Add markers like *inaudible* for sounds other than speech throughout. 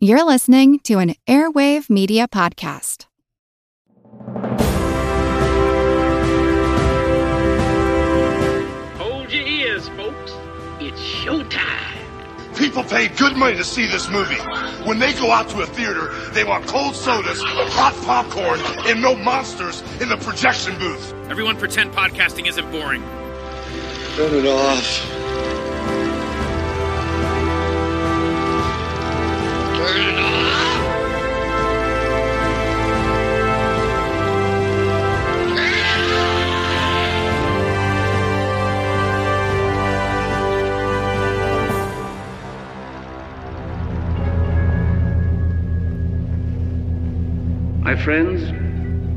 You're listening to an Airwave Media Podcast. Hold your ears, folks. It's showtime. People pay good money to see this movie. When they go out to a theater, they want cold sodas, hot popcorn, and no monsters in the projection booth. Everyone pretend podcasting isn't boring. Turn it off. My friends,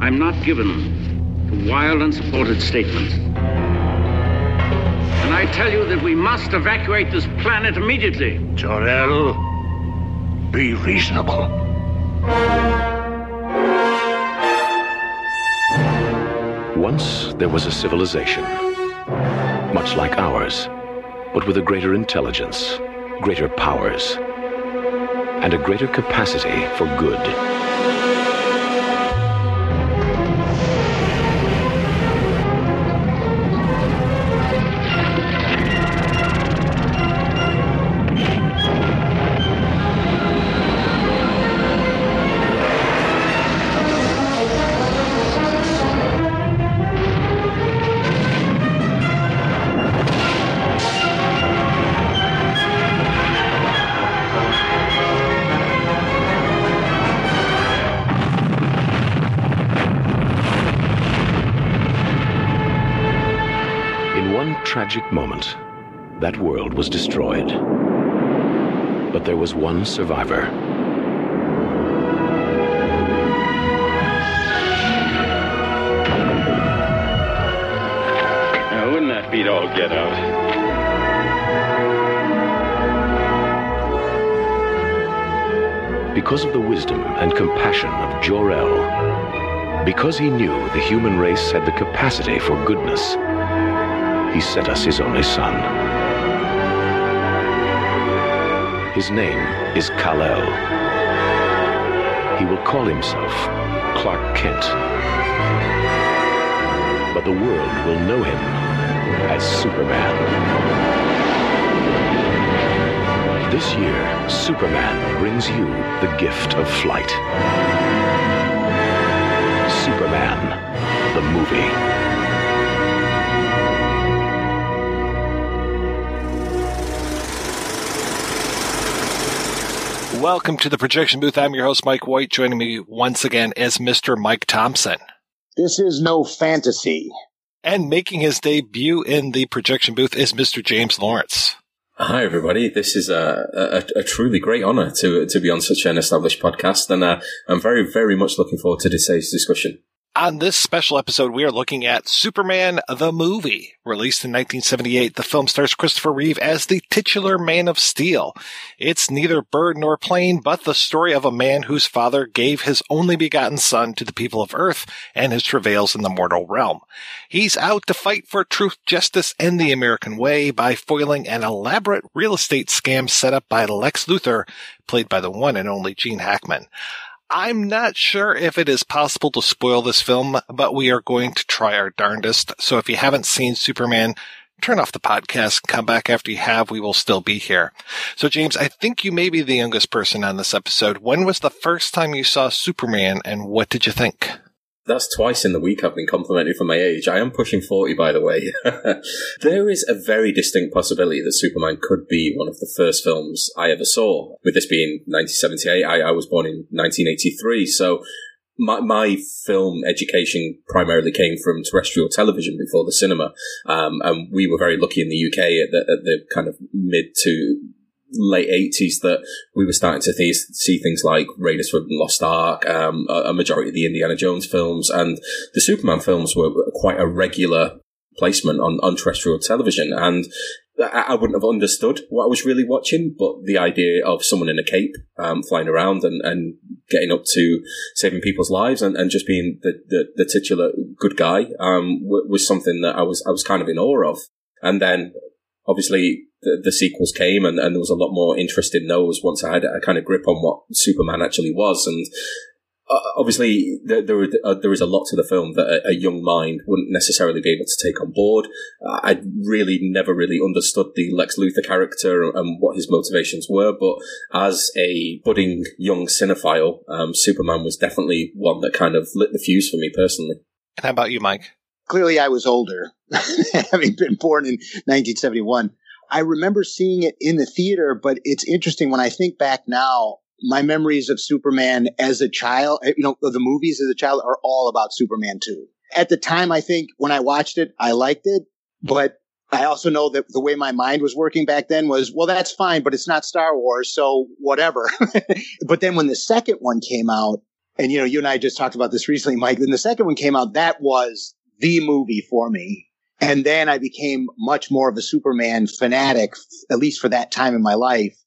I'm not given to wild, unsupported statements. And I tell you that we must evacuate this planet immediately. Jor-El, be reasonable. Once there was a civilization, much like ours, but with a greater intelligence, greater powers, and a greater capacity for good. That world was destroyed. But there was one survivor. Now, wouldn't that beat all get out? Because of the wisdom and compassion of Jor-El, because he knew the human race had the capacity for goodness, he sent us his only son. His name is Kal-El. He will call himself Clark Kent. But the world will know him as Superman. This year, Superman brings you the gift of flight. Superman, the movie. Welcome to the projection booth. I'm your host, Mike White. Joining me once again is Mr. Mike Thompson. This is no fantasy. And making his debut in the projection booth is Mr. James Lawrence. Hi, everybody. This is a, a, a truly great honor to to be on such an established podcast, and uh, I'm very, very much looking forward to today's discussion. On this special episode, we are looking at Superman the movie. Released in 1978, the film stars Christopher Reeve as the titular Man of Steel. It's neither bird nor plane, but the story of a man whose father gave his only begotten son to the people of Earth and his travails in the mortal realm. He's out to fight for truth, justice, and the American way by foiling an elaborate real estate scam set up by Lex Luthor, played by the one and only Gene Hackman. I'm not sure if it is possible to spoil this film, but we are going to try our darndest. So if you haven't seen Superman, turn off the podcast, come back after you have. We will still be here. So James, I think you may be the youngest person on this episode. When was the first time you saw Superman and what did you think? That's twice in the week I've been complimented for my age. I am pushing 40, by the way. *laughs* there is a very distinct possibility that Superman could be one of the first films I ever saw. With this being 1978, I, I was born in 1983, so my, my film education primarily came from terrestrial television before the cinema. Um, and we were very lucky in the UK at the, at the kind of mid to late 80s that we were starting to th- see things like Raiders from Lost Ark, um, a, majority of the Indiana Jones films, and the Superman films were quite a regular placement on, on terrestrial television. And I, I wouldn't have understood what I was really watching, but the idea of someone in a cape um, flying around and, and getting up to saving people's lives and, and just being the, the, the titular good guy um, was something that I was I was kind of in awe of. And then obviously the, the sequels came and, and there was a lot more interest in those once I had a kind of grip on what Superman actually was. And uh, obviously there, there, uh, there is a lot to the film that a, a, young mind wouldn't necessarily be able to take on board. Uh, I really never really understood the Lex Luthor character and what his motivations were, but as a budding young cinephile, um, Superman was definitely one that kind of lit the fuse for me personally. And how about you, Mike? Clearly, I was older, *laughs* having been born in 1971. I remember seeing it in the theater, but it's interesting when I think back now my memories of Superman as a child, eh, you know, the movies as a child are all about Superman 2. At the time, I think when I watched it, I liked it, but I also know that the way my mind was working back then was, well, that's fine, but it's not Star Wars, so whatever. *laughs* but then when the second one came out, and you know, you and I just talked about this recently, Mike, then the second one came out, that was the movie for me. And then I became much more of a Superman fanatic, at least for that time in my life.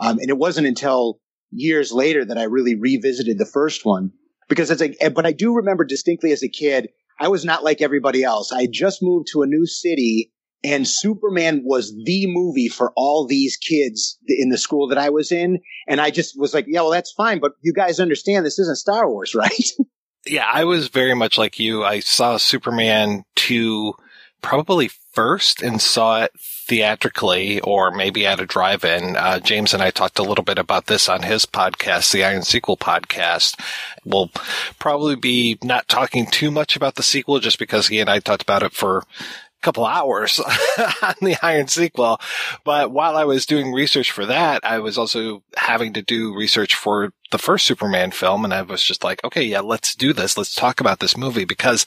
Um, and it wasn't until years later that I really revisited the first one because it's like, but I do remember distinctly as a kid, I was not like everybody else. I just moved to a new city and Superman was the movie for all these kids in the school that I was in. And I just was like, yeah, well, that's fine. But you guys understand this isn't Star Wars, *laughs* right? yeah, I was very much like you. I saw Superman 2 probably first and saw it theatrically or maybe at a drive-in. Uh, James and I talked a little bit about this on his podcast, the Iron Sequel podcast. We'll probably be not talking too much about the sequel just because he and I talked about it for couple hours *laughs* on the Iron sequel. But while I was doing research for that, I was also having to do research for the first Superman film. And I was just like, okay, yeah, let's do this. Let's talk about this movie because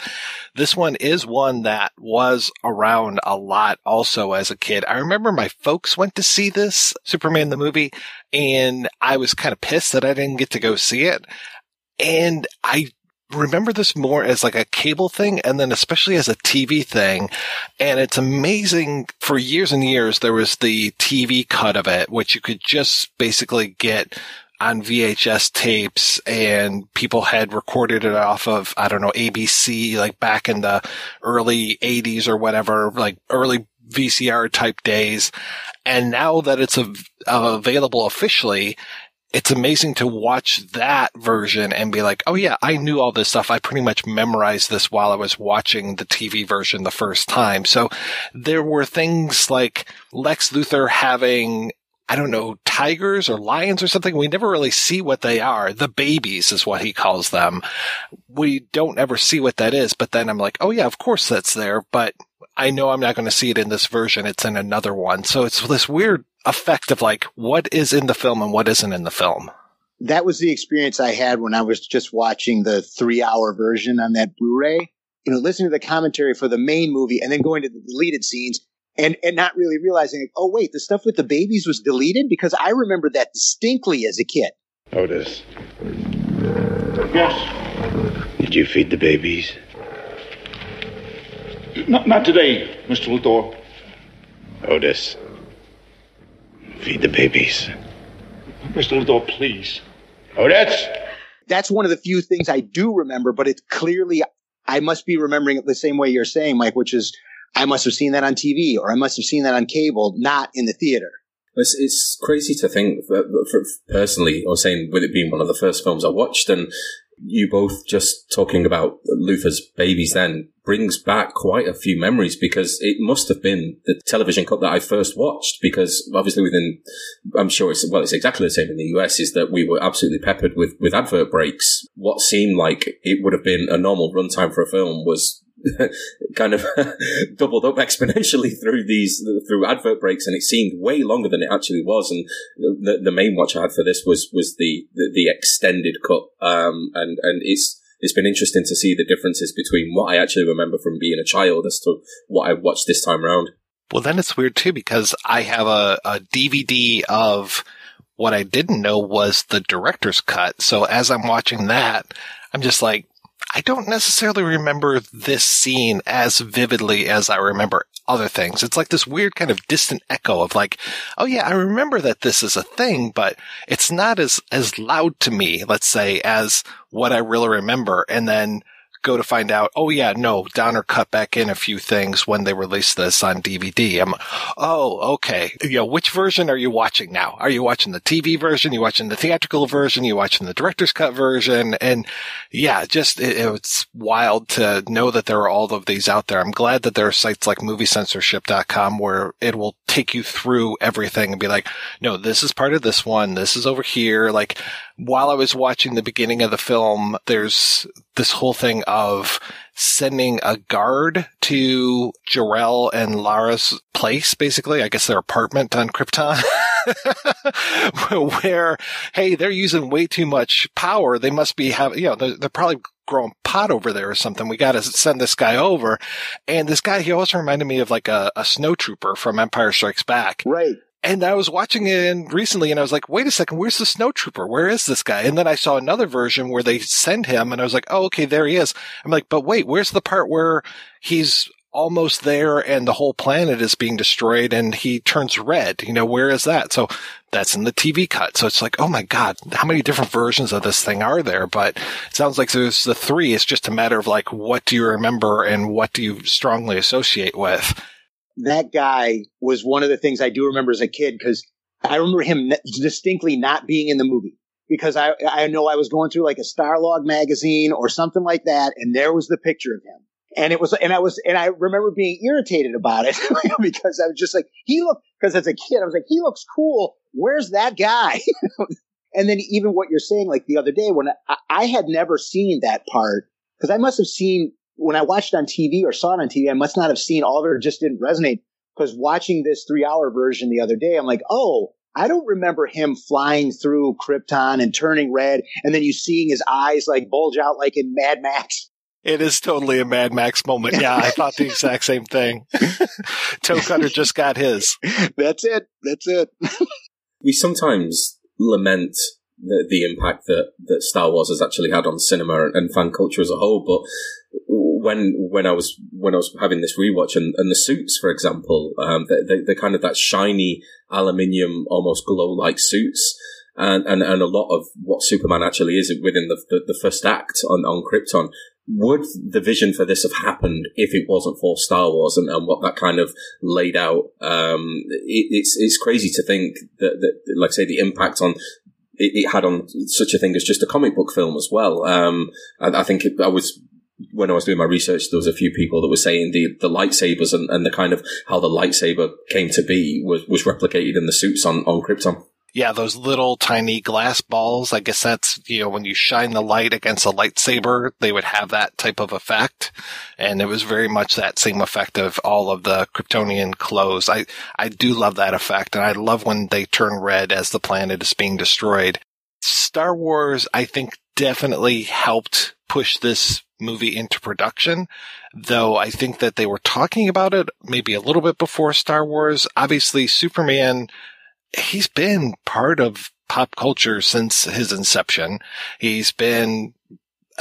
this one is one that was around a lot also as a kid. I remember my folks went to see this Superman the movie and I was kind of pissed that I didn't get to go see it. And I remember this more as like a cable thing and then especially as a TV thing. And it's amazing for years and years, there was the TV cut of it, which you could just basically get on VHS tapes and people had recorded it off of, I don't know, ABC, like back in the early eighties or whatever, like early VCR type days. And now that it's available officially, it's amazing to watch that version and be like, oh yeah, I knew all this stuff. I pretty much memorized this while I was watching the TV version the first time. So there were things like Lex Luthor having I don't know, tigers or lions or something. We never really see what they are. The babies is what he calls them. We don't ever see what that is, but then I'm like, oh yeah, of course that's there, but I know I'm not going to see it in this version. It's in another one. So it's this weird effect of like what is in the film and what isn't in the film. That was the experience I had when I was just watching the three hour version on that Blu-ray. You know, listening to the commentary for the main movie and then going to the deleted scenes and, and not really realizing, like, oh wait, the stuff with the babies was deleted because I remember that distinctly as a kid. Otis. Yes. Did you feed the babies? Not, not today, Mr. Luthor. Otis. Feed the babies. Mr. Luthor, please. Oh, that's. That's one of the few things I do remember, but it's clearly, I must be remembering it the same way you're saying, Mike, which is I must have seen that on TV or I must have seen that on cable, not in the theater. It's, it's crazy to think, for, for, personally, I was saying with it being one of the first films I watched, and you both just talking about Luthor's babies then brings back quite a few memories because it must have been the television cut that I first watched because obviously within, I'm sure it's, well, it's exactly the same in the US is that we were absolutely peppered with, with advert breaks. What seemed like it would have been a normal runtime for a film was *laughs* kind of *laughs* doubled up exponentially through these through advert breaks, and it seemed way longer than it actually was. And the, the main watch I had for this was was the the, the extended cut, um, and and it's it's been interesting to see the differences between what I actually remember from being a child as to what I watched this time around. Well, then it's weird too because I have a, a DVD of what I didn't know was the director's cut. So as I'm watching that, I'm just like, I don't necessarily remember this scene as vividly as I remember other things. It's like this weird kind of distant echo of like, oh yeah, I remember that this is a thing, but it's not as, as loud to me, let's say, as what I really remember. And then go to find out, oh yeah, no, Donner cut back in a few things when they released this on DVD. I'm, oh, okay. You know, which version are you watching now? Are you watching the TV version? Are you watching the theatrical version? Are you watching the director's cut version? And yeah, just, it, it's wild to know that there are all of these out there. I'm glad that there are sites like moviecensorship.com where it will take you through everything and be like, no, this is part of this one. This is over here. Like, while I was watching the beginning of the film, there's this whole thing of sending a guard to Jor-El and Lara's place, basically. I guess their apartment on Krypton. *laughs* where, hey, they're using way too much power. They must be having, you know, they're, they're probably growing pot over there or something. We got to send this guy over. And this guy, he also reminded me of like a, a snow trooper from Empire Strikes Back. Right. And I was watching it recently and I was like, wait a second, where's the snow trooper? Where is this guy? And then I saw another version where they send him and I was like, oh, okay, there he is. I'm like, but wait, where's the part where he's almost there and the whole planet is being destroyed and he turns red? You know, where is that? So that's in the TV cut. So it's like, oh my God, how many different versions of this thing are there? But it sounds like there's the three. It's just a matter of like, what do you remember and what do you strongly associate with? That guy was one of the things I do remember as a kid because I remember him distinctly not being in the movie because I, I know I was going through like a Starlog magazine or something like that. And there was the picture of him. And it was, and I was, and I remember being irritated about it *laughs* because I was just like, he looked, because as a kid, I was like, he looks cool. Where's that guy? *laughs* and then even what you're saying, like the other day when I, I had never seen that part because I must have seen when I watched it on TV or saw it on TV, I must not have seen all of it or just didn't resonate. Because watching this three hour version the other day, I'm like, oh, I don't remember him flying through Krypton and turning red, and then you seeing his eyes like bulge out like in Mad Max. It is totally a Mad Max moment. Yeah, I thought the exact same thing. *laughs* Toe Cutter just got his. That's it. That's it. *laughs* we sometimes lament the, the impact that, that Star Wars has actually had on cinema and fan culture as a whole, but when when I was when I was having this rewatch and, and the suits, for example, um, they, they, are kind of that shiny aluminium, almost glow like suits. And, and, and a lot of what Superman actually is within the, the, the first act on, on Krypton would the vision for this have happened if it wasn't for Star Wars and, and what that kind of laid out? Um, it, it's it's crazy to think that, that, like I say, the impact on it, it, had on such a thing as just a comic book film as well. Um, I, I think it, I was when I was doing my research, there was a few people that were saying the, the lightsabers and, and the kind of how the lightsaber came to be was, was replicated in the suits on, on Krypton. Yeah, those little tiny glass balls. I guess that's, you know, when you shine the light against a lightsaber, they would have that type of effect. And it was very much that same effect of all of the Kryptonian clothes. I, I do love that effect. And I love when they turn red as the planet is being destroyed. Star Wars, I think definitely helped push this movie into production, though I think that they were talking about it maybe a little bit before Star Wars. Obviously, Superman, he's been part of pop culture since his inception. He's been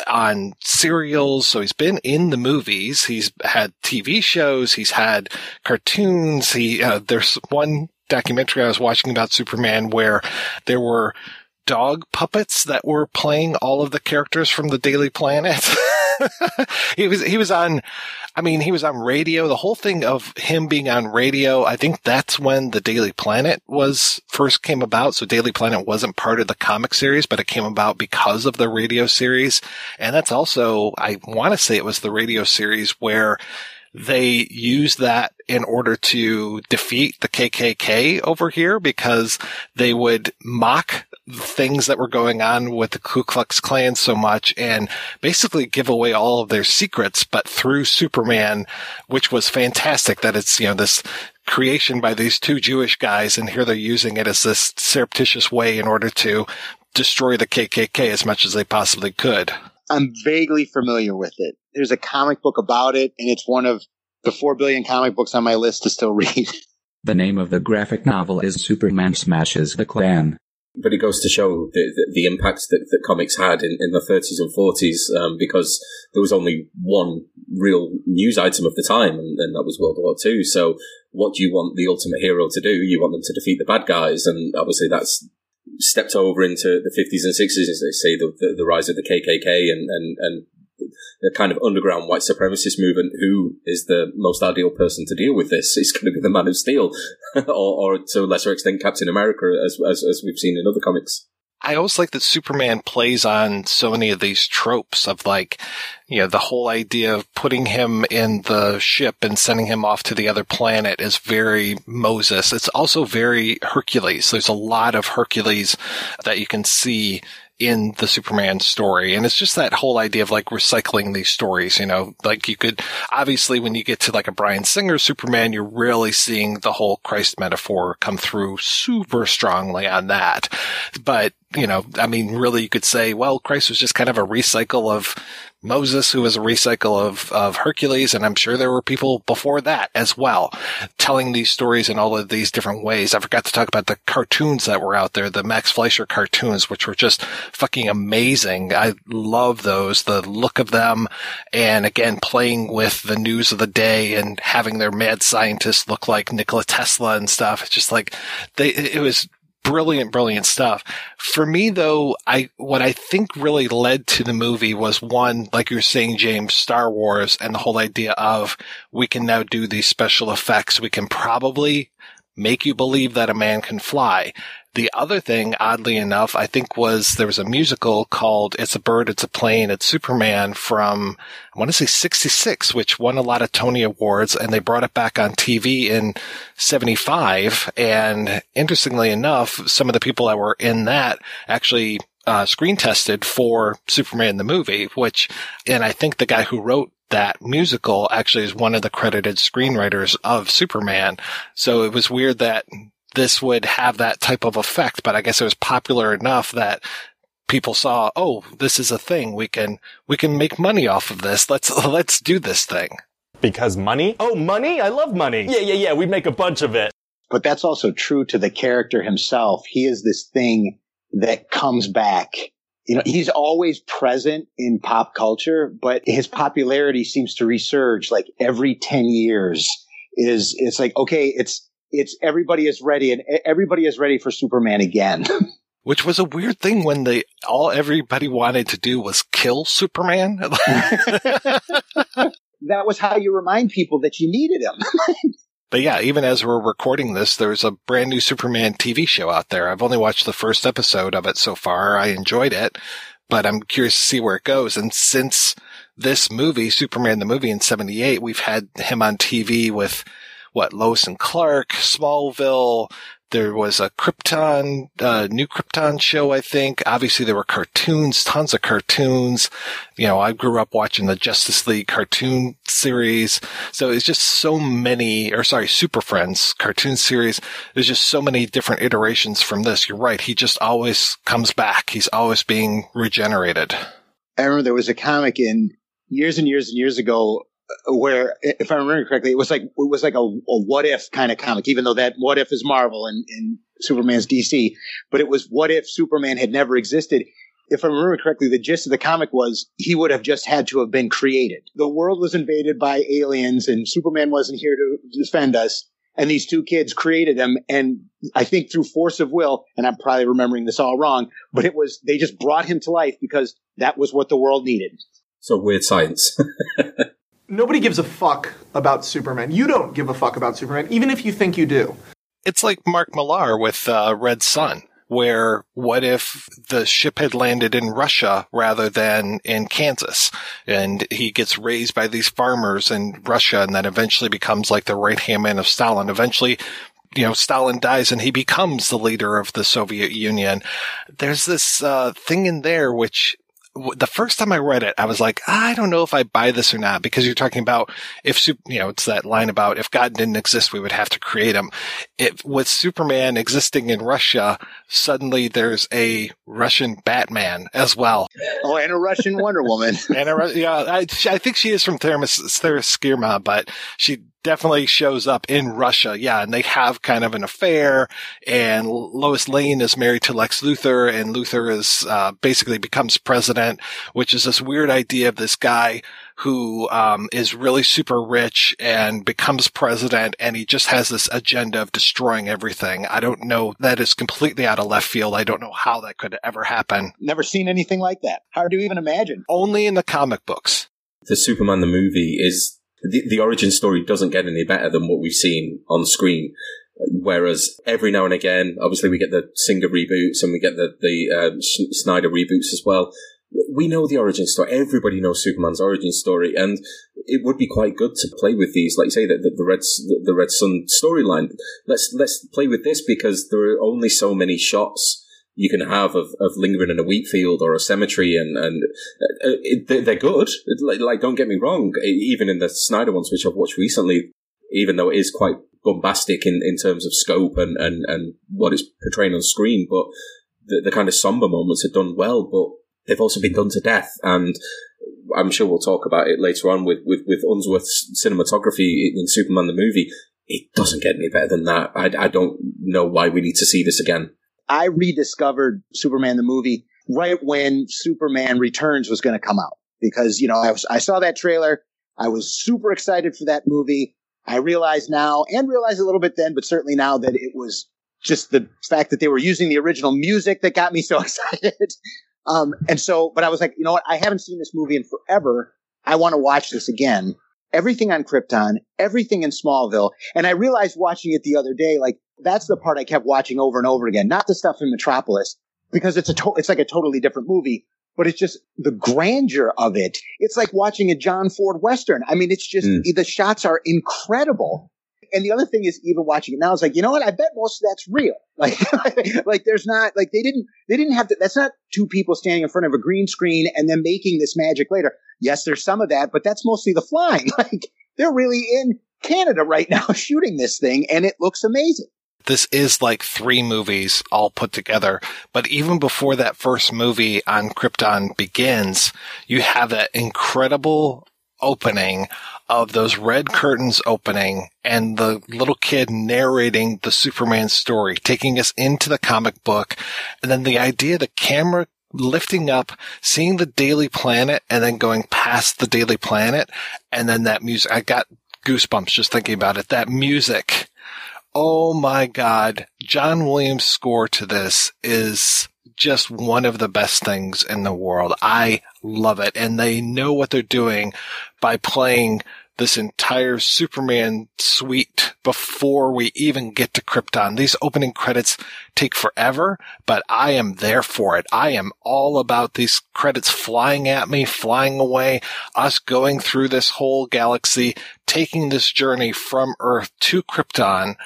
on serials, so he's been in the movies. He's had TV shows. He's had cartoons. He uh, there's one documentary I was watching about Superman where there were dog puppets that were playing all of the characters from the Daily Planet. *laughs* he was he was on I mean, he was on radio. The whole thing of him being on radio, I think that's when the Daily Planet was first came about. So Daily Planet wasn't part of the comic series, but it came about because of the radio series. And that's also, I want to say it was the radio series where they used that in order to defeat the KKK over here because they would mock things that were going on with the Ku Klux Klan so much and basically give away all of their secrets, but through Superman, which was fantastic that it's, you know, this creation by these two Jewish guys and here they're using it as this surreptitious way in order to destroy the KKK as much as they possibly could. I'm vaguely familiar with it. There's a comic book about it, and it's one of the four billion comic books on my list to still *laughs* read. The name of the graphic novel is Superman Smashes the Klan. But it goes to show the, the, the impact that, that comics had in, in the 30s and 40s um, because there was only one real news item of the time, and, and that was World War II. So, what do you want the ultimate hero to do? You want them to defeat the bad guys, and obviously that's stepped over into the 50s and 60s, as they say, the, the, the rise of the KKK and, and, and the kind of underground white supremacist movement, who is the most ideal person to deal with this? It's going to be the Man of Steel, *laughs* or, or to a lesser extent, Captain America, as, as as we've seen in other comics. I always like that Superman plays on so many of these tropes of like, you know, the whole idea of putting him in the ship and sending him off to the other planet is very Moses. It's also very Hercules. There's a lot of Hercules that you can see in the Superman story. And it's just that whole idea of like recycling these stories, you know, like you could obviously when you get to like a Bryan Singer Superman, you're really seeing the whole Christ metaphor come through super strongly on that. But, you know, uh-huh. I mean, really you could say, well, Christ was just kind of a recycle of Moses, who was a recycle of, of Hercules, and I'm sure there were people before that as well, telling these stories in all of these different ways. I forgot to talk about the cartoons that were out there, the Max Fleischer cartoons, which were just fucking amazing. I love those, the look of them, and again, playing with the news of the day and having their mad scientists look like Nikola Tesla and stuff. It's just like they, it was brilliant, brilliant stuff. For me, though, I, what I think really led to the movie was one, like you were saying, James, Star Wars and the whole idea of we can now do these special effects. We can probably make you believe that a man can fly. The other thing, oddly enough, I think was there was a musical called It's a Bird, It's a Plane, It's Superman from, I want to say 66, which won a lot of Tony Awards and they brought it back on TV in 75. And interestingly enough, some of the people that were in that actually uh, screen tested for Superman the movie, which, and I think the guy who wrote that musical actually is one of the credited screenwriters of Superman. So it was weird that this would have that type of effect, but I guess it was popular enough that people saw, oh, this is a thing. We can, we can make money off of this. Let's, *laughs* let's do this thing. Because money? Oh, money? I love money. Yeah, yeah, yeah. We make a bunch of it. But that's also true to the character himself. He is this thing that comes back. You know, he's always present in pop culture, but his popularity seems to resurge like every 10 years is, it's like, okay, it's, it's everybody is ready and everybody is ready for Superman again. *laughs* Which was a weird thing when they all everybody wanted to do was kill Superman. *laughs* that was how you remind people that you needed him. *laughs* but yeah, even as we're recording this, there's a brand new Superman TV show out there. I've only watched the first episode of it so far. I enjoyed it, but I'm curious to see where it goes. And since this movie, Superman the movie in 78, we've had him on TV with what Lois and Clark, Smallville. There was a Krypton, uh, new Krypton show, I think. Obviously there were cartoons, tons of cartoons. You know, I grew up watching the Justice League cartoon series. So it's just so many, or sorry, Super Friends cartoon series. There's just so many different iterations from this. You're right. He just always comes back. He's always being regenerated. I remember there was a comic in years and years and years ago where, if I remember correctly, it was like it was like a, a what if kind of comic, even though that what if is Marvel and, and Superman's DC, but it was what if Superman had never existed. If I remember correctly, the gist of the comic was he would have just had to have been created. The world was invaded by aliens, and Superman wasn't here to defend us. And these two kids created him, and I think through force of will, and I'm probably remembering this all wrong, but it was they just brought him to life because that was what the world needed. So weird science. *laughs* nobody gives a fuck about Superman. You don't give a fuck about Superman, even if you think you do. It's like Mark Millar with uh, Red Sun, where what if the ship had landed in Russia rather than in Kansas? And he gets raised by these farmers in Russia and then eventually becomes like the right hand man of Stalin. Eventually, you know, Stalin dies and he becomes the leader of the Soviet Union. There's this uh, thing in there which the first time I read it, I was like, I don't know if I buy this or not because you're talking about if, you know, it's that line about if God didn't exist, we would have to create him. It, with Superman existing in Russia, suddenly there's a Russian Batman as well. Oh, and a Russian Wonder Woman. *laughs* and a, yeah, I, I think she is from Themyscira, but she definitely shows up in Russia. Yeah. And they have kind of an affair and Lois Lane is married to Lex Luthor and Luthor is, uh, basically becomes president, which is this weird idea of this guy who um, is really super rich and becomes president, and he just has this agenda of destroying everything. I don't know. That is completely out of left field. I don't know how that could ever happen. Never seen anything like that. Hard to even imagine. Only in the comic books. The Superman the movie is the, the origin story doesn't get any better than what we've seen on screen. Whereas every now and again, obviously we get the Singer reboots and we get the the um, Snyder reboots as well. We know the origin story. Everybody knows Superman's origin story, and it would be quite good to play with these. Like you say, that the, the Red the Red Sun storyline. Let's let's play with this because there are only so many shots you can have of, of lingering in a wheat field or a cemetery, and and uh, it, they're good. Like, like, don't get me wrong. Even in the Snyder ones, which I've watched recently, even though it is quite bombastic in, in terms of scope and, and, and what it's portraying on screen, but the, the kind of somber moments are done well, but they've also been done to death. And I'm sure we'll talk about it later on with, with, with Unsworth's cinematography in Superman the movie. It doesn't get any better than that. I, I don't know why we need to see this again. I rediscovered Superman the movie right when Superman Returns was going to come out because, you know, I was, I saw that trailer. I was super excited for that movie. I realize now and realize a little bit then, but certainly now that it was just the fact that they were using the original music that got me so *laughs* excited. um, and so, but I was like, you know what? I haven't seen this movie in forever. I want to watch this again. Everything on Krypton, everything in Smallville. And I realized watching it the other day, like that's the part I kept watching over and over again, not the stuff in Metropolis, because it's a to- it's like a totally different movie but it's just the grandeur of it. It's like watching a John Ford Western. I mean, it's just, mm. the shots are incredible. And the other thing is even watching it now is like, you know what? I bet most of that's real. *laughs* Like, like there's not, like they didn't, they didn't have to, that's not two people standing in front of a green screen and then making this magic later. Yes, there's some of that, but that's mostly the flying. *laughs* Like they're really in Canada right now *laughs* shooting this thing and it looks amazing this is like three movies all put together. But even before that first movie on Krypton begins, you have that incredible opening of those red curtains opening and the little kid narrating the Superman story, taking us into the comic book. And then the idea, the camera lifting up, seeing the Daily Planet and then going past the Daily Planet. And then that music, I got goosebumps just thinking about it. That music Oh my God. John Williams' score to this is just one of the best things in the world. I love it. And they know what they're doing by playing this entire Superman suite before we even get to Krypton. These opening credits take forever, but I am there for it. I am all about these credits flying at me, flying away, us going through this whole galaxy, taking this journey from Earth to Krypton.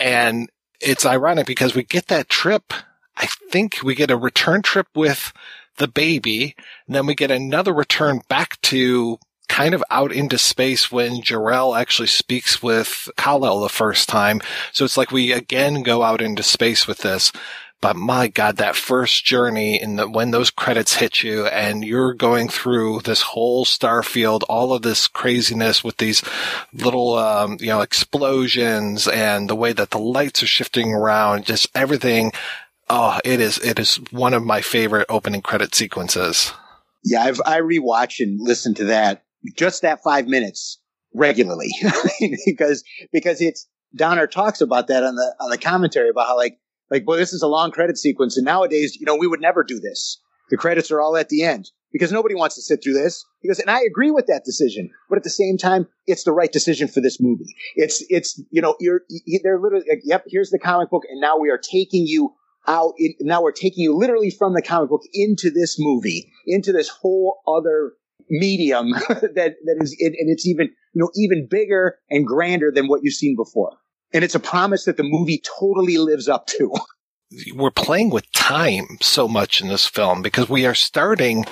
And it's ironic because we get that trip. I think we get a return trip with the baby. And then we get another return back to kind of out into space when Jor-El actually speaks with Kal-El the first time. So it's like we again go out into space with this. But my God, that first journey and the, when those credits hit you and you're going through this whole star field, all of this craziness with these little, um, you know, explosions and the way that the lights are shifting around, just everything. Oh, it is, it is one of my favorite opening credit sequences. Yeah, I've, I rewatch and listen to that just that five minutes regularly. *laughs* Because because it's Donner talks about that on the on the commentary about how like like well this is a long credit sequence and nowadays you know we would never do this. The credits are all at the end because nobody wants to sit through this. Because and I agree with that decision but at the same time it's the right decision for this movie. It's it's you know you're they're literally like, yep here's the comic book and now we are taking you out in, now we're taking you literally from the comic book into this movie into this whole other medium *laughs* that that is it, and it's even you know even bigger and grander than what you've seen before. And it's a promise that the movie totally lives up to. *laughs* We're playing with time so much in this film because we are starting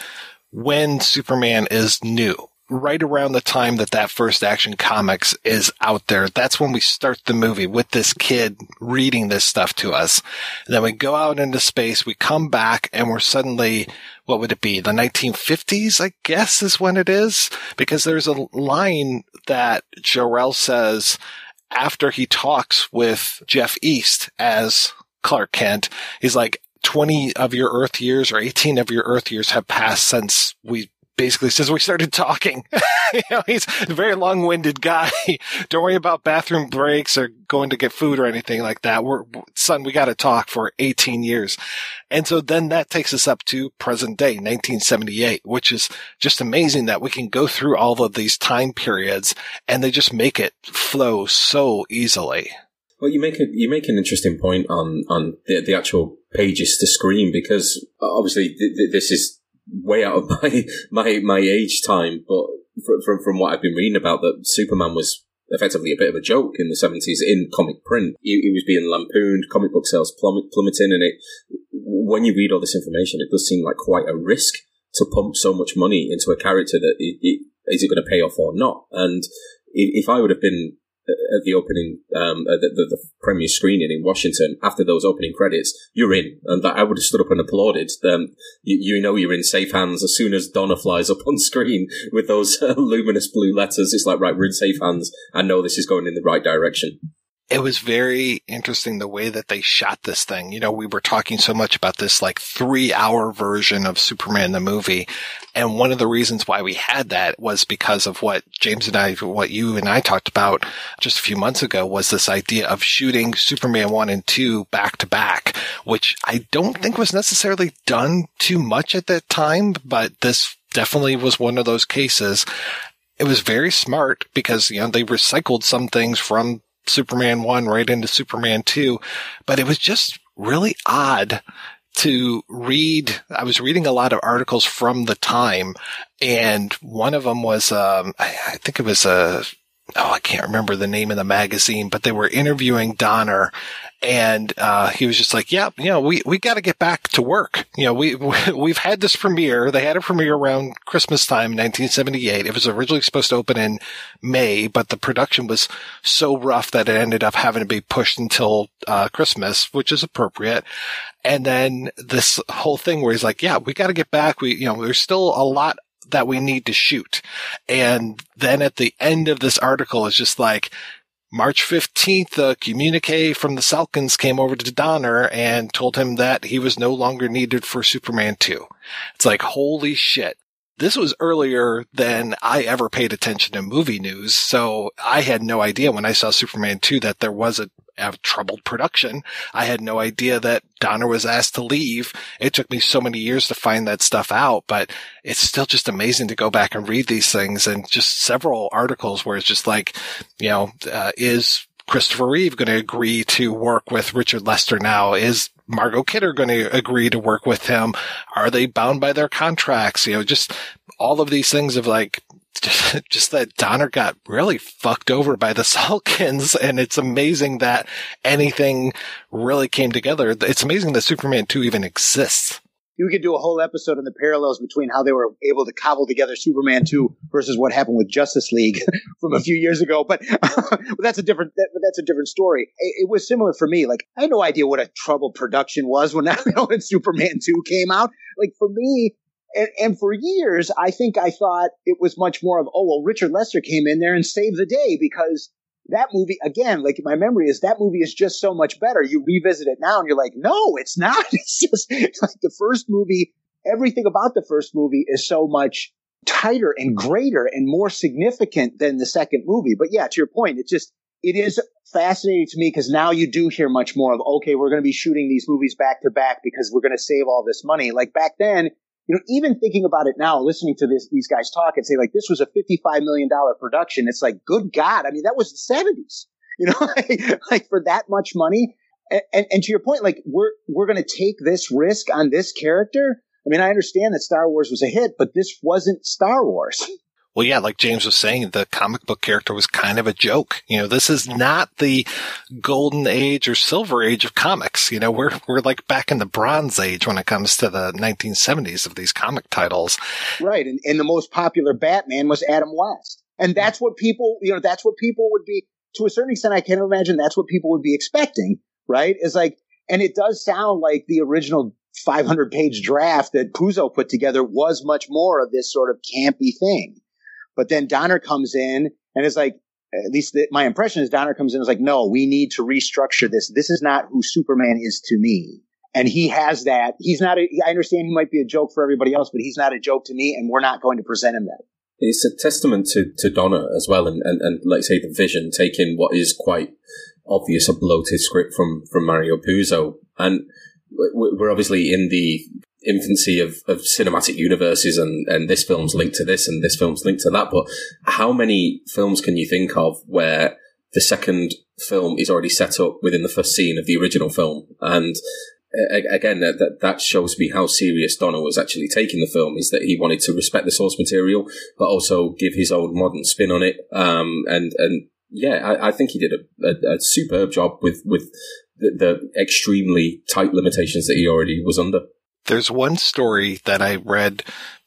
when superman is new right around the time that that first action comics is out there. That's when we start the movie with this kid reading this stuff to us. And then we go out into space, we come back and we're suddenly, what would it be? The 1950s, I guess is when it is because there's a line that Jor-El says after he talks with Jeff East as Clark Kent. He's like, 20 of your Earth years or 18 of your Earth years have passed since we basically says we started talking. *laughs* you know, he's a very long-winded guy. *laughs* Don't worry about bathroom breaks or going to get food or anything like that. We're, son, we got to talk for 18 years. And so then that takes us up to present day, 1978, which is just amazing that we can go through all of these time periods and they just make it flow so easily. Well, you make a, you make an interesting point on on the, the actual pages to screen because uh, obviously th- th- this is way out of *laughs* my my my age time, but from from what I've been reading about that Superman was effectively a bit of a joke in the seventies in comic print. He, he, was being lampooned, comic book sales plummet, plummeting, and it. When you read all this information, it does seem like quite a risk to pump so much money into a character that it, it, is it going to pay off or not? And if I would have been at the opening, um, the, the, the, premiere screening in Washington, after those opening credits, you're in. And that I would have stood up and applauded. Um, you, you, know you're in safe hands as soon as Donner flies up on *laughs* screen with those uh, luminous blue letters. It's like, right, we're in safe hands. I know this is going in the right direction it was very interesting the way that they shot this thing. You know, we were talking so much about this like three hour version of Superman the movie. And one of the reasons why we had that was because of what James and I, what you and I talked about just a few months ago was this idea of shooting Superman one and two back to back, which I don't think was necessarily done too much at that time, but this definitely was one of those cases. It was very smart because, you know, they recycled some things from Superman 1 right into Superman 2, but it was just really odd to read. I was reading a lot of articles from the time and one of them was, um, I, I think it was a, oh, I can't remember the name of the magazine, but they were interviewing Donner and uh, he was just like, "Yeah, you know, we we got to get back to work. You know, we *laughs* we've had this premiere. They had a premiere around Christmas time, 1978. It was originally supposed to open in May, but the production was so rough that it ended up having to be pushed until uh, Christmas, which is appropriate. And then this whole thing where he's like, "Yeah, we got to get back. We, you know, there's still a lot." That we need to shoot. And then at the end of this article is just like, March 15th, a communique from the Salkinds came over to Donner and told him that he was no longer needed for Superman 2. It's like, holy shit. This was earlier than I ever paid attention to movie news, so I had no idea when I saw Superman 2 that there was a, a troubled production. I had no idea that Donner was asked to leave. It took me so many years to find that stuff out, but it's still just amazing to go back and read these things and just several articles where it's just like, you know, uh, is Christopher Reeve going to agree to work with Richard Lester now? Is Margot Kidder going to agree to work with him? Are they bound by their contracts? You know, just all of these things of like, *laughs* just, that Donner got really fucked over by the *laughs* Salkinds. And it's amazing that anything really came together. It's amazing that Superman 2 even exists you could do a whole episode on the parallels between how they were able to cobble together Superman 2 versus what happened with Justice League *laughs* from a few years ago. But, but that's a different, that, that's a different story. It, it, was similar for me. Like, I had no idea what a troubled production was when, when Superman 2 came out. Like, for me, and, and for years, I think I thought it was much more of, oh, well, Richard Lester came in there and saved the day because that movie again like my memory is that movie is just so much better. You revisit it now and you're like no it's not. *laughs* It's just it's like the first movie everything about the first movie is so much tighter and greater and more significant than the second movie. But yeah to your point it's just it is fascinating to me because now you do hear much more of okay we're going to be shooting these movies back to back because we're going to save all this money. Like back then you know, even thinking about it now, listening to this, these guys talk and say like, this was a $55 million production. It's like, good God. I mean, that was the seventies, you know, *laughs* like, for that much money. And, and, and to your point, like we're, we're going to take this risk on this character. I mean, I understand that Star Wars was a hit, but this wasn't Star Wars. *laughs* Well, yeah, like James was saying, the comic book character was kind of a joke. You know, this is not the golden age or silver age of comics. You know, we're, we're like back in the bronze age when it comes to the 1970s of these comic titles. Right. And, and the most popular Batman was Adam West. And that's what people, you know, that's what people would be, to a certain extent, I can't imagine that's what people would be expecting, right? Is like, and it does sound like the original 500 page draft that Puzo put together was much more of this sort of campy thing. But then Donner comes in and is like, at least the, my impression is Donner comes in and is like, no, we need to restructure this. This is not who Superman is to me. And he has that. He's not a, I understand he might be a joke for everybody else, but he's not a joke to me and we're not going to present him that. It's a testament to, to Donner as well, and, and, and like say the vision, taking what is quite obvious a bloated script from from Mario Puzo, and we're obviously in the infancy of, of cinematic universes, and and this film's linked to this, and this film's linked to that. But how many films can you think of where the second film is already set up within the first scene of the original film, and again, that that shows me how serious Donner was actually taking the film. Is that he wanted to respect the source material, but also give his own modern spin on it. Um, and and yeah, I, I think he did a, a, a, superb job with with the extremely tight limitations that he already was under. There's one story that I read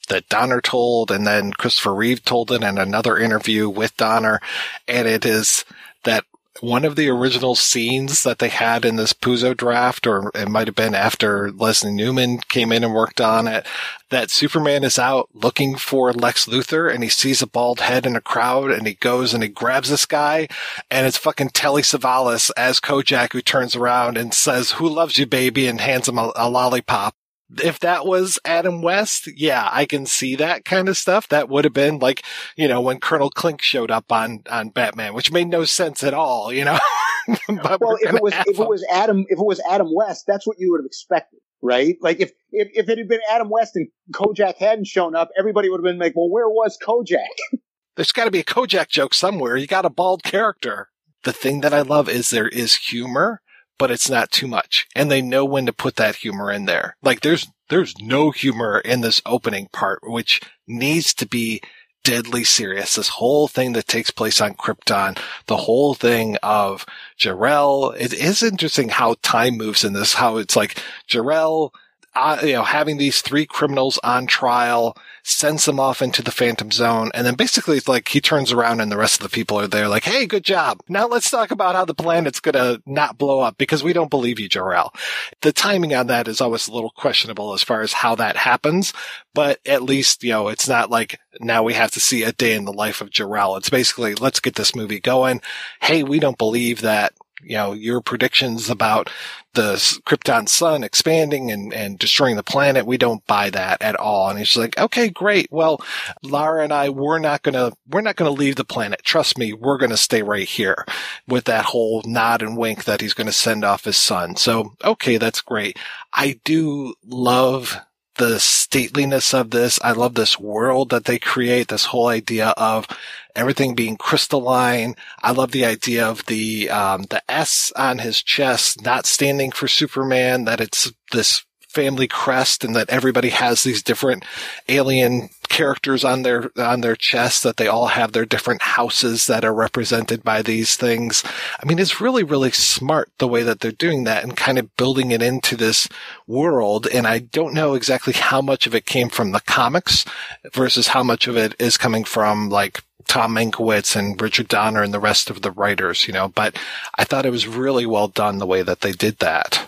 that Donner told, and then Christopher Reeve told it in another interview with Donner, and it is that one of the original scenes that they had in this Puzo draft, or it might have been after Leslie Newman came in and worked on it, that Superman is out looking for Lex Luthor and he sees a bald head in a crowd and he goes and he grabs this guy and it's fucking Telly Savalas as Kojak who turns around and says, who loves you, baby? and hands him a, a lollipop if that was Adam West, yeah, I can see that kind of stuff. That would have been like, you know, when Colonel Klink showed up on, on Batman, which made no sense at all, you know? *laughs* well, if it was, if it was Adam, if it was Adam West, that's what you would have expected, right? Like if, if, if it had been Adam West and Kojak hadn't shown up, everybody would have been like, well, where was Kojak? *laughs* There's got to be a Kojak joke somewhere. You got a bald character. The thing that I love is there is humor but it's not too much. And they know when to put that humor in there. Like there's, there's no humor in this opening part, which needs to be deadly serious. This whole thing that takes place on Krypton, the whole thing of Jor-El. It is interesting how time moves in this, how it's like Jor-El uh, you know, having these three criminals on trial sends them off into the phantom zone. And then basically it's like he turns around and the rest of the people are there like, Hey, good job. Now let's talk about how the planet's going to not blow up because we don't believe you, Jor-El. The timing on that is always a little questionable as far as how that happens, but at least, you know, it's not like now we have to see a day in the life of Jor-El. It's basically, let's get this movie going. Hey, we don't believe that you know, your predictions about the Krypton sun expanding and, and destroying the planet. We don't buy that at all. And he's like, okay, great. Well, Lara and I, we're not going to, we're not going to leave the planet. Trust me. We're going to stay right here with that whole nod and wink that he's going to send off his son. So, okay, that's great. I do love the stateliness of this. I love this world that they create, this whole idea of everything being crystalline. I love the idea of the, um, the S on his chest not standing for Superman, that it's this family crest and that everybody has these different alien characters on their on their chest that they all have their different houses that are represented by these things. I mean, it's really really smart the way that they're doing that and kind of building it into this world and I don't know exactly how much of it came from the comics versus how much of it is coming from like Tom Mankiewicz and Richard Donner and the rest of the writers, you know, but I thought it was really well done the way that they did that.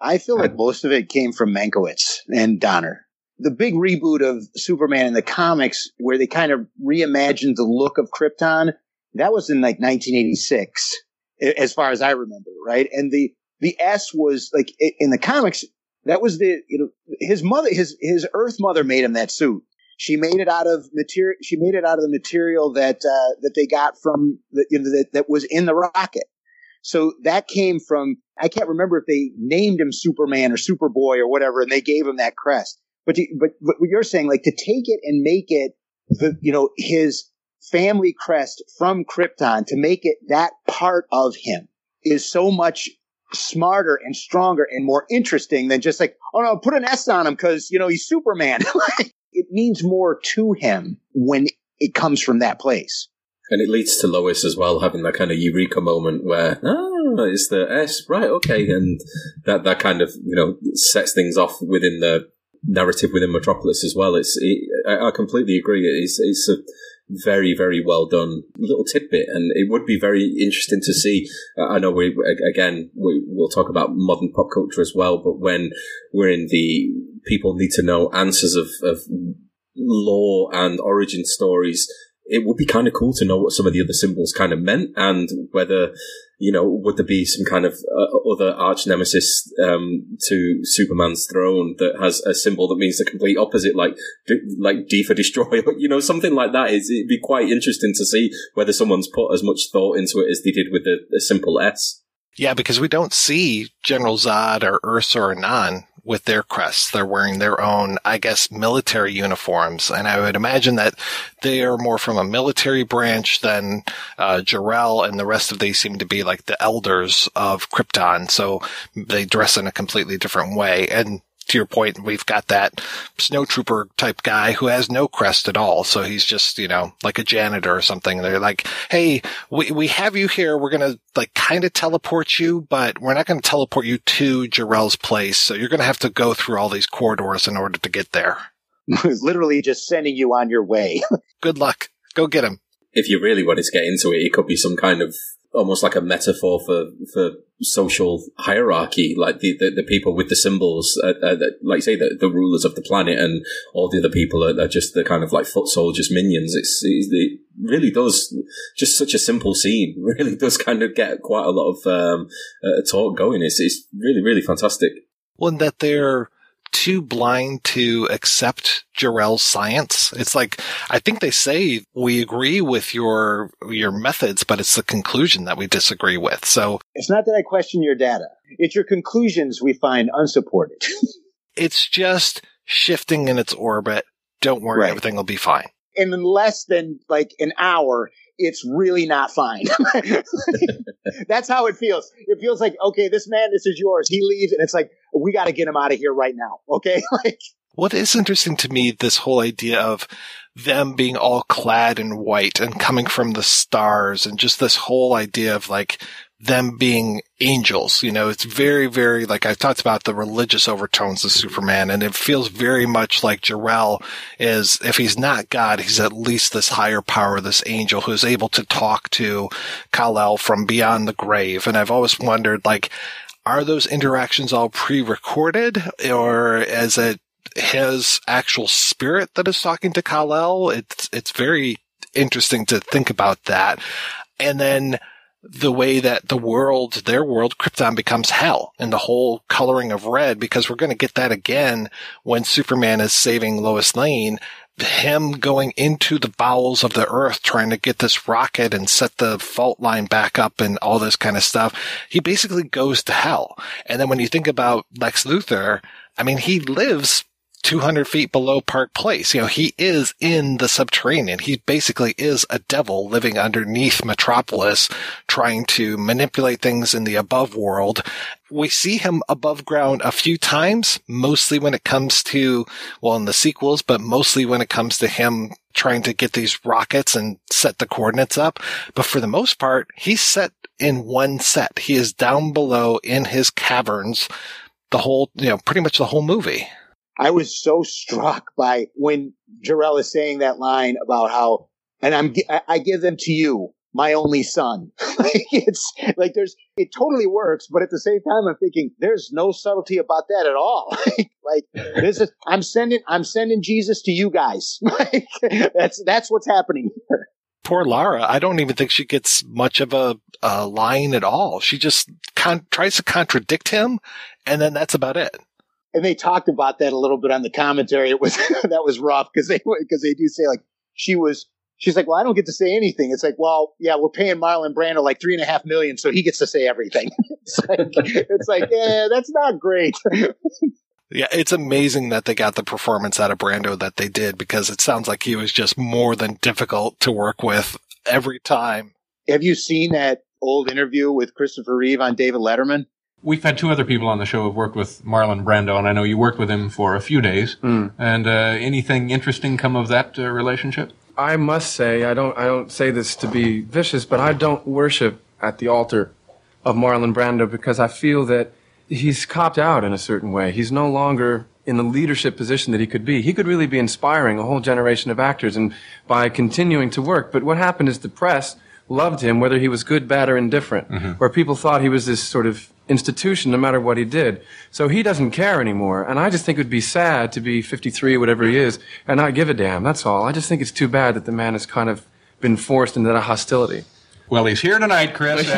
I feel like most of it came from Mankiewicz and Donner. The big reboot of Superman in the comics, where they kind of reimagined the look of Krypton, that was in like 1986, as far as I remember, right? And the the S was like in the comics, that was the you know his mother, his his Earth mother made him that suit. She made it out of material. She made it out of the material that uh, that they got from the, you know, that, that was in the rocket. So that came from, I can't remember if they named him Superman or Superboy or whatever, and they gave him that crest. But, to, but, what you're saying, like to take it and make it the, you know, his family crest from Krypton to make it that part of him is so much smarter and stronger and more interesting than just like, oh no, put an S on him because, you know, he's Superman. *laughs* it means more to him when it comes from that place. And it leads to Lois as well having that kind of eureka moment where, ah, it's the S, right, okay. And that, that kind of, you know, sets things off within the narrative within Metropolis as well. It's, it, I, I completely agree. It's, it's a very, very well done little tidbit. And it would be very interesting to see. I know we, again, we, we'll talk about modern pop culture as well, but when we're in the people need to know answers of, of lore and origin stories, it would be kind of cool to know what some of the other symbols kind of meant and whether you know, would there be some kind of uh, other arch nemesis um, to Superman's throne that has a symbol that means the complete opposite, like like D for destroy, *laughs* you know, something like that? Is it'd be quite interesting to see whether someone's put as much thought into it as they did with the, simple S. Yeah, because we don't see General Zod or Ursa or Anan with their crests. They're wearing their own, I guess, military uniforms. And I would imagine that they are more from a military branch than uh, Jor-El and the rest of they seem to be like the elders of Krypton. So they dress in a completely different way. And to your point, we've got that snowtrooper type guy who has no crest at all. So he's just, you know, like a janitor or something. They're like, Hey, we, we have you here. We're going to like kind of teleport you, but we're not going to teleport you to Jor-El's place. So you're going to have to go through all these corridors in order to get there. *laughs* Literally just sending you on your way. *laughs* Good luck. Go get him. If you really wanted to get into it, it could be some kind of almost like a metaphor for for social hierarchy, like the the, the people with the symbols, uh, uh, like say the, the rulers of the planet, and all the other people are, are just the kind of like foot soldiers, minions. It's, it's, it really does just such a simple scene. *laughs* Really does kind of get quite a lot of um, uh, talk going. It's it's really really fantastic. One that they're too blind to accept Jor-El's science. It's like, I think they say we agree with your, your methods, but it's the conclusion that we disagree with. So it's not that I question your data. It's your conclusions we find unsupported. *laughs* it's just shifting in its orbit. Don't worry. Right. Everything will be fine. In less than like an hour, it's really not fine. *laughs* That's how it feels. It feels like, okay, this man, this is yours. He leaves and it's like, we got to get him out of here right now. Okay. *laughs* like, what is interesting to me, this whole idea of them being all clad in white and coming from the stars and just this whole idea of like them being angels. You know, it's very, very like I talked about the religious overtones of Superman, and it feels very much like Jor-El is, if he's not God, he's at least this higher power, this angel who's able to talk to Kal-El from beyond the grave. And I've always wondered, like, are those interactions all pre-recorded, or is it his actual spirit that is talking to Kal-El? It's it's very interesting to think about that, and then the way that the world, their world, Krypton becomes hell and the whole coloring of red, because we're going to get that again when Superman is saving Lois Lane. Him going into the bowels of the earth, trying to get this rocket and set the fault line back up and all this kind of stuff. He basically goes to hell. And then when you think about Lex Luthor, I mean, he lives 200 feet below Park Place. You know, he is in the subterranean. He basically is a devil living underneath Metropolis, trying to manipulate things in the above world. We see him above ground a few times, mostly when it comes to, well, in the sequels, but mostly when it comes to him trying to get these rockets and set the coordinates up. But for the most part, he's set in one set. He is down below in his caverns the whole, you know, pretty much the whole movie. I was so struck by when Jor-El is saying that line about how, and I'm, I give them to you, my only son. *laughs* like it's like there's, it totally works, but at the same time, I'm thinking there's no subtlety about that at all. *laughs* like this is, I'm sending, I'm sending Jesus to you guys. *laughs* like that's, that's what's happening here. Poor Lara. I don't even think she gets much of a, a line at all. She just con- tries to contradict him, and then that's about it and they talked about that a little bit on the commentary. It was *laughs* that was rough because they because they do say like she was. She's like, well, I don't get to say anything. It's like, well, yeah, we're paying Marlon Brando like three and a half million, so he gets to say everything. *laughs* it's like, it's like, *laughs* yeah, that's not great. Yeah, it's amazing that they got the performance out of Brando that they did because it sounds like he was just more than difficult to work with every time. Have you seen that old interview with Christopher Reeve on David Letterman? We've had two other people on the show who've worked with Marlon Brando, and I know you worked with him for a few days. Mm. And uh, anything interesting come of that uh, relationship? I must say, I don't, I don't say this to be vicious, but I don't worship at the altar of Marlon Brando because I feel that he's copped out in a certain way. He's no longer in the leadership position that he could be. He could really be inspiring a whole generation of actors and by continuing to work. But what happened is the press loved him, whether he was good, bad, or indifferent, mm-hmm. where people thought he was this sort of institution no matter what he did. So he doesn't care anymore. And I just think it would be sad to be 53 or whatever he is and not give a damn. That's all. I just think it's too bad that the man has kind of been forced into that hostility. Well, he's here tonight, Chris.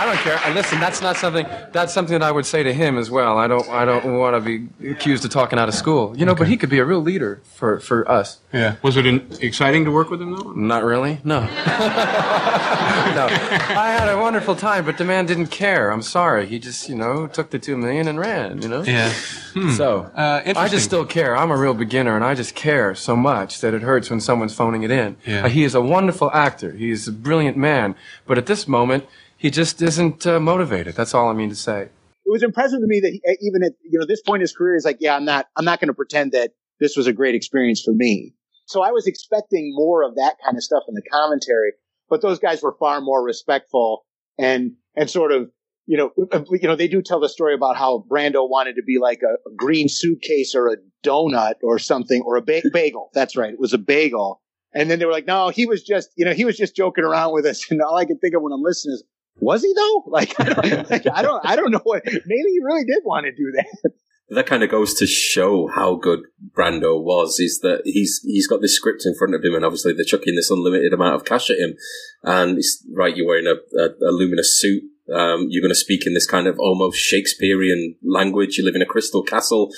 I don't care. And listen, that's not something. That's something that I would say to him as well. I don't. I don't want to be accused of talking out of school. You know, but he could be a real leader for for us. yeah. Was it in, exciting to work with him, though? Not really. No. *laughs* no. I had a wonderful time, but the man didn't care. I'm sorry. He just, you know, took the two million and ran. You know. Yeah. Hmm. So Uh, I just still care. I'm a real beginner, and I just care so much that it hurts when someone's phoning it in. Yeah. Uh, he is a wonderful actor. He's a brilliant man, but at this moment, he just isn't uh, motivated. That's all I mean to say. it was impressive to me that he, even at you know this point in his career, he's like, yeah, I'm not, I'm not going to pretend that this was a great experience for me. So I was expecting more of that kind of stuff in the commentary, but those guys were far more respectful and and sort of you know uh, uh, you know they do tell the story about how Brando wanted to be like a, a green suitcase or a donut or something or a ba- bagel. That's right, it was a bagel. And then they were like, no, he was just you know he was just joking around with us. *laughs* And all I can think of when I'm listening is was he though? *laughs* Like, I don't, *laughs* like, I don't, I don't know what. Maybe he really did want to do that. that kind of goes to show how good Brando was. Is that he's he's got this script in front of him, and obviously they're chucking this unlimited amount of cash at him. And it's right, you're wearing a, a, a luminous suit. Um, you're going to speak in this kind of almost Shakespearean language. You live in a crystal castle.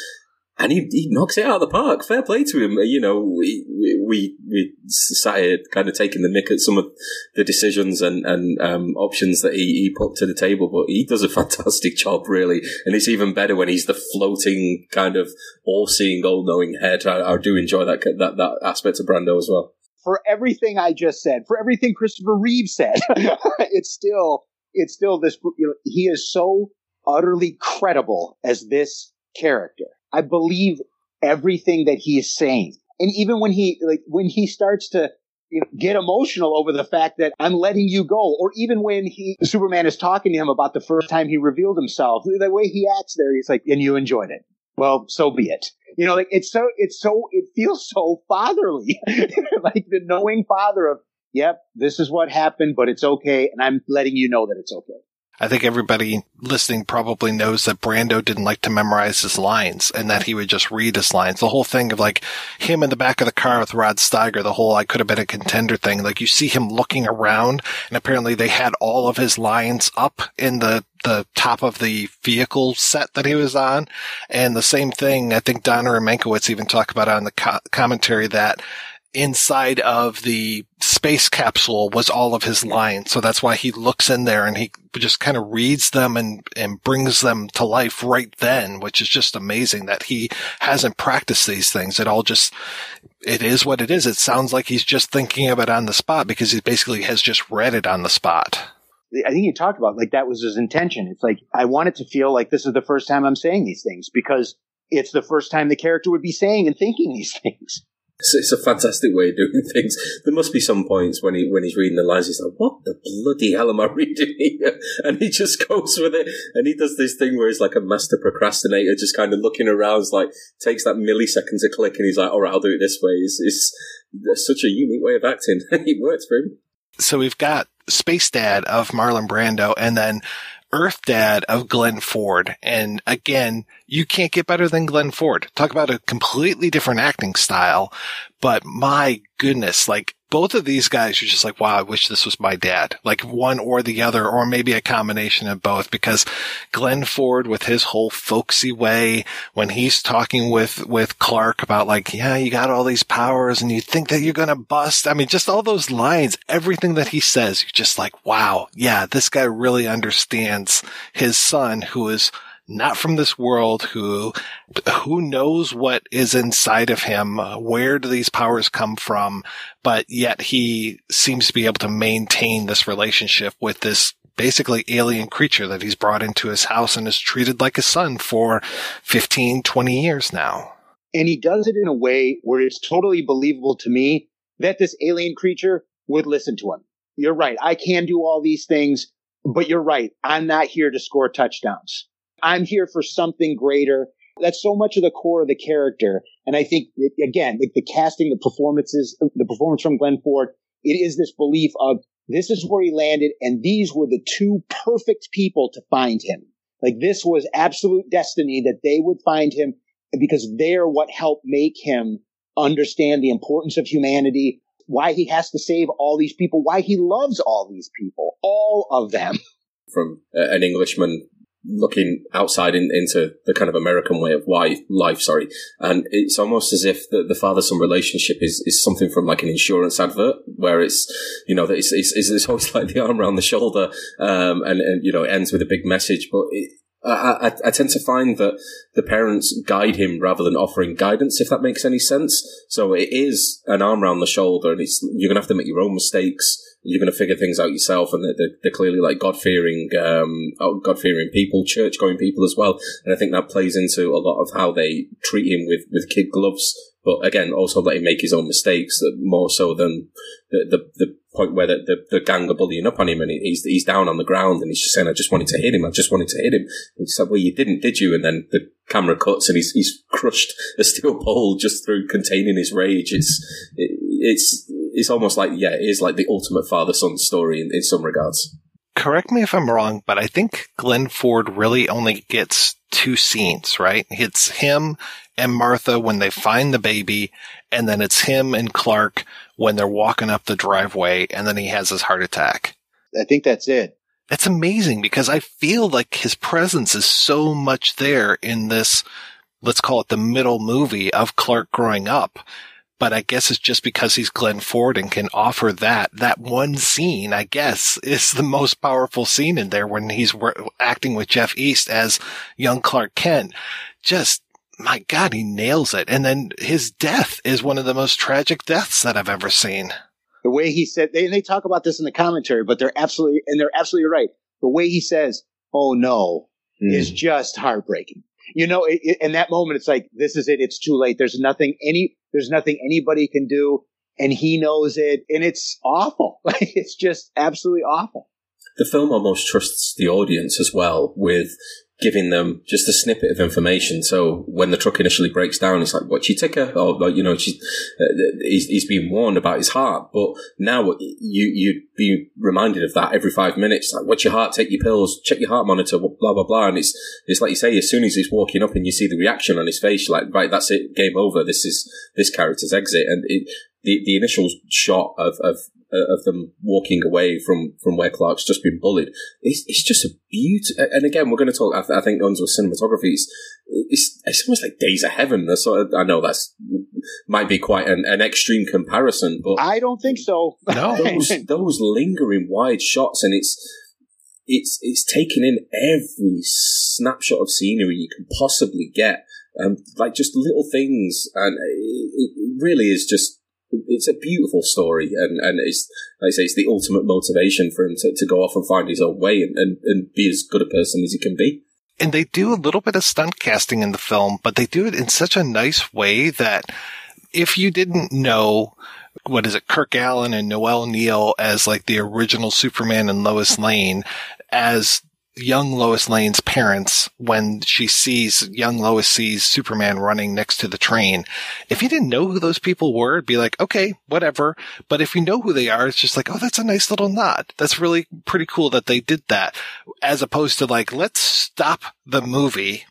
And he, he knocks it out of the park. Fair play to him. You know, we, we, we sat here kind of taking the mick at some of the decisions and, and, um, options that he, he put to the table, but he does a *laughs* fantastic job, really. And it's even better when he's the floating kind of all-seeing, all-knowing head. I, I do enjoy that, that, that aspect of Brando as well. For everything I just said, for everything Christopher Reeve said, *laughs* it's still, it's still this, you know, he is so utterly credible as this character. I believe everything that he is saying. And even when he, like, when he starts to, you know, get emotional over the fact that I'm letting you go, or even when he Superman is talking to him about the first time he revealed himself, the way he acts there, he's like, "And you enjoyed it." Well, so be it. You know, like it's so it's so it feels so fatherly, *laughs* like the knowing father of, "Yep, this is what happened, but it's okay, and I'm letting you know that it's okay." I think everybody listening probably knows that Brando didn't like to memorize his lines and that he would just read his lines. The whole thing of like him in the back of the car with Rod Steiger, the whole I could have been a contender thing. Like you see him looking around and apparently they had all of his lines up in the the top of the vehicle set that he was on. And the same thing, I think Donner and even talk about on the co- commentary that inside of the space capsule was all of his lines. So that's why he looks in there and he just kind of reads them and, and brings them to life right then, which is just amazing that he hasn't practiced these things. It all just, it is what it is. It sounds like he's just thinking of it on the spot because he basically has just read it on the spot. I think you talked about like that was his intention. It's like I want it to feel like this is the first time I'm saying these things because it's the first time the character would be saying and thinking these things. It's, it's a fantastic way of doing *laughs* things. There must be some points when he when he's reading the lines, he's like, "What the bloody hell am I *laughs* reading here?" And he just goes with it. And he does this thing where he's like a master procrastinator, just kind of looking around, like takes that millisecond to click, and he's like, "All right, I'll do it this way." It's, it's such a unique way of acting. *laughs* it works for him. So we've got Space Dad of Marlon Brando and then Earth Dad of Glenn Ford. And again, you can't get better than Glenn Ford. Talk about a completely different acting style. But my goodness, like both of these guys are just like, wow, I wish this was my dad. Like one or the other, or maybe a combination of both because Glenn Ford with his whole folksy way, when he's talking with, with Clark about like, yeah, you got all these powers and you think that you're going to bust. I mean, just all those lines, everything that he says, you're just like, wow, yeah, this guy really understands his son who is not from this world who who knows what is inside of him uh, where do these powers come from but yet he seems to be able to maintain this relationship with this basically alien creature that he's brought into his house and is treated like a son for 15 20 years now And he does it in a way where it's totally believable to me that this alien creature would listen to him. You're right. I can do all these things, but you're right. I'm not here to score touchdowns. I'm here for something greater. That's so much of the core of the character. And I think, again, like the casting, the performances, the performance from Glenn Ford, it is this belief of this is where he landed and these were the two perfect people to find him. Like this was absolute destiny that they would find him because they're what helped make him understand the importance of humanity, why he has to save all these people, why he loves all these people, all of them. From an Englishman looking outside in, into the kind of American way of life, life, sorry. And it's almost as if the, the father-son relationship is, is something from like an insurance advert where it's, you know, it's, it's, it's always *laughs* like the arm around the shoulder, um, and, and, you know, it ends with a big message, but it, I, I, I, tend to find that the parents guide him rather than offering guidance, if that makes any sense. So it is an arm around the shoulder, and it's you're gonna have to make your own mistakes. You're gonna figure things out yourself, and they're, they're clearly like God fearing, um, oh, God fearing people, church going people as well. And I think that plays into a lot of how they treat him with with kid gloves but again, also let him make his own mistakes, that more so than the, the, the point where the, the, the, gang are bullying up on him and he's, he's down on the ground and he's just saying, I just wanted to hit him. I just wanted to hit him. And he said, well, you didn't, did you? And then the camera cuts and he's, he's crushed a steel pole just through containing his rage. It's, it, it's, it's almost like, yeah, it is like the ultimate father-son story in, in some regards. Correct me if I'm wrong, but I think Glenn Ford really only gets two scenes, right? It's him and Martha when they find the baby, and then it's him and Clark when they're walking up the driveway, and then he has his heart attack. I think that's it. That's amazing because I feel like his presence is so much there in this, let's call it the middle movie of Clark growing up. But I guess it's just because he's Glenn Ford and can offer that. That one scene, I guess, is the most powerful scene in there when he's acting with Jeff East as young Clark Kent. Just my God, he nails it. And then his death is one of the most tragic deaths that I've ever seen. The way he said, they, they talk about this in the commentary, but they're absolutely, and they're absolutely right. The way he says, oh no, mm. is just heartbreaking. You know, it, it, in that moment, it's like, this is it. It's too late. There's nothing any, there's nothing anybody can do. And he knows it. And it's awful. *laughs* Like it's just absolutely awful. The film almost trusts the audience as well with giving them just a snippet of information. So when the truck initially breaks down, it's like, what's your ticker? Or, like, you know, she's, uh, he's, he's being warned about his heart. But now you, you'd be reminded of that every five minutes. Like, what's your heart? Take your pills, check your heart monitor, blah, blah, blah. And it's, it's like you say, as soon as he's walking up and you see the reaction on his face, like, right, that's it, game over. This is this character's exit. And it, the, the initial shot of, of uh, of them walking away from from where Clark's just been bullied. It's, it's just a beauty. And again, we're going to talk. I, th- I think on with cinematography. It's, it's, it's almost like Days of Heaven. That's sort of, I know that's might be quite an, an extreme comparison, but I don't think so. No, *laughs* those those lingering wide shots, and it's it's it's taking in every snapshot of scenery you can possibly get, um, like just little things, and it, it really is just it's a beautiful story, and, and it's like I say, it's the ultimate motivation for him to, to go off and find his own way and, and, and be as good a person as he can be. And they do a little bit of stunt casting in the film, but they do it in such a nice way that if you didn't know what is it, Kirk Alyn and Noel Neill as like the original Superman and Lois Lane as young Lois Lane's parents when she sees young Lois sees Superman running next to the train. If you didn't know who those people were, it'd be like, okay, whatever. But if you know who they are, it's just like, oh, that's a nice little nod. That's really pretty cool that they did that as opposed to like, let's stop the movie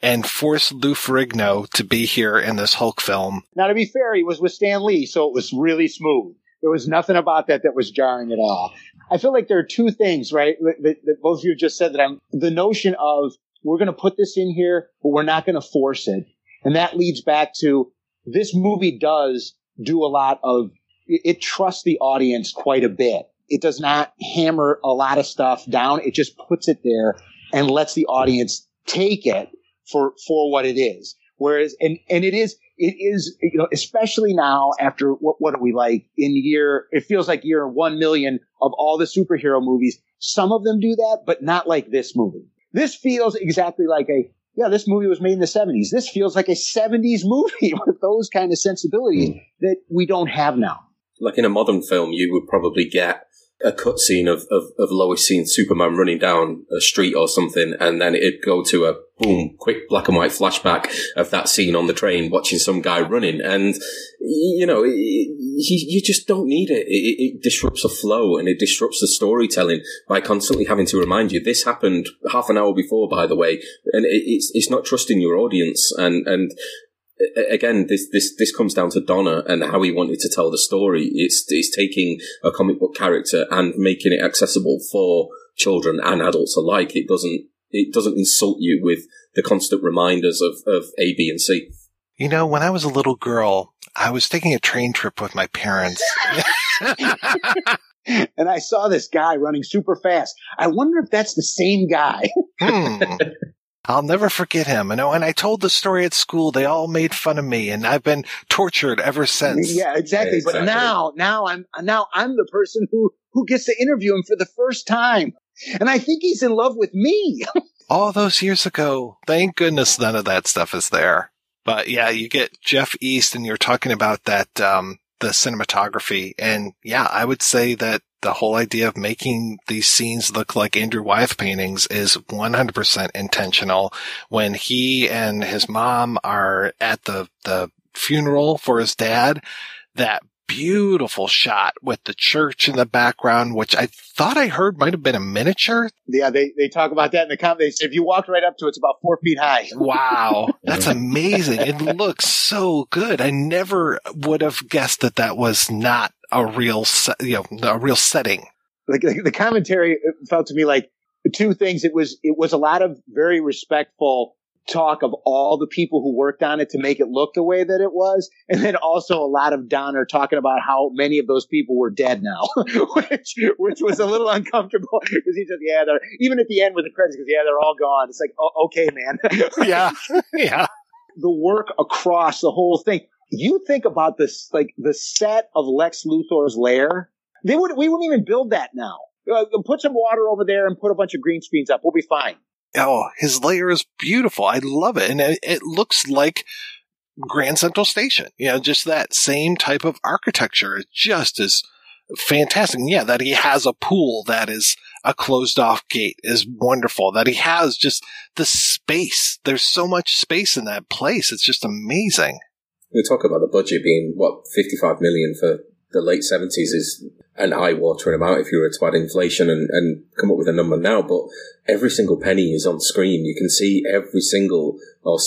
and force Lou Ferrigno to be here in this Hulk film. Now, to be fair, he was with Stan Lee, so it was really smooth. There was nothing about that that was jarring at all. I feel like there are two things, right? That, that both of you just said that I'm the notion of we're going to put this in here, but we're not going to force it. And that leads back to this movie does do a lot of, it trusts the audience quite a bit. It does not hammer a lot of stuff down. It just puts it there and lets the audience take it for, for what it is. Whereas, and, and it is, it is, you know, especially now after what, what are we like in year, it feels like year 1 million of all the superhero movies. Some of them do that, but not like this movie. This feels exactly like a, yeah, this movie was made in the 70s. This feels like a 70s movie *laughs* with those kind of sensibilities mm. that we don't have now. Like in a modern film, you would probably get a cutscene of, of, of Lois seeing Superman running down a street or something, and then it'd go to a boom, quick black and white flashback of that scene on the train watching some guy running. And, you know, it, you, you just don't need it. it. It disrupts the flow and it disrupts the storytelling by constantly having to remind you this happened half an hour before, by the way. And it, it's, it's not trusting your audience. And, and, again, this this this comes down to Donner and how he wanted to tell the story. It's it's taking a comic book character and making it accessible for children and adults alike. It doesn't it doesn't insult you with the constant reminders of of A, B, and C. You know, when I was a little girl, I was taking a train trip with my parents. *laughs* and I saw this guy running super fast. I wonder if that's the same guy. hmm. I'll never forget him. And when I told the story at school, they all made fun of me, and I've been tortured ever since. Yeah, exactly. exactly. But now, now I'm now I'm the person who who gets to interview him for the first time, and I think he's in love with me. *laughs* all those years ago, thank goodness none of that stuff is there. But yeah, you get Jeff East, and you're talking about that um, the cinematography, and yeah, I would say that the whole idea of making these scenes look like Andrew Wyeth paintings is 100% intentional. When he and his mom are at the, the funeral for his dad, that beautiful shot with the church in the background, which I thought I heard might have been a miniature. Yeah, they, they talk about that in the comment. They say if you walked right up to it, it's about four feet high. *laughs* Wow. That's amazing. it *laughs* looks so good. I never would have guessed that that was not a real, se- you know, a real setting. Like the commentary felt to me like two things. It was, it was a lot of very respectful talk of all the people who worked on it to make it look the way that it was. And then also a lot of Donner talking about how many of those people were dead now, *laughs* which, which was a little uncomfortable because he said, yeah, they're, even at the end with the credits, because yeah, they're all gone. It's like, oh, okay, man. *laughs* yeah. *laughs* Yeah. The work across the whole thing. You think about this, like the set of Lex Luthor's lair. They would, we wouldn't even build that now. Uh, put some water over there and put a bunch of green screens up. We'll be fine. Oh, his layer is beautiful. I love it. And it, it, looks like Grand Central Station. You know, just that same type of architecture. It just is fantastic. Yeah, that he has a pool that is a closed off gate is wonderful. That he has just the space. There's so much space in that place. It's just amazing. We talk about the budget being, what, 55 million for the late 70s is an eye-watering amount if you were to add inflation and, and come up with a number now. But every single penny is on screen. You can see every single or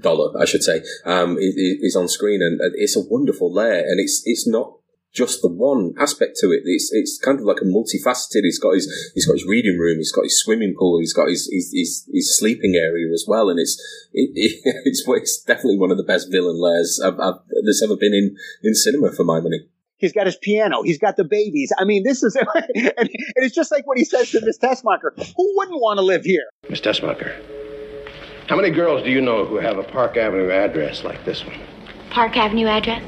dollar, I should say, um, is, on screen, and it's a wonderful layer. And it's it's not just the one aspect to it. It's it's kind of like a multifaceted. He's got his he's got his reading room. He's got his swimming pool. He's got his his, his, his sleeping area as well. And it's it, it, *laughs* it's it's definitely one of the best villain layers I've, I've, that's ever been in in cinema for my money. He's got his piano. He's got the babies. I mean, this is, and, *laughs* and it's just like what he says to Miss Tessmacher. Who wouldn't want to live here? Miss Tessmacher, how many girls do you know who have a Park Avenue address like this one? Park Avenue address?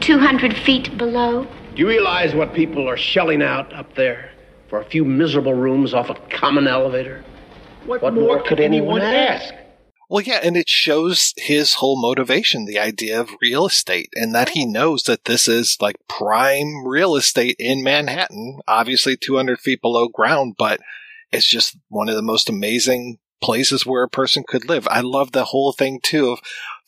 200 feet below? Do you realize what people are shelling out up there for a few miserable rooms off a common elevator? What, what more, more could anyone ask? Well, yeah, and it shows his whole motivation, the idea of real estate, and that he knows that this is like prime real estate in Manhattan, obviously 200 feet below ground, but it's just one of the most amazing places where a person could live. I love the whole thing too of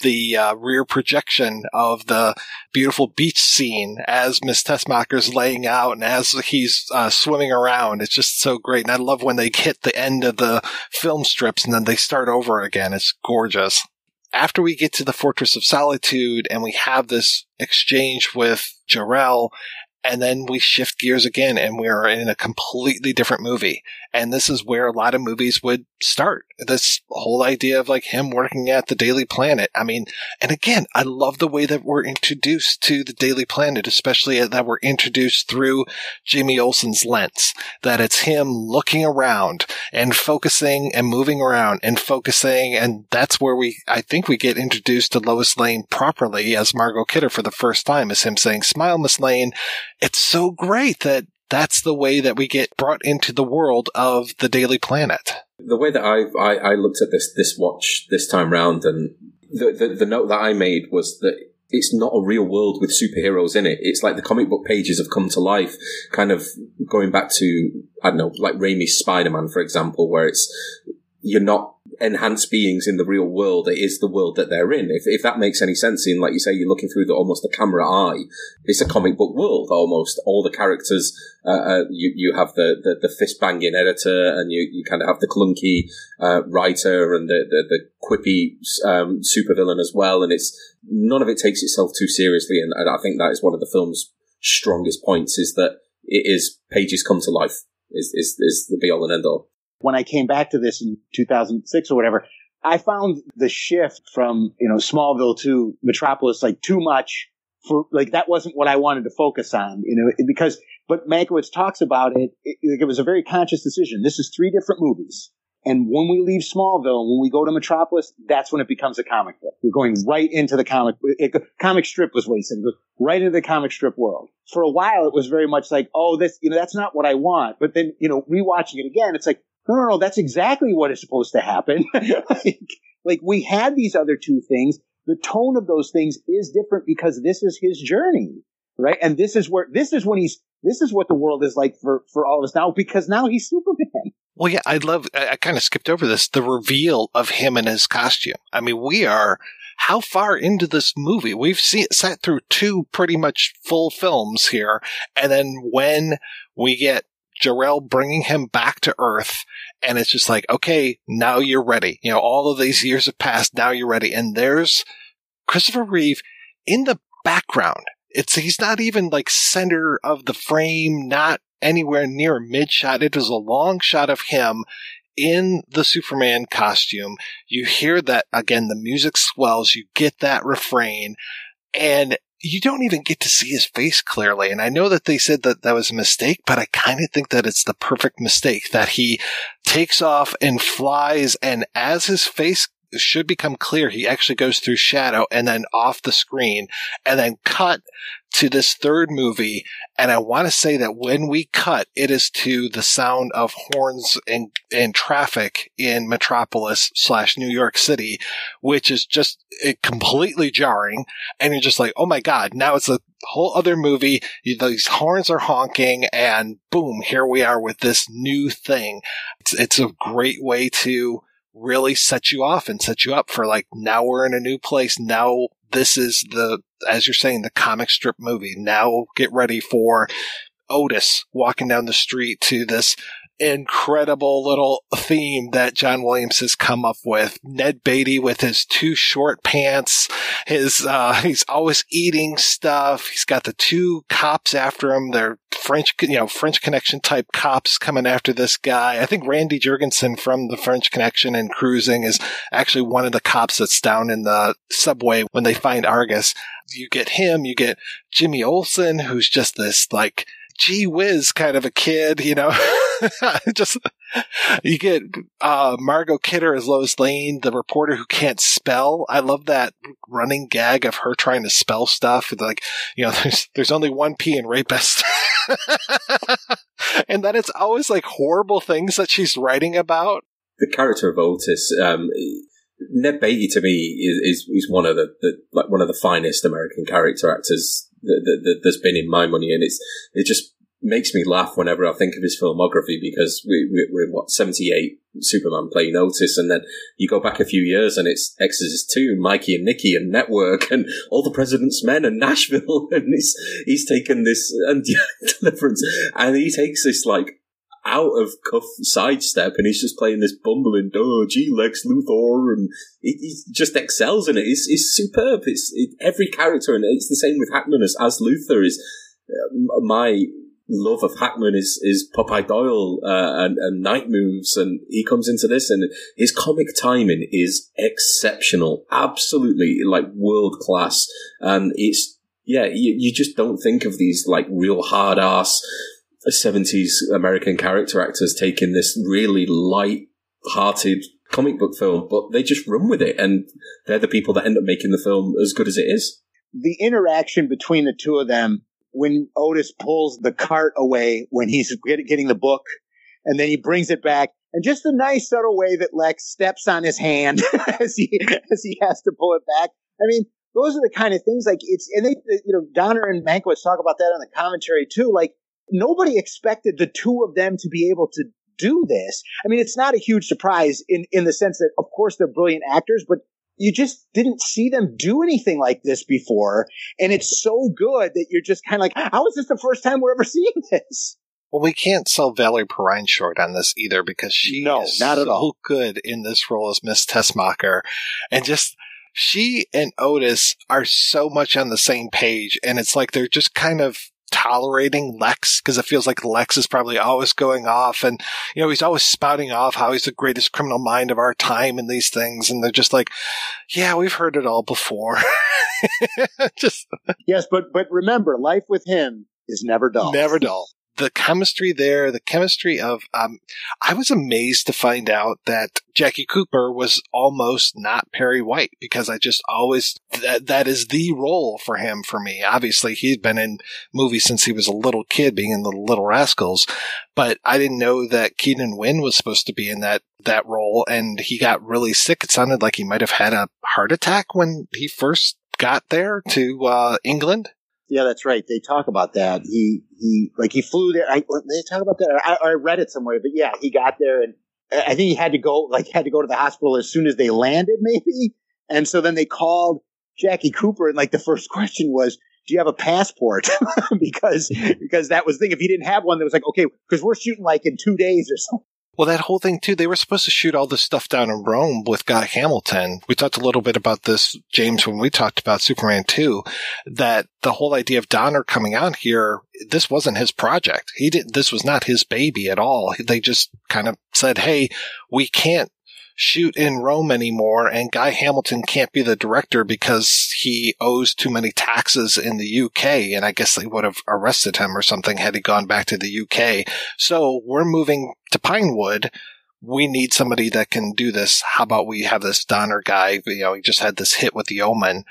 the uh, rear projection of the beautiful beach scene as Miss Tessmacher's laying out and as he's uh, swimming around. It's just so great. And I love when they hit the end of the film strips and then they start over again. It's gorgeous. After we get to the Fortress of Solitude and we have this exchange with Jor-El and then we shift gears again and we're in a completely different movie. And this is where a lot of movies would start. This whole idea of like him working at the Daily Planet. I mean, and again, I love the way that we're introduced to the Daily Planet, especially that we're introduced through Jimmy Olsen's lens. That it's him looking around and focusing and moving around and focusing. And that's where we, I think we get introduced to Lois Lane properly as Margot Kidder for the first time is him saying, smile, Miss Lane. It's so great that that's the way that we get brought into the world of the Daily Planet. The way that I I, I looked at this this watch this time round, and the, the, the note that I made was that it's not a real world with superheroes in it. It's like the comic book pages have come to life, kind of going back to, I don't know, like Raimi's Spider-Man, for example, where it's, you're not enhanced beings in the real world. It is the world that they're in. If, if that makes any sense, in like you say, you're looking through the almost the camera eye. It's a comic book world almost. All the characters, uh, uh, you you have the, the, the fist banging editor, and you, you kind of have the clunky uh, writer and the the, the quippy um, supervillain as well. And it's none of it takes itself too seriously, and, and I think that is one of the film's strongest points is that it is pages come to life. Is is is the be all and end all when I came back to this in 2006 or whatever, I found the shift from, you know, Smallville to Metropolis like too much for, like, that wasn't what I wanted to focus on, you know, because, but Mankiewicz talks about it, it, it was a very conscious decision. This is three different movies. And when we leave Smallville, when we go to Metropolis, that's when it becomes a comic book. We're going right into the comic, it, comic strip was what he said. He goes right into the comic strip world. For a while, it was very much like, oh, this, you know, that's not what I want. But then, you know, rewatching it again, it's like, no, no, no, that's exactly what is supposed to happen. *laughs* like, like we had these other two things. The tone of those things is different because this is his journey, right? And this is where, this is when he's, this is what the world is like for, for all of us now because now he's Superman. Well, yeah, I love, I, I kind of skipped over this, the reveal of him in his costume. I mean, we are, how far into this movie? We've seen, sat through two pretty much full films here. And then when we get Jor-El bringing him back to Earth. And it's just like, okay, now you're ready. You know, all of these years have passed. Now you're ready. And there's Christopher Reeve in the background. It's, he's not even like center of the frame, not anywhere near mid shot. It is a long shot of him in the Superman costume. You hear that again, the music swells. You get that refrain and you don't even get to see his face clearly. And I know that they said that that was a mistake, but I kind of think that it's the perfect mistake that he takes off and flies. And as his face should become clear, he actually goes through shadow and then off the screen and then cut to this third movie. And I want to say that when we cut, it is to the sound of horns and, and traffic in Metropolis slash New York City, which is just eh, completely jarring. And you're just like, oh my God, now it's a whole other movie. These horns are honking and boom, here we are with this new thing. It's, it's a great way to really set you off and set you up for like, now we're in a new place. Now this is the, as you're saying, the comic strip movie. Now get ready for Otis walking down the street to this incredible little theme that John Williams has come up with. Ned Beatty with his two short pants, his uh, he's always eating stuff. He's got the two cops after him. They're French, you know, French Connection type cops coming after this guy. I think Randy Jurgensen from the French Connection and Cruising is actually one of the cops that's down in the subway when they find Argus. You get him, you get Jimmy Olsen, who's just this like gee whiz kind of a kid, you know. *laughs* Just you get uh, Margot Kidder as Lois Lane, the reporter who can't spell. I love that running gag of her trying to spell stuff. Like, you know, *laughs* there's there's only one P in rapist, *laughs* and then it's always like horrible things that she's writing about. The character of Otis, um, Ned Beatty, to me is, is, is one of the, the, like one of the finest American character actors that, that, that, that's been in my money, and it's it just makes me laugh whenever I think of his filmography because we, we, we're in what 78 Superman playing Otis and then you go back a few years and it's Exorcist 2, Mikey and Nicky, and Network and All the President's Men and Nashville *laughs* and he's, he's taken this and *laughs* Deliverance and he takes this like out of cuff sidestep and he's just playing this bumbling, oh, gee, Lex Luthor, and he, he just excels in it. It's, it's superb. It's it, every character, and it's the same with Hackman as, as Luthor is. Uh, my love of Hackman is is Popeye Doyle uh, and, and Night Moves, and he comes into this, and his comic timing is exceptional, absolutely like world class, and it's yeah, you, you just don't think of these like real hard ass. 70s American character actors taking this really light hearted comic book film, but they just run with it, and they're the people that end up making the film as good as it is. The interaction between the two of them when Otis pulls the cart away when he's getting the book and then he brings it back and just the nice subtle way that Lex steps on his hand *laughs* as he as he has to pull it back. I mean, those are the kind of things like it's, and they, you know, Donner and Mankiewicz talk about that on the commentary too. Like nobody expected the two of them to be able to do this. I mean, it's not a huge surprise in, in the sense that, of course, they're brilliant actors, but you just didn't see them do anything like this before. And it's so good that you're just kind of like, how is this the first time we're ever *laughs* seeing this? Well, we can't sell Valerie Perrine short on this either because she No, is not at so all. good in this role as Miss Tessmacher. And just, she and Otis are so much on the same page. And it's like they're just kind of tolerating Lex because it feels like Lex is probably always going off and, you know, he's always spouting off how he's the greatest criminal mind of our time and these things. And they're just like, yeah, we've heard it all before. *laughs* just Yes, but, but remember, life with him is never dull. Never dull. The chemistry there, the chemistry of, um, I was amazed to find out that Jackie Cooper was almost not Perry White because I just always, that, that is the role for him for me. Obviously, he's been in movies since he was a little kid being in the Little Rascals, but I didn't know that Keenan Wynn was supposed to be in that, that role and he got really sick. It sounded like he might have had a heart attack when he first got there to, uh, England. Yeah, that's right. They talk about that. He he like he flew there. I, they talk about that. I, I read it somewhere, but yeah, he got there, and I think he had to go like had to go to the hospital as soon as they landed, maybe. And so then they called Jackie Cooper, and like the first *laughs* question was, "Do you have a passport?" *laughs* because because that was the thing. If he didn't have one, that was like, okay, because we're shooting like in two days or something. Well, that whole thing too, they were supposed to shoot all this stuff down in Rome with Guy Hamilton. We talked a little bit about this, James, when we talked about Superman 2, that the whole idea of Donner coming out here, this wasn't his project. He didn't. this was not his baby at all. They just kind of said, Hey, we can't shoot in Rome anymore and Guy Hamilton can't be the director because he owes too many taxes in the UK and I guess they would have arrested him or something had he gone back to the UK. So we're moving to Pinewood. We need somebody that can do this. How about we have this Donner guy? You know, he just had this hit with the Omen.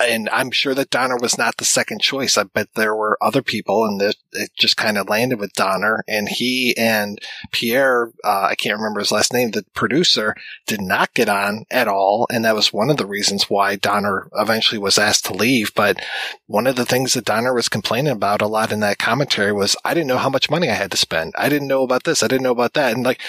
And I'm sure that Donner was not the second choice. I bet there were other people and it, just kind of landed with Donner and he and Pierre, uh, I can't remember his last name, the producer did not get on at all. And that was one of the reasons why Donner eventually was asked to leave. But one of the things that Donner was complaining about a lot in that commentary was, I didn't know how much money I had to spend. I didn't know about this. I didn't know about that. And like,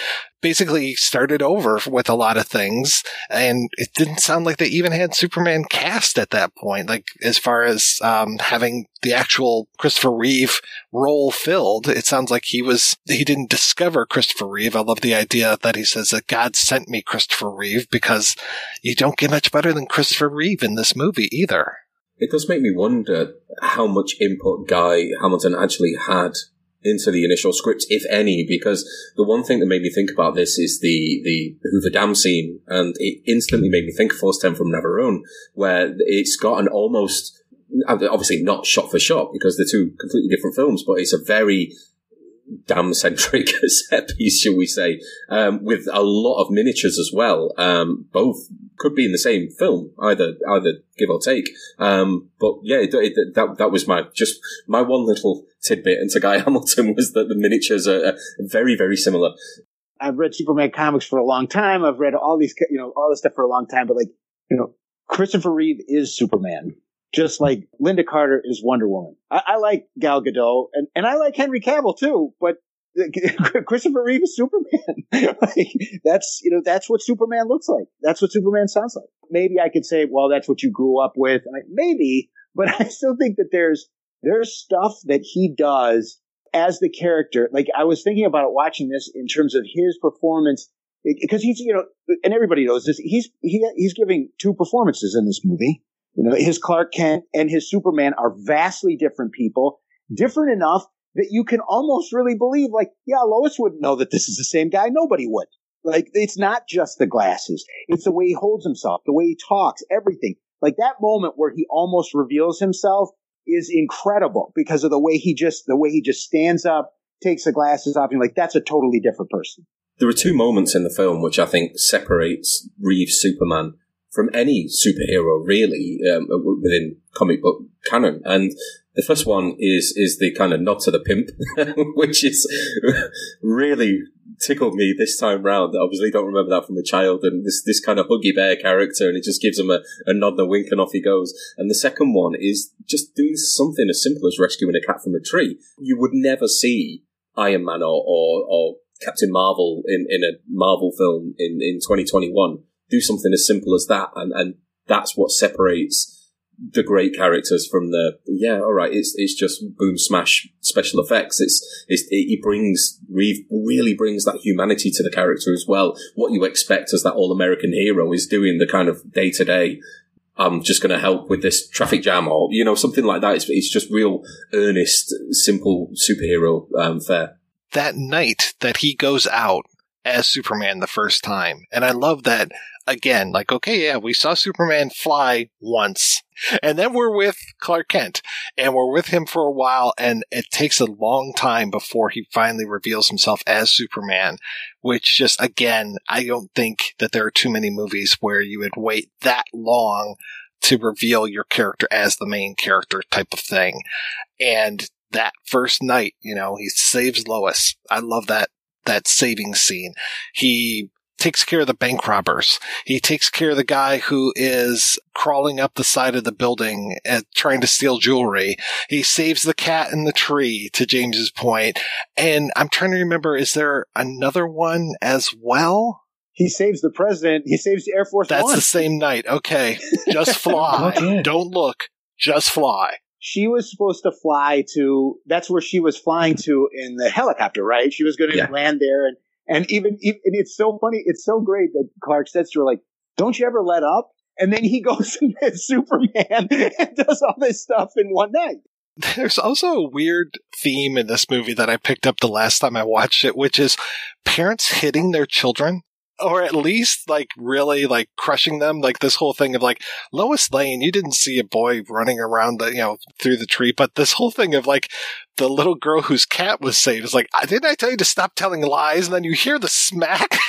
basically started over with a lot of things and it didn't sound like they even had Superman cast at that point. Like as far as, um, having the actual Christopher Reeve role filled, it sounds like he was, he didn't discover Christopher Reeve. I love the idea that he says that God sent me Christopher Reeve because you don't get much better than Christopher Reeve in this movie either. It does make me wonder how much input Guy Hamilton actually had into the initial script, if any, because the one thing that made me think about this is the, the Hoover Dam scene, and it instantly made me think of Force 10 from Navarone, where it's got an almost, obviously not shot for shot, because they're two completely different films, but it's a very dam centric *laughs* set piece, shall we say, um, with a lot of miniatures as well. Um, both could be in the same film, either either give or take. Um, but yeah, it, it, that that was my just my one little tidbit into Guy *laughs* Hamilton was that the miniatures are, very very similar. I've read Superman comics for a long time. I've read all these, you know, all this stuff for a long time. But like, you know, Christopher Reeve is Superman, just like Lynda Carter is Wonder Woman. I, I like Gal Gadot, and and I like Henry Cavill too. But *laughs* Christopher Reeve is Superman. *laughs* like, that's you know that's what Superman looks like. That's what Superman sounds like. Maybe I could say, well, that's what you grew up with. Like, maybe, but I still think that there's there's stuff that he does as the character. Like I was thinking about watching this in terms of his performance because he's you know, and everybody knows this. He's he he's giving two performances in this movie. You know, his Clark Kent and his Superman are vastly different people, different enough that you can almost really believe, like, yeah, Lois wouldn't know that this is the same guy. Nobody would. Like, it's not just the glasses. It's the way he holds himself, the way he talks, everything. Like that moment where he almost reveals himself is incredible because of the way he just, the way he just stands up, takes the glasses off, and like, that's a totally different person. There are two moments in the film which I think separates Reeves Superman from any superhero really um, within comic book canon. And the first one is is the kind of nod to the pimp, *laughs* which is *laughs* really tickled me this time round. I obviously don't remember that from a child, and this this kind of huggy bear character, and it just gives him a, a nod and a wink, and off he goes. And the second one is just doing something as simple as rescuing a cat from a tree. You would never see Iron Man or or, or Captain Marvel in, in a Marvel film in, in 2021 do something as simple as that, and, and that's what separates the great characters from the yeah all right it's it's just boom smash special effects. It's, it's it, it brings Reeve really brings that humanity to the character as well. What you expect as that all American hero is doing the kind of day to day I'm just going to help with this traffic jam or you know something like that. It's, it's just real earnest simple superhero um, fare. That night that he goes out as Superman the first time and I love that again, like, okay, yeah, we saw Superman fly once. And then we're with Clark Kent and we're with him for a while and it takes a long time before he finally reveals himself as Superman, which just, again, I don't think that there are too many movies where you would wait that long to reveal your character as the main character type of thing. And that first night, you know, he saves Lois. I love that, that saving scene. He takes care of the bank robbers. He takes care of the guy who is crawling up the side of the building and trying to steal jewelry. He saves the cat in the tree, to James's point. And I'm trying to remember, is there another one as well? He saves the president. He saves the Air Force That's One. the same night. Okay. Just *laughs* fly. Don't look. Just fly. she was supposed to fly to that's where she was flying to in the helicopter right she was going to Yeah. land there and and even, even it's so funny it's so great that clark says to her like don't you ever let up and then he *laughs* goes and superman and does all this stuff in one night There's also a weird theme in this movie that I picked up the last time I watched it, which is parents hitting their children. Or at least like really like crushing them, like this whole thing of like Lois Lane, you didn't see a boy running around the you know through the tree, but this whole thing of like the little girl whose cat was saved is like, didn't I tell you to stop telling lies? And then you hear the smack. *laughs*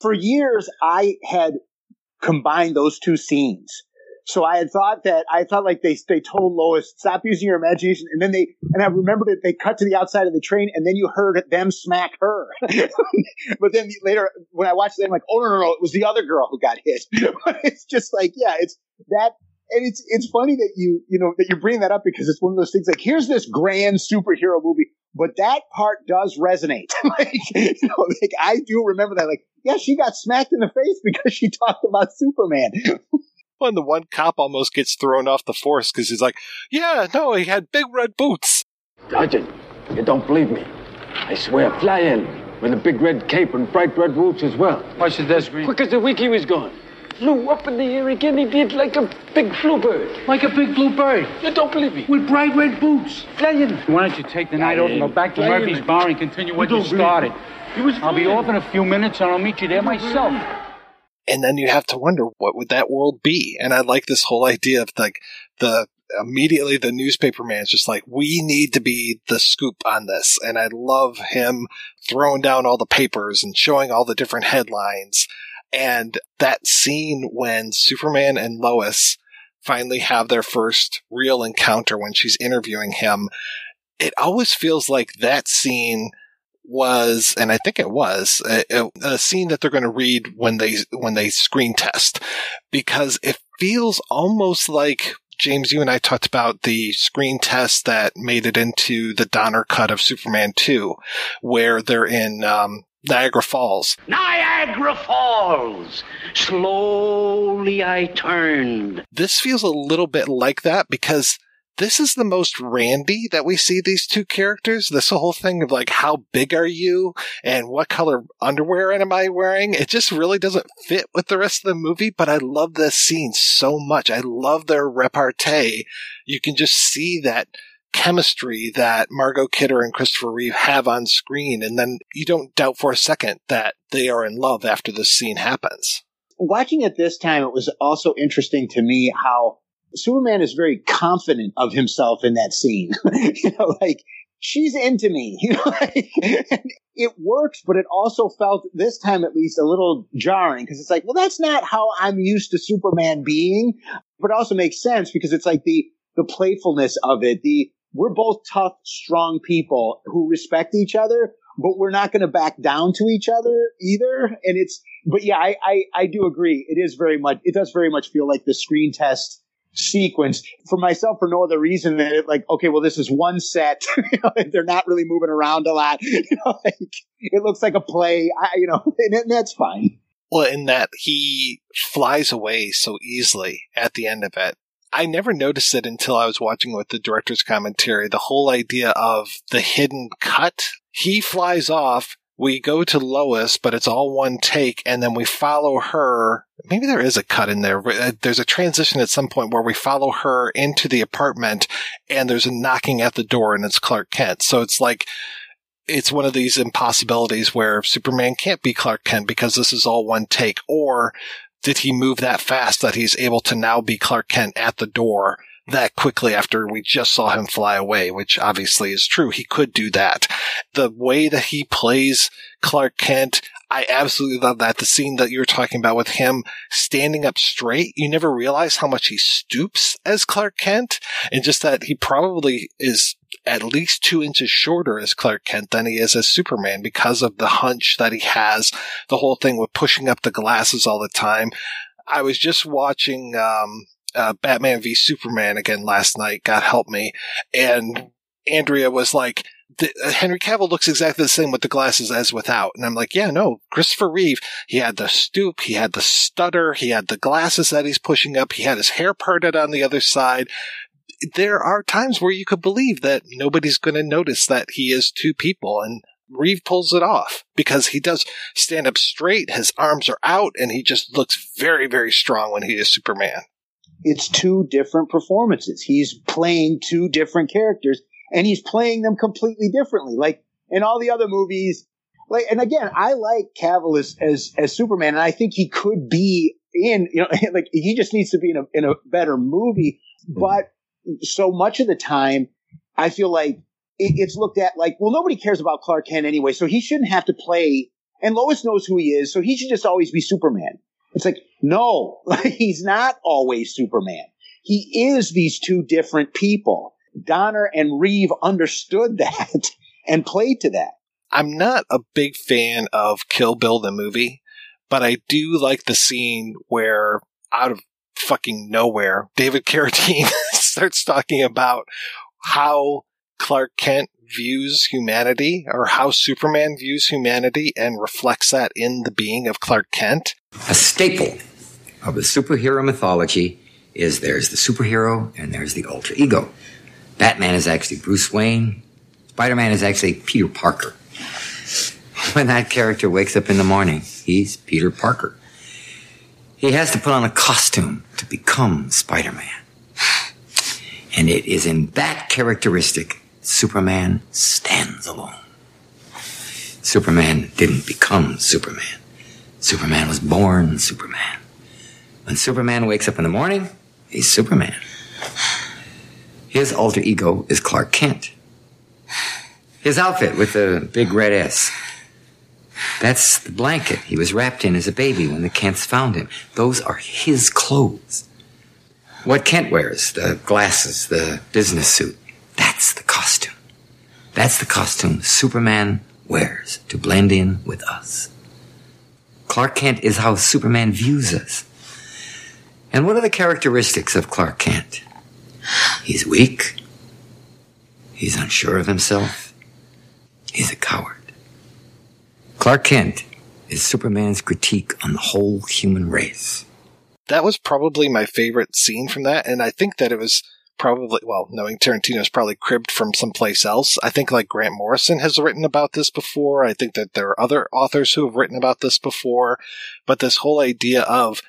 for years i had combined those two scenes so I had thought that I thought like they they told Lois stop using your imagination, and then they and I remembered that they cut to the outside of the train, and then you heard them smack her. *laughs* but then later when I watched it, I'm like, oh no no no, it was the other girl who got hit. *laughs* it's just like yeah, it's that. And it's it's funny that you you know that you bring that up because it's one of those things like here's this grand superhero movie, but that part does resonate. *laughs* like you know, like I do remember that. Like yeah, she got smacked in the face because she talked about Superman. When the one cop almost gets thrown off the force because he's like, yeah, no, he had big red boots. Sergeant, you don't believe me. I swear, fly in with a big red cape and bright red boots as well. Watch the desk, Green. Quick as the week he was gone. Flew up in the air again, he did like a big blue bird. Like a big blue bird. You don't believe me? With bright red boots. Fly in. Why don't you take the night off and go back to Murphy's Bar and continue what you don't started? He was I'll be off in a few minutes and I'll meet you there myself. And then you have to wonder what would that world be? And I like this whole idea of like the immediately the newspaper man is just like, we need to be the scoop on this. And I love him throwing down all the papers and showing all the different headlines. And that scene when Superman and Lois finally have their first real encounter when she's interviewing him, it always feels like that scene was, and I think it was, a, a scene that they're going to read when they when they screen test, because it feels almost like James, you and I talked about the screen test that made it into the Donner cut of Superman 2, where they're in um, Niagara Falls. Niagara Falls. Slowly I turned. This feels a little bit like that because this is the most randy that we see these two characters. This whole thing of like, how big are you and what color underwear am I wearing? It just really doesn't fit with the rest of the movie, but I love this scene so much. I love their repartee. You can just see that chemistry that Margot Kidder and Christopher Reeve have on screen. And then you don't doubt for a second that they are in love after this scene happens. Watching it this time, it was also interesting to me how Superman is very confident of himself in that scene. *laughs* you know, like she's into me. *laughs* You know, it works, but it also felt this time at least a little jarring because it's like, well, that's not how I'm used to Superman being. But it also makes sense because it's like the the playfulness of it. The we're both tough, strong people who respect each other, but we're not going to back down to each other either. And it's, but yeah, I, I, I do agree. It is very much, it does very much feel like the screen test sequence for myself for no other reason than it like, okay, well, this is one set. *laughs* they're not really moving around a lot. *laughs* Like, it looks like a play, I, you know, *laughs* and, and that's fine. Well, in that he flies away so easily at the end of it. I never noticed it until I was watching with the director's commentary. The whole idea of the hidden cut. He flies off. We go to Lois, but it's all one take, and then we follow her. Maybe there is a cut in there. Uh, There's a transition at some point where we follow her into the apartment, and there's a knocking at the door, and it's Clark Kent. So it's like it's one of these impossibilities where Superman can't be Clark Kent because this is all one take, or did he move that fast that he's able to now be Clark Kent at the door that quickly after we just saw him fly away, which obviously is true. He could do that. The way that he plays Clark Kent, I absolutely love that. The scene that you were talking about with him standing up straight, you never realize how much he stoops as Clark Kent, and just that he probably is at least two inches shorter as Clark Kent than he is as Superman because of the hunch that he has, the whole thing with pushing up the glasses all the time. I was just watching um, uh, Batman v Superman again last night. God help me, and Andrea was like, the, uh, Henry Cavill looks exactly the same with the glasses as without. And I'm like, yeah, no, Christopher Reeve, he had the stoop, he had the stutter, he had the glasses that he's pushing up, he had his hair parted on the other side. There are times where you could believe that nobody's going to notice that he is two people and Reeve pulls it off because he does stand up straight, his arms are out, and he just looks very, very strong when he is Superman. It's two different performances. He's playing two different characters and he's playing them completely differently. Like in all the other movies, like, and again, I like Cavill as, as, as Superman and I think he could be in, you know, *laughs* like he just needs to be in a, in a better movie. Mm-hmm. But so much of the time, I feel like it, it's looked at like, well, nobody cares about Clark Kent anyway, so he shouldn't have to play. And Lois knows who he is, so he should just always be Superman. It's like, no, *laughs* he's not always Superman. He is these two different people. Donner and Reeve understood *laughs* that and played to that. I'm not a big fan of Kill Bill the movie, but I do like the scene where out of fucking nowhere, David Carradine *laughs* starts talking about how Clark Kent views humanity or how Superman views humanity and reflects that in the being of Clark Kent. A staple of the superhero mythology is there's the superhero and there's the alter ego. Batman is actually Bruce Wayne. Spider-Man is actually Peter Parker. *laughs* When that character wakes up in the morning, he's Peter Parker. He has to put on a costume to become Spider-Man. *sighs* And it is in that characteristic Superman stands alone. Superman didn't become Superman. Superman was born Superman. When Superman wakes up in the morning, he's Superman. His alter ego is Clark Kent. His outfit with the big red S. That's the blanket he was wrapped in as a baby when the Kents found him. Those are his clothes. What Kent wears, the glasses, the business suit, that's the costume. That's the costume Superman wears to blend in with us. Clark Kent is how Superman views us. And what are the characteristics of Clark Kent? He's weak. He's unsure of himself. He's a coward. Clark Kent is Superman's critique on the whole human race. That was probably my favorite scene from that, and I think that it was probably well, knowing Tarantino's probably cribbed from someplace else. I think like Grant Morrison has written about this before. I think that there are other authors who have written about this before, but this whole idea of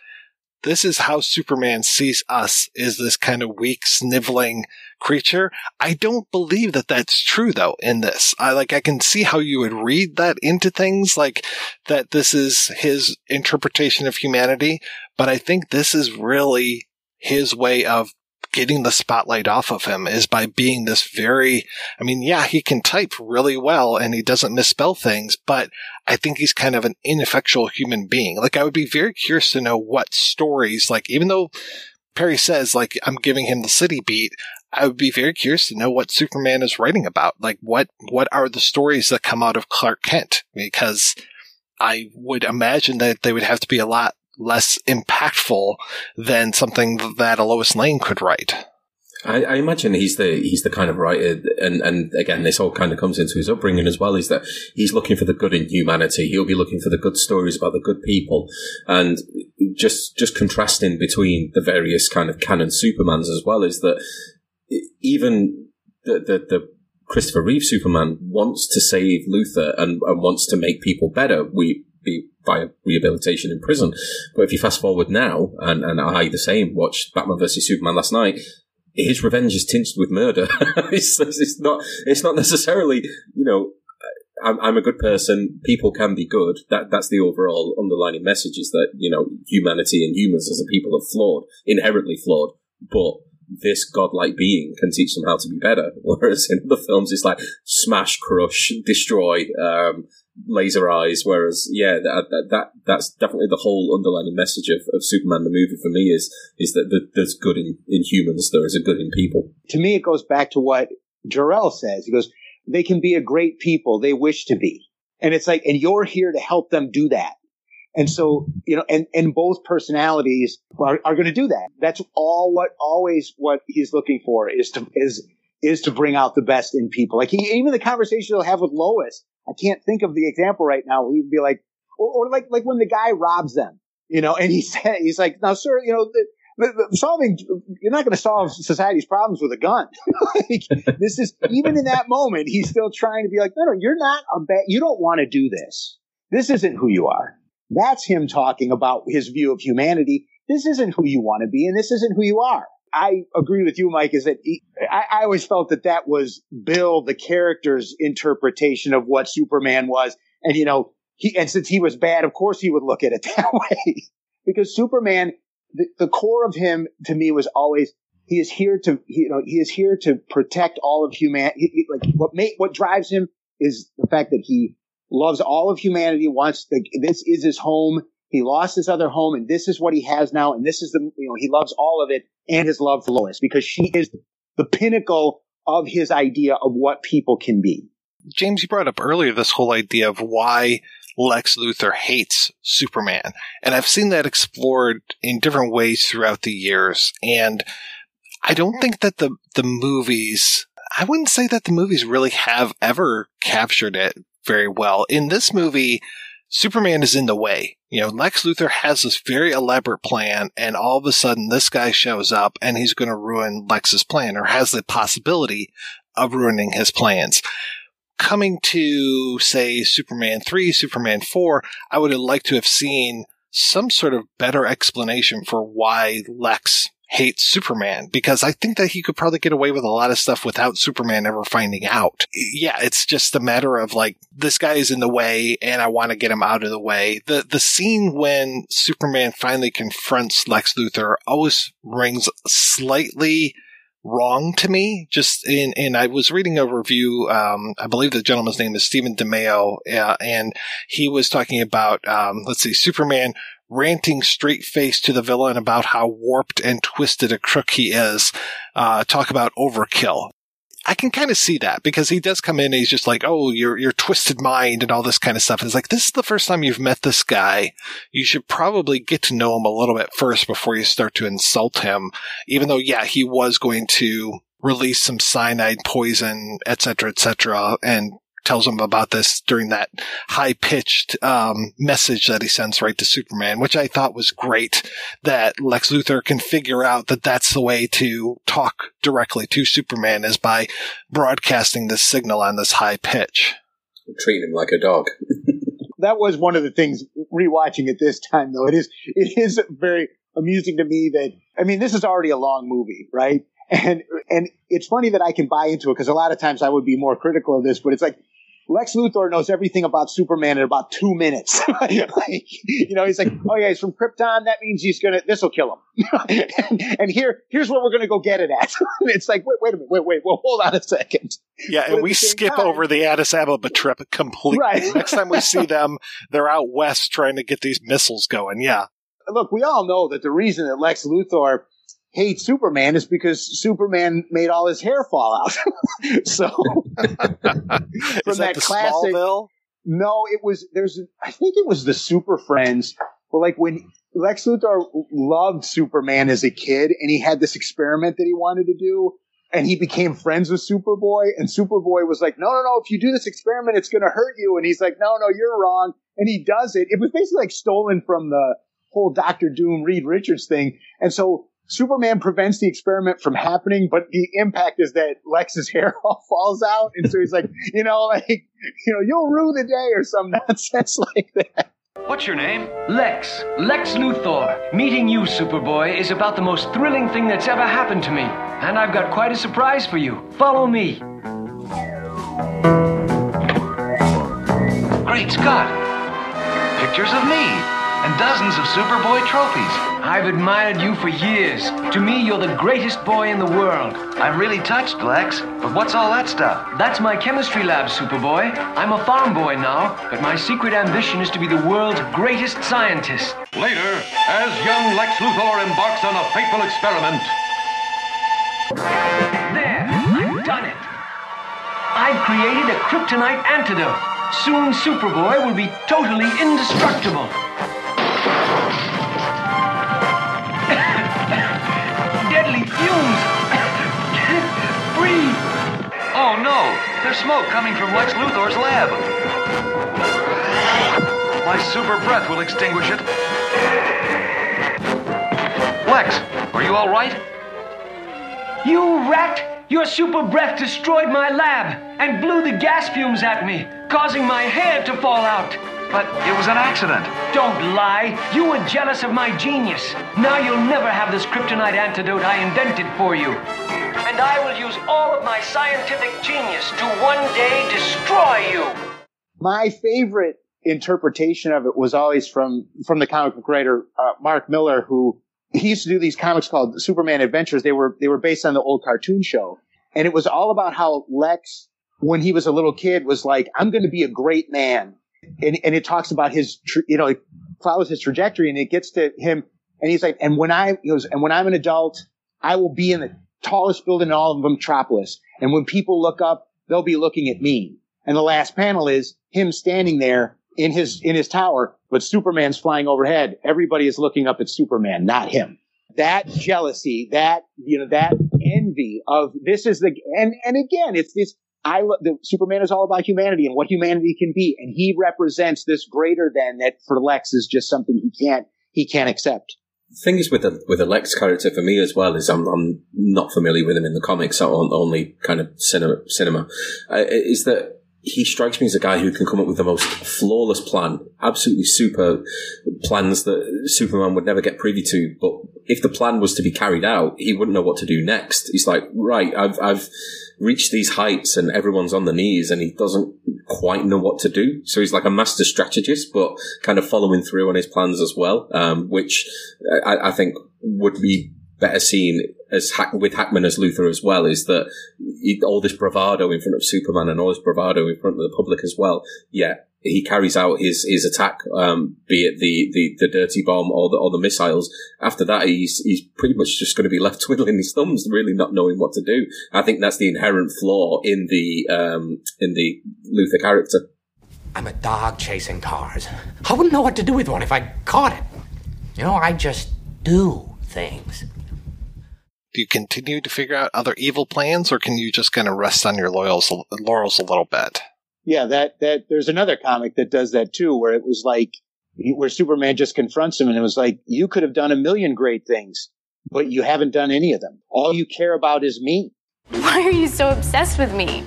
this is how Superman sees us is this kind of weak, sniveling creature. I don't believe that that's true though in this. I like, I can see how you would read that into things like that this is his interpretation of humanity, but I think this is really his way of getting the spotlight off of him is by being this very, I mean, yeah, he can type really well and he doesn't misspell things, but I think he's kind of an ineffectual human being. Like, I would be very curious to know what stories, like, even though Perry says, like, I'm giving him the city beat, I would be very curious to know what Superman is writing about. Like, what what are the stories that come out of Clark Kent? Because I would imagine that they would have to be a lot less impactful than something that a Lois Lane could write. I, I, imagine he's the he's the kind of writer, and and again, this all kind of comes into his upbringing as well. Is that he's looking for the good in humanity. He'll be looking for the good stories about the good people, and just just contrasting between the various kind of canon Supermans as well is that even the the, the Christopher Reeve Superman wants to save Luthor and, and wants to make people better. We be by rehabilitation in prison. But if you fast forward now, and, and I the same, watched Batman versus Superman last night, his revenge is tinged with murder. *laughs* it's, it's, not. It's not necessarily. You know, I'm, I'm, a good person. People can be good. That that's the overall underlining message: is that you know humanity and humans as a people are flawed, inherently flawed, but this godlike being can teach them how to be better. *laughs* Whereas in other films, it's like smash, crush, destroy, um, laser eyes. Whereas, yeah, that, that, that's definitely the whole underlying message of, of Superman the movie for me is is that there's good in, in humans, there is a good in people. To me, it goes back to what Jor-El says. He goes, "They can be a great people they wish to be," and it's like, and you're here to help them do that. And so, you know, and, and both personalities are, are going to do that. That's all what always what he's looking for is to, is, is to bring out the best in people. Like he, even the conversation he'll have with Lois, I can't think of the example right now. He'd be like, or, or like, like when the guy robs them, you know, and he *laughs* said, he's like, now, sir, you know, the, the, the solving, you're not going to solve society's problems with a gun. *laughs* like, this is, even in that moment, he's still trying to be like, no, no, you're not a bad, you don't want to do this. This isn't who you are. That's him talking about his view of humanity. This isn't who you want to be, and this isn't who you are. I agree with you, Mike, is that he, I, I, always felt that that was Bill, the character's interpretation of what Superman was. And, you know, he, and since he was bad, of course he would look at it *laughs* that way. because Superman, the, the core of him to me was always, he is here to, you know, he is here to protect all of humanity. Like what make, what drives him is the fact that he loves all of humanity, wants the, this is his home. He lost his other home and this is what he has now. And this is the, you know, he loves all of it and his love for Lois because she is the pinnacle of his idea of what people can be. James, you brought up earlier this whole idea of why Lex Luthor hates Superman. And I've seen that explored in different ways throughout the years. And I don't think that the, the movies, I wouldn't say that the movies really have ever captured it very well. In this movie, Superman is in the way. You know, Lex Luthor has this very elaborate plan, and all of a sudden this guy shows up and he's going to ruin Lex's plan or has the possibility of ruining his plans. Coming to, say, Superman 3, Superman 4, I would have liked to have seen some sort of better explanation for why Lex hates Superman because I think that he could probably get away with a lot of stuff without Superman ever finding out. Yeah, it's just a matter of like, this guy is in the way and I want to get him out of the way. The, the scene when Superman finally confronts Lex Luthor always rings slightly wrong to me. Just in, and I was reading a review. Um, I believe the gentleman's name is Stephen DeMeo, uh, and he was talking about, um, let's see, Superman ranting straight face to the villain about how warped and twisted a crook he is. Uh, talk about overkill. I can kind of see that because he does come in and he's just like, oh, your your twisted mind and all this kind of stuff. And it's like, this is the first time you've met this guy. You should probably get to know him a little bit first before you start to insult him. Even though, yeah, he was going to release some cyanide poison, et cetera, et cetera, and tells him about this during that high pitched um, message that he sends right to Superman, which I thought was great. That Lex Luthor can figure out that that's the way to talk directly to Superman is by broadcasting this signal on this high pitch. Treating him like a dog. *laughs* that was one of the things rewatching it this time, though. It is it is very amusing to me that I mean this is already a long movie, right? And and it's funny that I can buy into it because a lot of times I would be more critical of this, but it's like Lex Luthor knows everything about Superman in about two minutes. *laughs* like, you know, he's like, oh yeah, he's from Krypton. That means he's gonna, this will kill him. and, *laughs* and, here, here's where we're gonna go get it at. *laughs* it's like, wait, wait a minute, wait, wait, well, hold on a second. Yeah, and we skip time, over the Addis Ababa trip completely. Right. Next time we see them, they're out west trying to get these missiles going. Yeah. Look, we all know that the reason that Lex Luthor hate Superman is because Superman made all his hair fall out. *laughs* so *laughs* from that the classic. Smallville? No, it was there's I think it was the Super Friends. But like when Lex Luthor loved Superman as a kid and he had this experiment that he wanted to do and he became friends with Superboy and Superboy was like, no, no, no, if you do this experiment, it's going to hurt you. And he's like, no, no, you're wrong. And he does it. It was basically like stolen from the whole Doctor Doom Reed Richards thing. And so Superman prevents the experiment from happening, but the impact is that Lex's *laughs* hair all falls out. And so he's like, *laughs* you know, like, you know, you'll rue the day or some *laughs* nonsense like that. What's your name? Lex. Lex Luthor. Meeting you, Superboy, is about the most thrilling thing that's ever happened to me. And I've got quite a surprise for you. Follow me. Great Scott! Pictures of me dozens of Superboy trophies. I've admired you for years. To me, you're the greatest boy in the world. I'm really touched, Lex. But what's all that stuff? That's my chemistry lab, Superboy. I'm a farm boy now, but my secret ambition is to be the world's greatest scientist. Later, as young Lex Luthor embarks on a fateful experiment. There, I've done it. I've created a kryptonite antidote. Soon Superboy will be totally indestructible. Oh no! There's smoke coming from Lex Luthor's lab. My super breath will extinguish it. Lex, are you all right? You rat! Your super breath destroyed my lab and blew the gas fumes at me, causing my hair to fall out. But it was an accident. Don't lie. You were jealous of my genius. Now you'll never have this kryptonite antidote I invented for you. And I will use all of my scientific genius to one day destroy you. My favorite interpretation of it was always from from the comic book writer uh, Mark Millar, who he used to do these comics called Superman Adventures. They were they were based on the old cartoon show, and it was all about how Lex, when he was a little kid, was like, "I'm going to be a great man," and and it talks about his, you know, it follows his trajectory, and it gets to him, and he's like, "And when I," goes, "And when I'm an adult, I will be in the tallest building in all of Metropolis, and when people look up, they'll be looking at me." And the last panel is him standing there in his in his tower, but Superman's flying overhead. Everybody is looking up at Superman, not him. That jealousy, that you know, that envy of this is the and and again, it's this. I lo- the Superman is all about humanity and what humanity can be, and he represents this greater than that for Lex is just something he can't he can't accept. The thing is with the with the Lex character for me as well is I'm I'm not familiar with him in the comics, on only kind of cinema cinema. Uh, is that he strikes me as a guy who can come up with the most flawless plan, absolutely super plans that Superman would never get privy to. But if the plan was to be carried out, he wouldn't know what to do next. He's like, right, I've, I've reached these heights and everyone's on the knees and he doesn't quite know what to do. So he's like a master strategist, but kind of following through on his plans as well, um, which I, I think would be better seen as Hack- with Hackman as Luthor as well is that he, all this bravado in front of Superman and all this bravado in front of the public as well. Yeah, he carries out his his attack, um, be it the, the, the dirty bomb or the or the missiles. After that, he's he's pretty much just going to be *laughs* left twiddling his thumbs, really not knowing what to do. I think that's the inherent flaw in the um, in the Luthor character. I'm a dog chasing cars. I wouldn't know what to do with one if I caught it. You know, I just do things. Do you continue to figure out other evil plans, or can you just kind of rest on your laurels, laurels a little bit? Yeah, that that there's another comic that does that too, where it was like where Superman just confronts him, and it was like you could have done a million great things, but you haven't done any of them. All you care about is me. Why are you so obsessed with me?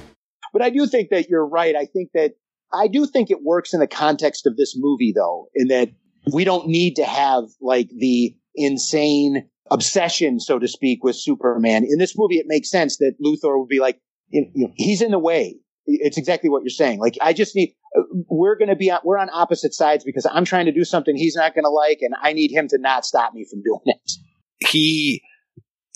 But I do think that you're right. I think that I do think it works in the context of this movie, though, in that we don't need to have like the insane obsession, so to speak, with Superman. In this movie, it makes sense that Luthor would be like, you know, he's in the way. It's exactly what you're saying. Like, I just need, we're going to be on, we're on opposite sides because I'm trying to do something he's not going to like, and I need him to not stop me from doing it. He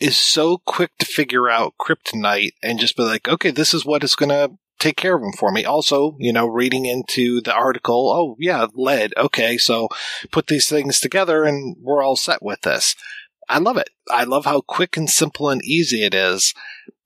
is so quick to figure out kryptonite and just be like, okay, this is what is going to take care of him for me. Also, you know, reading into the article, oh, yeah, lead. Okay, so put these things together and we're all set with this. I love it. I love how quick and simple and easy it is.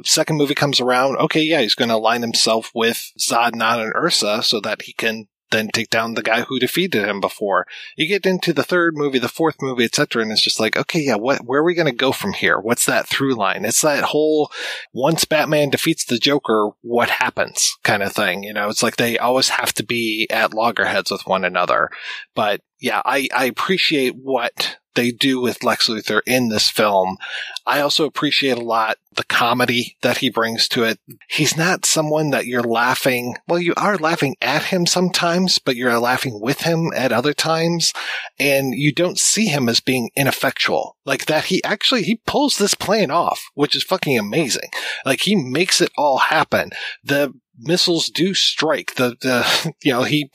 Second movie comes around. Okay, yeah, he's going to align himself with Zod, Non, and Ursa so that he can then take down the guy who defeated him before. You get into the third movie, the fourth movie, etc., and it's just like, okay, yeah, what, where are we going to go from here? What's that through line? It's that whole once Batman defeats the Joker, what happens kind of thing. You know, it's like they always have to be at loggerheads with one another. But yeah, I, I appreciate what they do with Lex Luthor in this film. I also appreciate a lot the comedy that he brings to it. He's not someone that you're laughing. Well, you are laughing at him sometimes, but you're laughing with him at other times. And you don't see him as being ineffectual like that. He actually, he pulls this plan off, which is fucking amazing. Like he makes it all happen. The missiles do strike. The, the, *laughs* you know, he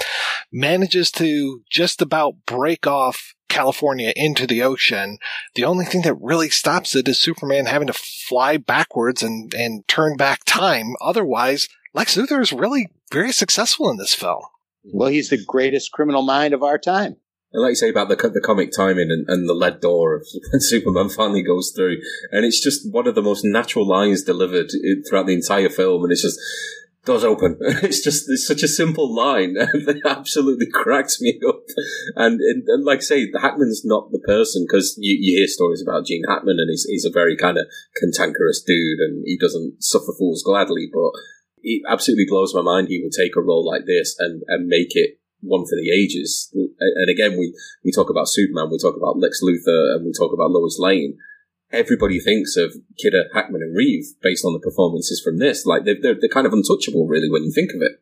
manages to just about break off California into the ocean. The only thing that really stops it is Superman having to fly backwards and, and turn back time. Otherwise, Lex Luthor is really very successful in this film. Well, he's the greatest criminal mind of our time. And like you say about the the comic timing and, and the lead door of *laughs* when Superman finally goes through, and it's just one of the most natural lines delivered eh, throughout the entire film, and it's just doors open. *laughs* It's just it's such a simple line, *laughs* it absolutely cracks me up. And, and, and like I say, Hackman's not the person because you, you hear stories about Gene Hackman, and he's he's a very kind of cantankerous dude, and he doesn't suffer fools gladly. But it absolutely blows my mind he would take a role like this and and make it one for the ages. And again, we we talk about Superman, we talk about Lex Luthor, and we talk about Lois Lane everybody thinks of Kidder, Hackman, and Reeve based on the performances from this. Like they're, they're, they're kind of untouchable, really, when you think of it.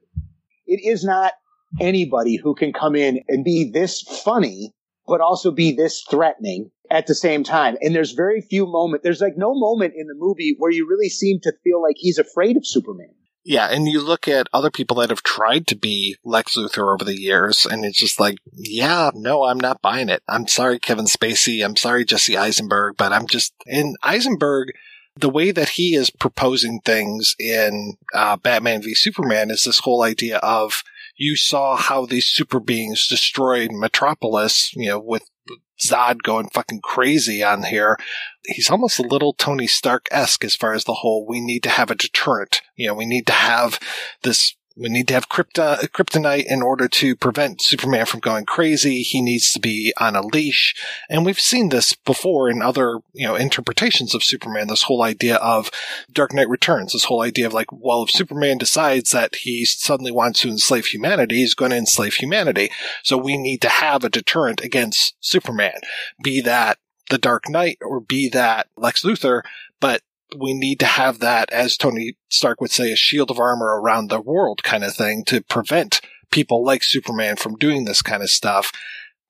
It is not anybody who can come in and be this funny, but also be this threatening at the same time. And there's very few moments. There's like no moment in the movie where you really seem to feel like he's afraid of Superman. Yeah, and you look at other people that have tried to be Lex Luthor over the years, and it's just like, yeah, no, I'm not buying it. I'm sorry, Kevin Spacey. I'm sorry, Jesse Eisenberg, but I'm just, in Eisenberg, the way that he is proposing things in uh, Batman v Superman is this whole idea of you saw how these super beings destroyed Metropolis, you know, with Zod going fucking crazy on here. He's almost a little Tony Stark esque as far as the whole we need to have a deterrent. You know, we need to have this we need to have krypton- kryptonite in order to prevent Superman from going crazy. He needs to be on a leash. And we've seen this before in other, you know, interpretations of Superman. This whole idea of Dark Knight Returns, this whole idea of like, well, if Superman decides that he suddenly wants to enslave humanity, he's going to enslave humanity. So we need to have a deterrent against Superman. Be that the Dark Knight or be that Lex Luthor, but we need to have that, as Tony Stark would say, a shield of armor around the world kind of thing to prevent people like Superman from doing this kind of stuff.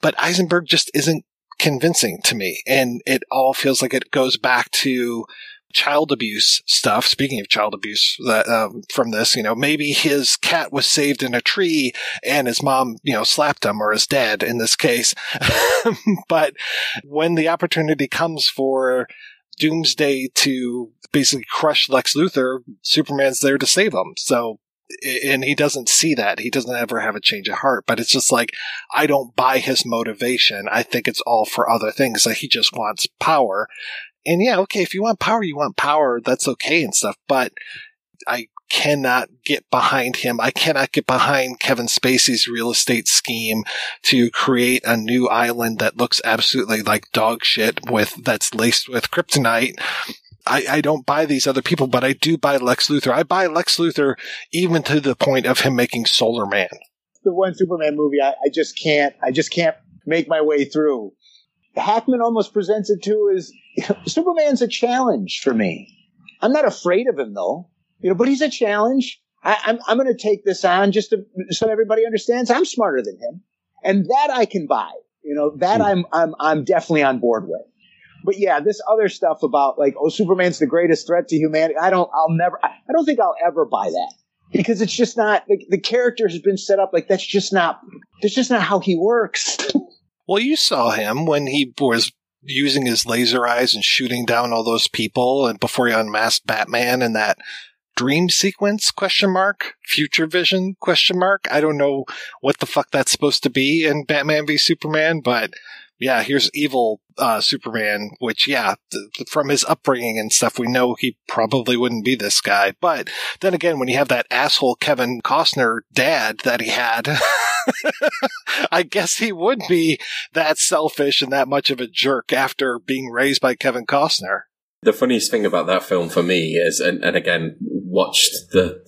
But Eisenberg just isn't convincing to me. And it all feels like it goes back to child abuse stuff. Speaking of child abuse, that um, from this, you know, maybe his cat was saved in a tree and his mom, you know, slapped him or his dad in this case. *laughs* but when the opportunity comes for Doomsday to basically crush Lex Luthor, Superman's there to save him. So, and he doesn't see that. He doesn't ever have a change of heart, but it's just like, I don't buy his motivation. I think it's all for other things. Like he just wants power. And yeah, okay, if you want power, you want power. That's okay and stuff. But I cannot get behind him. I cannot get behind Kevin Spacey's real estate scheme to create a new island that looks absolutely like dog shit with that's laced with kryptonite. I, I don't buy these other people, but I do buy Lex Luthor. I buy Lex Luthor even to the point of him making Solar Man. The one Superman movie I, I just can't I just can't make my way through. Hackman almost presents it to as *laughs* Superman's a challenge for me. I'm not afraid of him though you know, but he's a challenge. I, am I'm, I'm going to take this on just to, so everybody understands I'm smarter than him, and that I can buy. You know, that hmm. I'm I'm I'm definitely on board with. But yeah, this other stuff about like, oh, Superman's the greatest threat to humanity. I don't, I'll never, I don't think I'll ever buy that because it's just not like the character has been set up like that's just not, that's just not how he works. *laughs* well, you saw him when he was using his laser eyes and shooting down all those people and before he unmasked Batman and that dream sequence question mark future vision question mark i don't know what the fuck that's supposed to be in batman v superman but yeah, here's evil uh, Superman, which, yeah, th- from his upbringing and stuff, we know he probably wouldn't be this guy. But then again, when you have that asshole Kevin Costner dad that he had, *laughs* I guess he would be that selfish and that much of a jerk after being raised by Kevin Costner. The funniest thing about that film for me is, and, and again, watched the,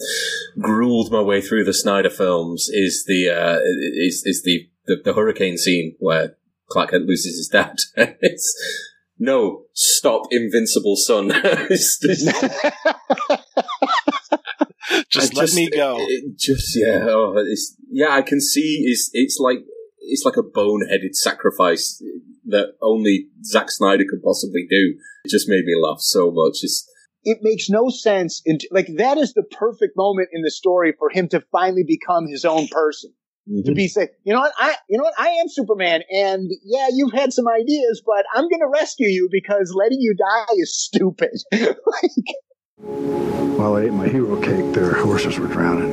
grueled my way through the Snyder films, is the, uh, is, is the, the, the hurricane scene where Clark Kent loses his dad. *laughs* it's, no, stop, invincible son. *laughs* Just- Just I let me go. it just yeah, oh, it's yeah. I can see it's it's like it's like a boneheaded sacrifice that only Zack Snyder could possibly do. It just made me laugh so much. It's it makes no sense. In, like that is the perfect moment in the story for him to finally become his own person. To mm-hmm. be say, you know what, I, you know what, I am Superman, and yeah, you've had some ideas, but I'm going to rescue you because letting you die is stupid. *laughs* like, While I ate my hero cake, their horses were drowning.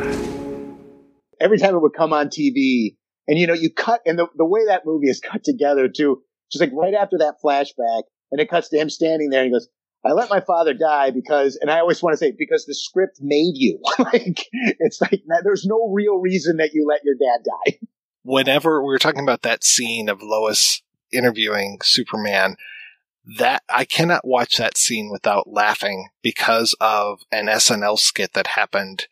every time it would come on TV, and you know, you cut, and the, the way that movie is cut together too, just like right after that flashback, and it cuts to him standing there, and he goes, I let my father die because, and I always want to say, because the script made you. *laughs* like, it's like, there's no real reason that you let your dad die. whenever we were talking about that scene of Lois interviewing Superman, that I cannot watch that scene without laughing because of an SNL skit that happened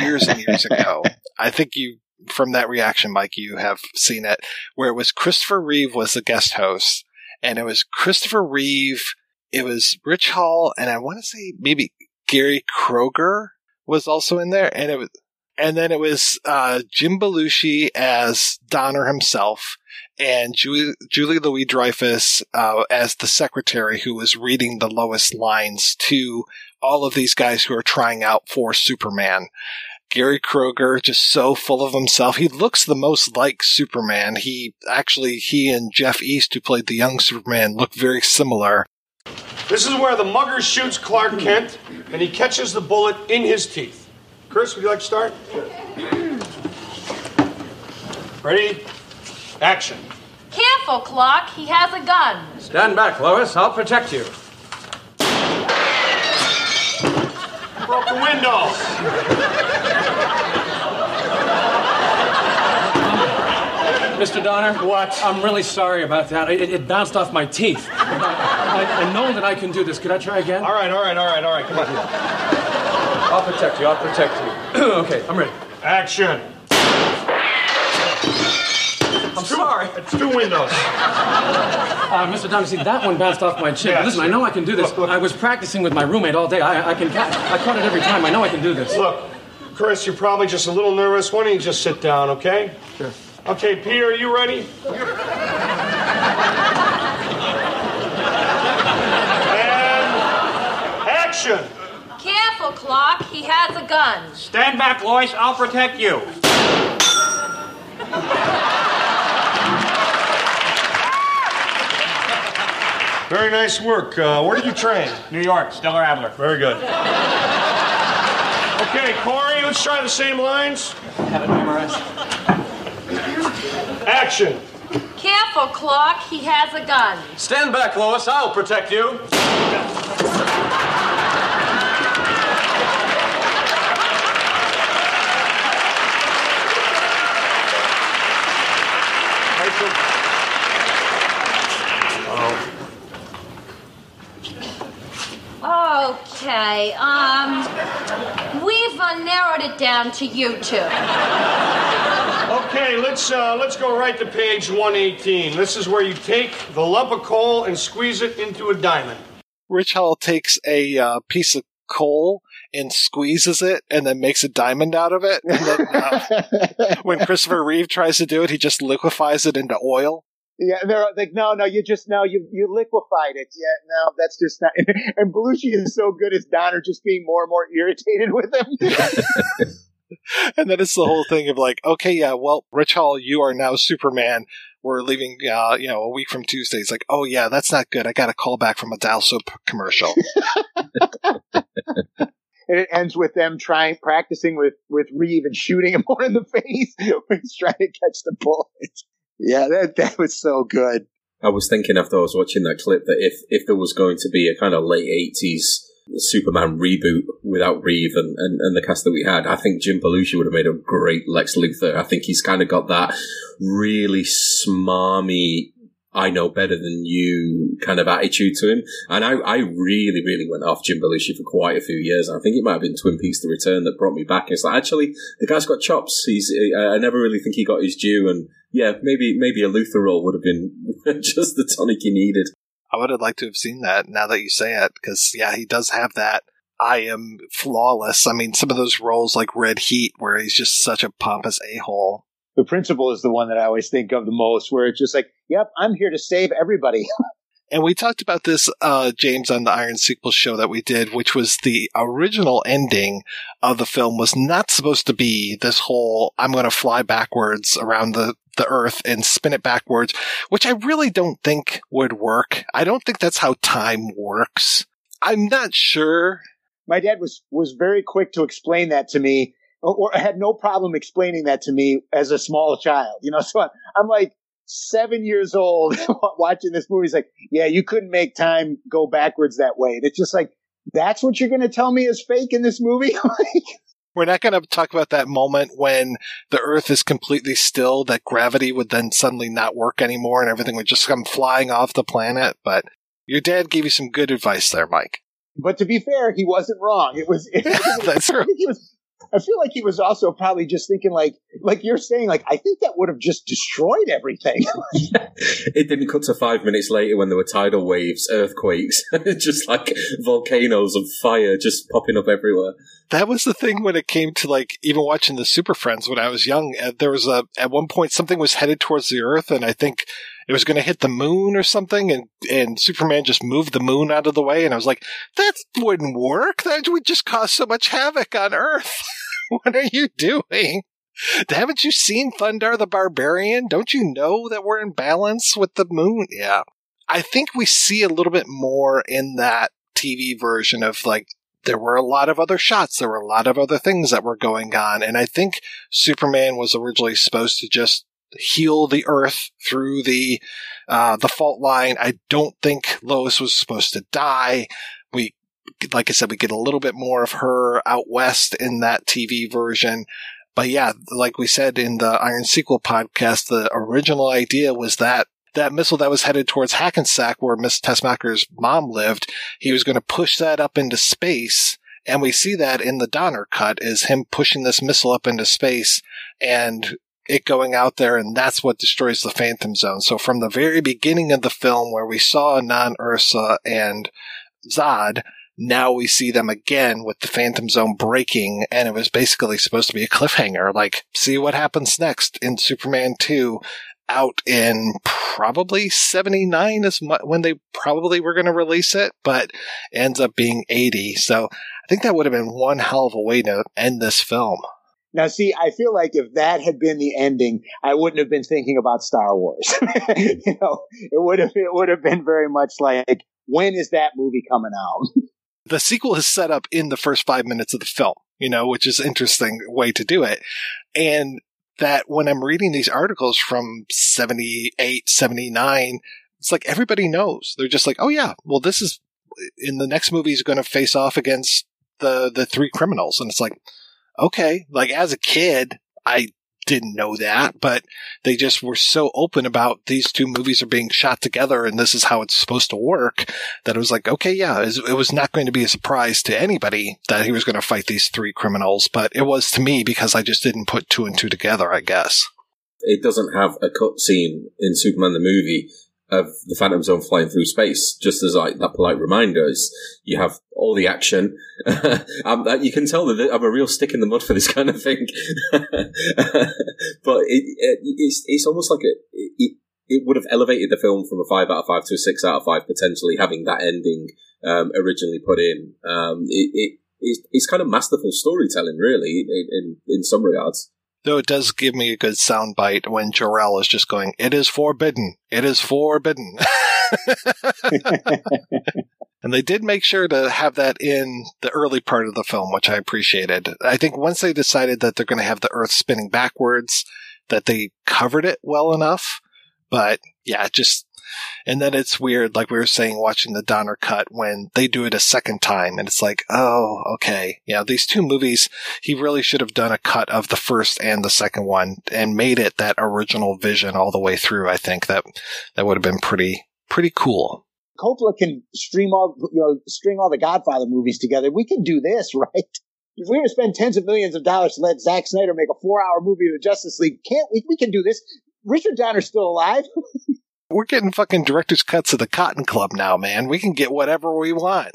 years and years *laughs* ago. I think you, from that reaction, Mike, you have seen it, where it was Christopher Reeve was the guest host, and it was Christopher Reeve, it was Rich Hall, and I want to say maybe Gary Kroeger was also in there, and it was, and then it was uh, Jim Belushi as Donner himself, and Julie, Julie Louis Dreyfus uh, as the secretary who was reading the lowest lines to all of these guys who are trying out for Superman. Gary Kroeger, just so full of himself. He looks the most like Superman. He actually, he and Jeff East, who played the young Superman, look very similar. This is where the mugger shoots Clark Kent, and he catches the bullet in his teeth. Chris, would you like to start? Ready? Action. Careful, Clark. He has a gun. Stand back, Lois. I'll protect you. Broke the window. Mr. Donner? What? I'm really sorry about that. It, it bounced off my teeth. I, I know that I can do this. Could I try again? All right, all right, all right, all right. Come on. I'll protect you. I'll protect you. *clears throat* okay, I'm ready. Action. I'm sorry. It's two windows. Uh, Mr. See, that one bounced off my chin. Listen, I know I can do this. Look, look. I was practicing with my roommate all day. I, I can ca- I caught it every time. I know I can do this. Look, Chris, you're probably just a little nervous. Why don't you just sit down, okay? Sure. Okay, Peter, are you ready? and action. Careful, Clark. He has a gun. Stand back, Lois. I'll protect you. Very nice work. Uh, where did you train? New York, Stella Adler. Very good. Okay, Corey, let's try the same lines. Have it memorized. Action. Careful, Clark. He has a gun. Stand back, Lois. I'll protect you. Okay, um, we've uh, narrowed it down to you two. Okay, let's uh, let's go right to page 118. This is where you take the lump of coal and squeeze it into a diamond. Rich Hall takes a uh, piece of coal and squeezes it and then makes a diamond out of it. And then uh, *laughs* when Christopher Reeve tries to do it, he just liquefies it into oil. Yeah, they're like, no, no, you just no, you you liquefied it. Yeah, no, that's just not. *laughs* And Belushi is so good as Donner, just being more and more irritated with him. *laughs* And then it's the whole thing of like, okay, yeah, well, Rich Hall, you are now Superman. We're leaving, uh, you know, a week from Tuesday. It's like, oh yeah, that's not good. I got a call back from a Dial Soap commercial. *laughs* and it ends with them trying practicing with with Reeve and shooting him more in the face when he's trying to catch the bullet. Yeah, that that was so good. I was thinking after I was watching that clip that if if there was going to be a kind of late eighties Superman reboot without Reeve and, and, and the cast that we had, I think Jim Belushi would have made a great Lex Luthor. I think he's kind of got that really smarmy, I know better than you kind of attitude to him. And I, I really, really went off Jim Belushi for quite a few years. I think it might have been Twin Peaks: The Return that brought me back. It's like actually the guy's got chops. He's I never really think he got his due. And yeah, maybe maybe a Luthor role would have been *laughs* just the tonic he needed. I would have liked to have seen that now that you say it, because yeah, he does have that. I am flawless. I mean, some of those roles like Red Heat, where he's just such a pompous a hole. The principal is the one that I always think of the most, where it's just like, yep, I'm here to save everybody. *laughs* And we talked about this, uh, James, on the Iron Sequel show that we did, which was the original ending of the film was not supposed to be this whole, I'm going to fly backwards around the, the earth and spin it backwards, which I really don't think would work. I don't think that's how time works. I'm not sure. My dad was, was very quick to explain that to me or, had no problem explaining that to me as a small child, you know, *laughs* so I'm, I'm like, seven years old *laughs* watching this movie. He's like, yeah, you couldn't make time go backwards that way. And it's just like, that's what you're going to tell me is fake in this movie? *laughs* like, We're not going to talk about that moment when the earth is completely still, that gravity would then suddenly not work anymore and everything would just come flying off the planet. But your dad gave you some good advice there, Mike. but to be fair, he wasn't wrong. It was, it, That's true. He was, I feel like he was also probably just thinking like, like you're saying, like, I think that would have just destroyed everything. *laughs* It didn't cut to five minutes later when there were tidal waves, earthquakes, *laughs* just like volcanoes of fire just popping up everywhere. That was the thing when it came to like even watching the Super Friends when I was young. uh, There was a at one point something was headed towards the Earth, and I think it was going to hit the moon or something, and and Superman just moved the moon out of the way, and I was like, that wouldn't work. That would just cause so much havoc on Earth. *laughs* what are you doing? Haven't you seen Thundarr the Barbarian? Don't you know that we're in balance with the moon? Yeah. I think we see a little bit more in that TV version of like there were a lot of other shots. There were a lot of other things that were going on. And I think Superman was originally supposed to just heal the earth through the, uh, the fault line. I don't think Lois was supposed to die. We, like I said, we get a little bit more of her out west in that TV version. But yeah, like we said in the Iron Sequel podcast, the original idea was that that missile that was headed towards Hackensack, where Miss Tessmacher's mom lived, he was going to push that up into space. And we see that in the Donner cut is him pushing this missile up into space and it going out there. And that's what destroys the Phantom Zone. So from the very beginning of the film where we saw Non Ursa and Zod, now we see them again with the Phantom Zone breaking, and it was basically supposed to be a cliffhanger. Like, see what happens next in Superman 2 out in probably 79 is when they probably were going to release it, but ends up being 80. So I think that would have been one hell of a way to end this film. Now, see, I feel like if that had been the ending, I wouldn't have been thinking about Star Wars. *laughs* you know, it would have it would have been very much like, when is that movie coming out? *laughs* the sequel is set up in the first five minutes of the film, you know, which is interesting way to do it. And that when I'm reading these articles from 78, 79, it's like everybody knows. They're just like, oh yeah, well, this is in the next movie is going to face off against the, the three criminals. And it's like, okay, like as a kid, I didn't know that, but they just were so open about these two movies are being shot together and this is how it's supposed to work that it was like, okay, yeah, it was- not going to be a surprise to anybody that he was going to fight these three criminals, but it was to me because I just didn't put two and two together, I guess. It doesn't have a cut scene in Superman the movie of the Phantom Zone flying through space. Just as like that polite reminder is, you have all the action. *laughs* um, you can tell that I'm a real stick in the mud for this *laughs* kind of thing. *laughs* but it, it, it's it's almost like a, it, it would have elevated the film from a five out of five to a six out of five potentially having that ending um, originally put in. Um, it, it it's, it's kind of masterful storytelling, really, in, in in some regards. Though it does give me a good soundbite when Jor-El is just going, "It is forbidden. It is forbidden." *laughs* and they did make sure to have that in the early part of the film, which I appreciated. I think once they decided that they're going to have the Earth spinning backwards, that they covered it well enough. But yeah, just And then it's weird, like we were saying, watching the Donner cut when they do it a second time and it's like, oh, okay. Yeah, these two movies, he really should have done a cut of the first and the second one and made it that original vision all the way through. I think that, that would have been pretty, pretty cool. Coppola can stream all, you know, string all the Godfather movies together. We can do this, *laughs* right? If we were to spend tens of millions of dollars to let Zack Snyder make a four-hour movie of the Justice League, can't we? We can do this. Richard Donner's still alive. *laughs* We're getting fucking director's cuts of the Cotton Club now, man. We can get whatever we want.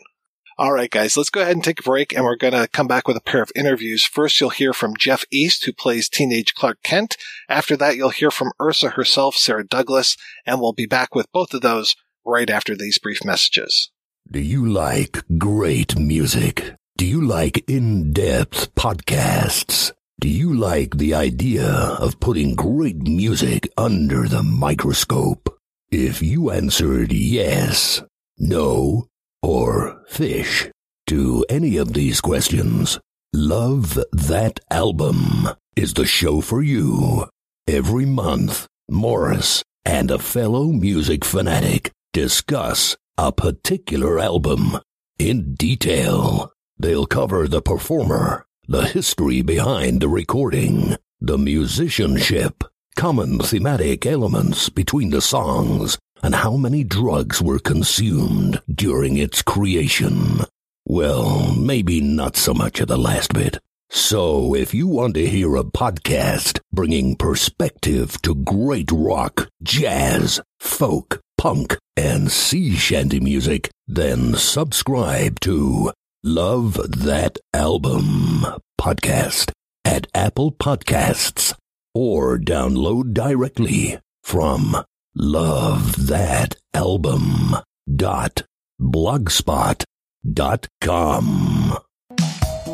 All right, guys, let's go ahead and take a break, and we're going to come back with a pair of interviews. First, you'll hear from Jeff East, who plays teenage Clark Kent. After that, you'll hear from Ursa herself, Sarah Douglas, and we'll be back with both of those right after these brief messages. Do you like great music? Do you like in-depth podcasts? Do you like the idea of putting great music under the microscope? If you answered yes, no, or fish to any of these questions, Love That Album is the show for you. Every month, Morris and a fellow music fanatic discuss a particular album in detail. They'll cover the performer, the history behind the recording, the musicianship, common thematic elements between the songs, and how many drugs were consumed during its creation. Well, maybe not so much of the last bit. So, if you want to hear a podcast bringing perspective to great rock, jazz, folk, punk, and sea shanty music, then subscribe to Love That Album podcast at Apple Podcasts or download directly from lovethatalbum.blogspot.com.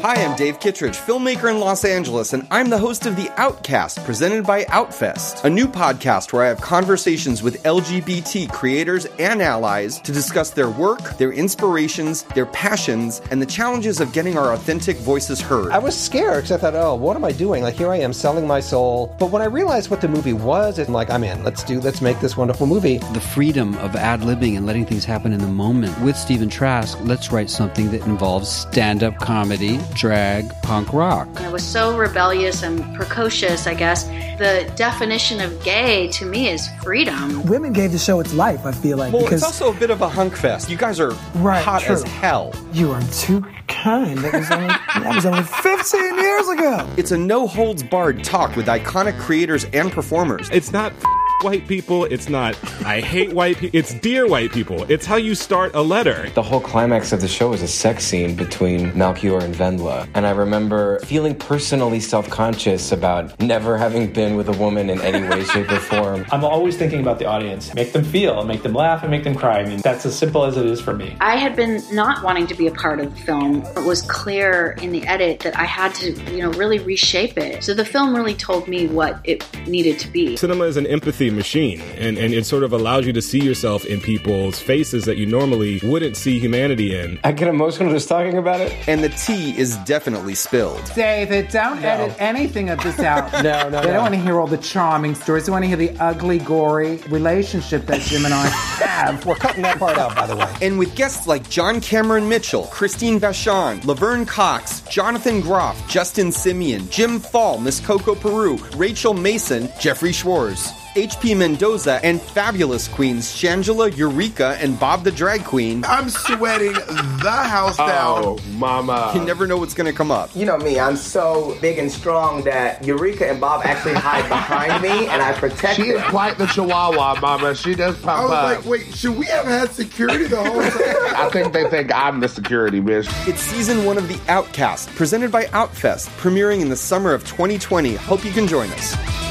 Hi, I'm Dave Kittredge, filmmaker in Los Angeles, and I'm the host of The Outcast, presented by Outfest, a new podcast where I have conversations with LGBT creators and allies to discuss their work, their inspirations, their passions, and the challenges of getting our authentic voices heard. I was scared because I thought, oh, what am I doing? Like, here I am selling my soul. But when I realized what the movie was, I'm like, I'm in. Let's do, let's make this wonderful movie. The freedom of ad libbing and letting things happen in the moment. With Stephen Trask, let's write something that involves stand up comedy, drag, punk rock. I was so rebellious and precocious, I guess. The definition of gay to me is freedom. Women gave the show its life, I feel like. Well, because it's also a bit of a hunk fest. You guys are right, hot true. as hell. You are too kind. That was, only, that was only 15 years ago. It's a no holds barred talk with iconic creators and performers. It's not white people. It's not I hate white people. It's dear white people. It's how you start a letter. The whole climax of the show is a sex scene between Melchior and Wendla. And I remember feeling personally self conscious about never having been with a woman in any way, shape, or form. I'm always thinking about the audience. Make them feel, make them laugh, and make them cry. I mean, that's as simple as it is for me. I had been not wanting to be a part of the film. It was clear in the edit that I had to, you know, really reshape it. So the film really told me what it needed to be. Cinema is an empathy machine, and, and it sort of allows you to see yourself in people's faces that you normally wouldn't see humanity in. I get emotional just talking about it. And the tea is definitely spilled. David, don't No. edit anything of this out. *laughs* No, no, They no. don't want to hear all the charming stories. They want to hear the ugly, gory relationship that Jim and I *laughs* have. We're cutting that part out, by the way. And with guests like John Cameron Mitchell, Christine Vachon, Laverne Cox, Jonathan Groff, Justin Simien, Jim Fall, Miss Coco Peru, Rachel Mason, Jeffrey Schwartz. HP Mendoza and fabulous queens Shangela, Eureka, and Bob the Drag Queen. I'm sweating the house down. Oh, mama. You never know what's gonna come up. You know me, I'm so big and strong that Eureka and Bob actually hide behind me and I protect She is quite the chihuahua, mama. She does pop I was up. like, wait, should we have had security the whole time? *laughs* I think they think I'm the security, bitch. It's season one of The Outcast, presented by Outfest, premiering in the summer of 2020. Hope you can join us.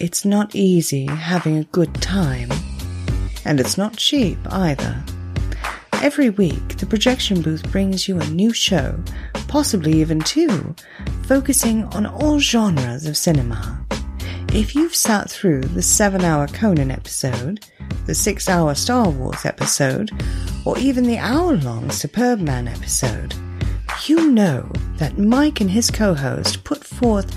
It's not easy having a good time. And it's not cheap either. Every week, the projection booth brings you a new show, possibly even two, focusing on all genres of cinema. If you've sat through the seven hour Conan episode, the six hour Star Wars episode, or even the hour long Superbman episode, you know that Mike and his co host put forth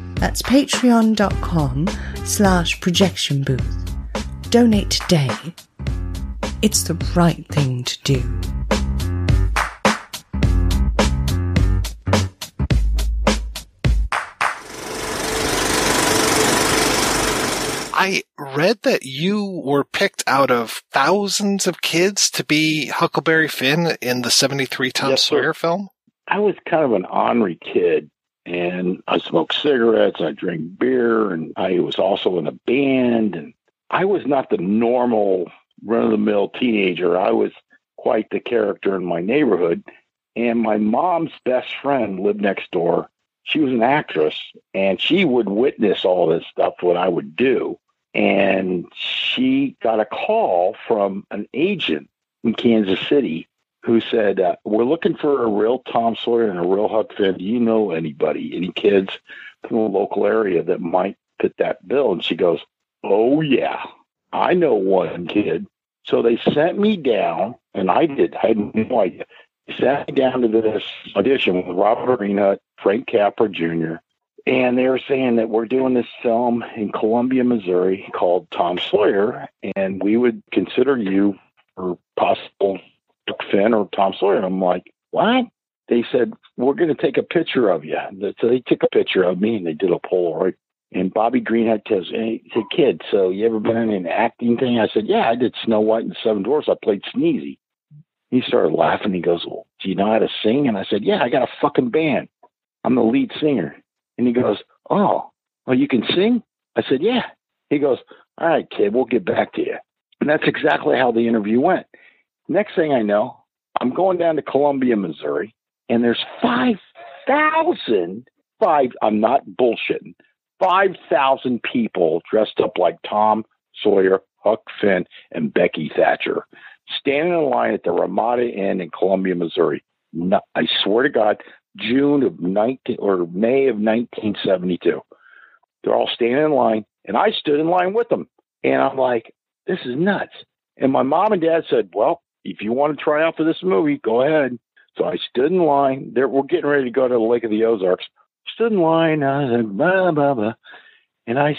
that's patreon.com slash projection booth. Donate today. It's the right thing to do. I read that you were picked out of thousands of kids to be Huckleberry Finn in the 73 Tom Yes, sir. Sawyer film. I was kind of an ornery kid, and I smoked cigarettes, I drank beer, and I was also in a band. And I was not the normal run of the mill teenager. I was quite the character in my neighborhood. And my mom's best friend lived next door. She was an actress, and she would witness all this stuff, what I would do. And she got a call from an agent in Kansas City who said, uh, We're looking for a real Tom Sawyer and a real Huck Finn. Do you know anybody, any kids from the local area that might fit that bill? And she goes, Oh, yeah, I know one kid. So they sent me down, and I did, I had no idea. They sent me down to this audition with Robert Arena, Frank Capra Jr., and they were saying that we're doing this film in Columbia, Missouri called Tom Sawyer, and we would consider you for possible Huck Finn or Tom Sawyer. I'm like, what? They said, we're going to take a picture of you. So they took a picture of me and they did a Polaroid. And Bobby tells me, he said, kid, so you ever been in an acting thing? I said, yeah, I did Snow White and the Seven Dwarfs. I played Sneezy. He started laughing. He goes, well, do you know how to sing? And I said, yeah, I got a fucking band. I'm the lead singer. And he goes, Oh, well, you can sing? I said, Yeah. He goes, All right, kid, we'll get back to you. And that's exactly how the interview went. Next thing I know, I'm going down to Columbia, Missouri, and there's 5,000, five, I'm not bullshitting, 5,000 people dressed up like Tom Sawyer, Huck Finn, and Becky Thatcher standing in line at the Ramada Inn in Columbia, Missouri. No, I swear to God, June of 19 or May of 1972. They're all standing in line, and I stood in line with them. And I'm like, this is nuts. And my mom and dad said, well, if you want to try out for this movie, go ahead. So I stood in line. There, we're getting ready to go to the Lake of the Ozarks. Stood in line. I said, blah, blah, blah. And I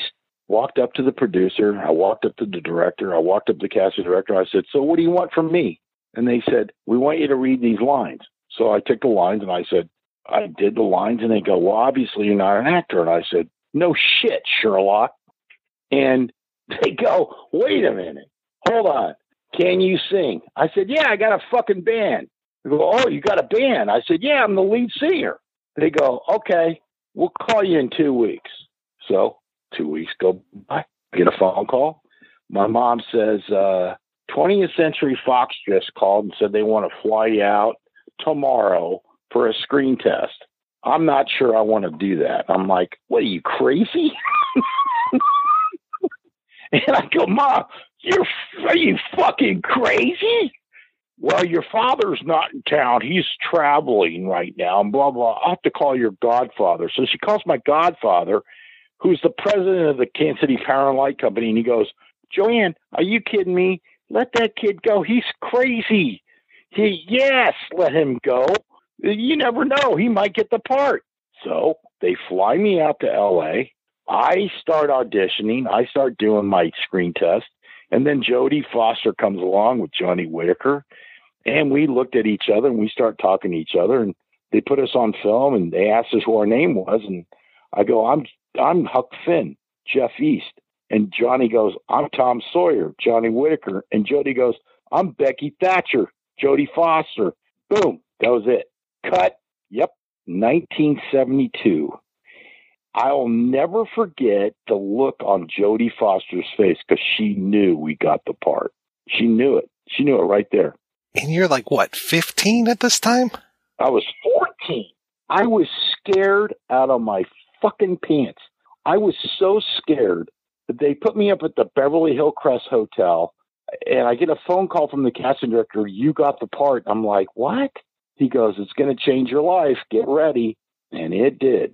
walked up to the producer. I walked up to the director. I walked up to the casting director. I said, so what do you want from me? And they said, we want you to read these lines. So I took the lines and I said, I did the lines. And they go, well, obviously you're not an actor. And I said, no shit, Sherlock. And *laughs* they go, wait a minute. Hold on. Can you sing? I said, yeah, I got a fucking band. They go, oh, you got a band? I said, yeah, I'm the lead singer. They go, okay, we'll call you in two weeks. So two weeks go by. Get a phone call. My mom says, uh, 20th Century Fox just called and said they want to fly you out tomorrow for a screen test. I'm not sure I want to do that. I'm like, what are you crazy? *laughs* and I go, Mom, you're are you fucking crazy? Well, your father's not in town. He's traveling right now, and blah blah. I'll have to call your godfather. So she calls my godfather, who's the president of the Kansas City Power and Light Company, and he goes, Joanne, are you kidding me? Let that kid go. He's crazy. He, yes, let him go. You never know. He might get the part. So they fly me out to LA. I start auditioning. I start doing my screen test. And then Jodie Foster comes along with Johnny Whitaker. And we looked at each other and we start talking to each other. And they put us on film and they asked us who our name was. And I go, I'm I'm Huck Finn, Jeff East. And Johnny goes, I'm Tom Sawyer, Johnny Whitaker. And Jodie goes, I'm Becky Thatcher, Jodie Foster, Boom. That was it. Cut. Yep. 1972. I'll never forget the look on Jodie Foster's face because she knew we got the part. She knew it. She knew it right there. And you're like, what, 15 at this time? I was 14. I was scared out of my fucking pants. I was so scared that they put me up at the Beverly Hillcrest Hotel and I get a phone call from the casting director, you got the part. I'm like, what? He goes, it's going to change your life. Get ready. And it did.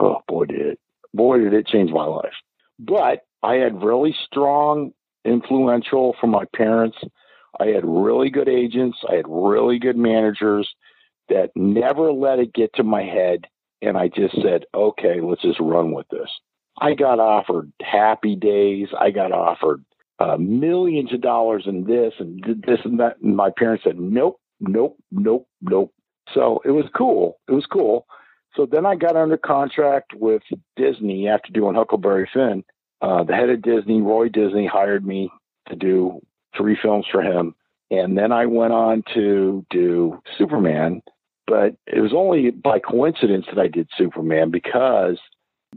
Oh, boy, did it. Boy, did it change my life. But I had really strong, influential from my parents. I had really good agents. I had really good managers that never let it get to my head. And I just said, okay, let's just run with this. I got offered happy days. I got offered uh, millions of dollars in this and this and that. And my parents said, nope, nope, nope, nope. So it was cool. It was cool. So then I got under contract with Disney after doing Huckleberry Finn. Uh, the head of Disney, Roy Disney, hired me to do three films for him. And then I went on to do Superman. But it was only by coincidence that I did Superman because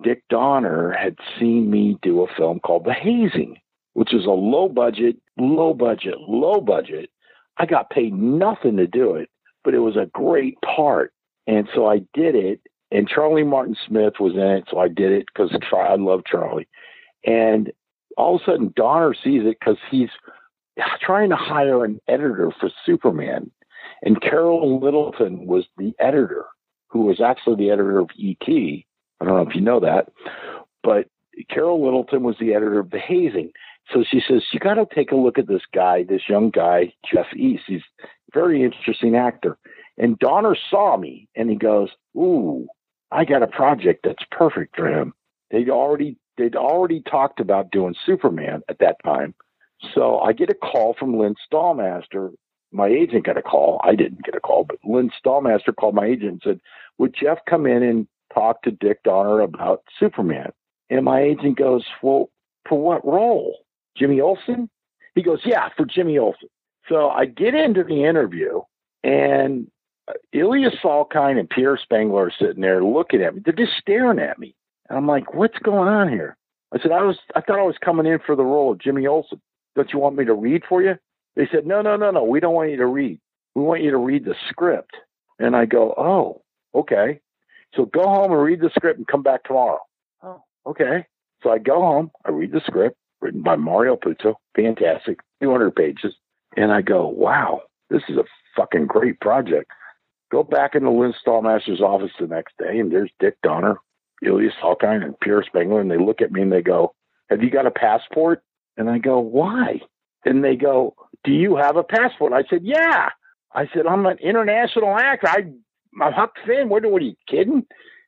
Dick Donner had seen me do a film called The Hazing which is a low budget, low budget, low budget. I got paid nothing to do it, but it was a great part. And so I did it. And Charlie Martin Smith was in it. So I did it because I love Charlie. And all of a sudden, Donner sees it because he's trying to hire an editor for Superman. And Carol Littleton was the editor, who was actually the editor of E.T. I don't know if you know that, but Carol Littleton was the editor of The Hazing. So she says, You got to take a look at this guy, this young guy, Jeff East. He's a very interesting actor. And Donner saw me and he goes, Ooh, I got a project that's perfect for him. They'd already they'd already talked about doing Superman at that time. So I get a call from Lynn Stalmaster. My agent got a call. I didn't get a call, but Lynn Stalmaster called my agent and said, Would Jeff come in and talk to Dick Donner about Superman? And my agent goes, Well, for what role? Jimmy Olsen? He goes, Yeah, for Jimmy Olsen. So I get into the interview and Ilya Salkind and Pierre Spengler are sitting there looking at me. They're just staring at me. And I'm like, what's going on here? I said, I was I thought I was coming in for the role of Jimmy Olsen. Don't you want me to read for you? They said, No, no, no, no. We don't want you to read. We want you to read the script. And I go, Oh, okay. So go home and read the script and come back tomorrow. Oh, okay. So I go home, I read the script, written by Mario Puzo. Fantastic, 200 pages. And I go, wow, this is a fucking great project. Go back into Lynn Stalmaster's office the next day, and there's Dick Donner, Ilya Salkind, and Pierre Spengler, and they look at me and they go, have you got a passport? And I go, why? And they go, do you have a passport? I said, yeah. I said, I'm an international actor. I, I'm Huck Finn. What, what are you kidding?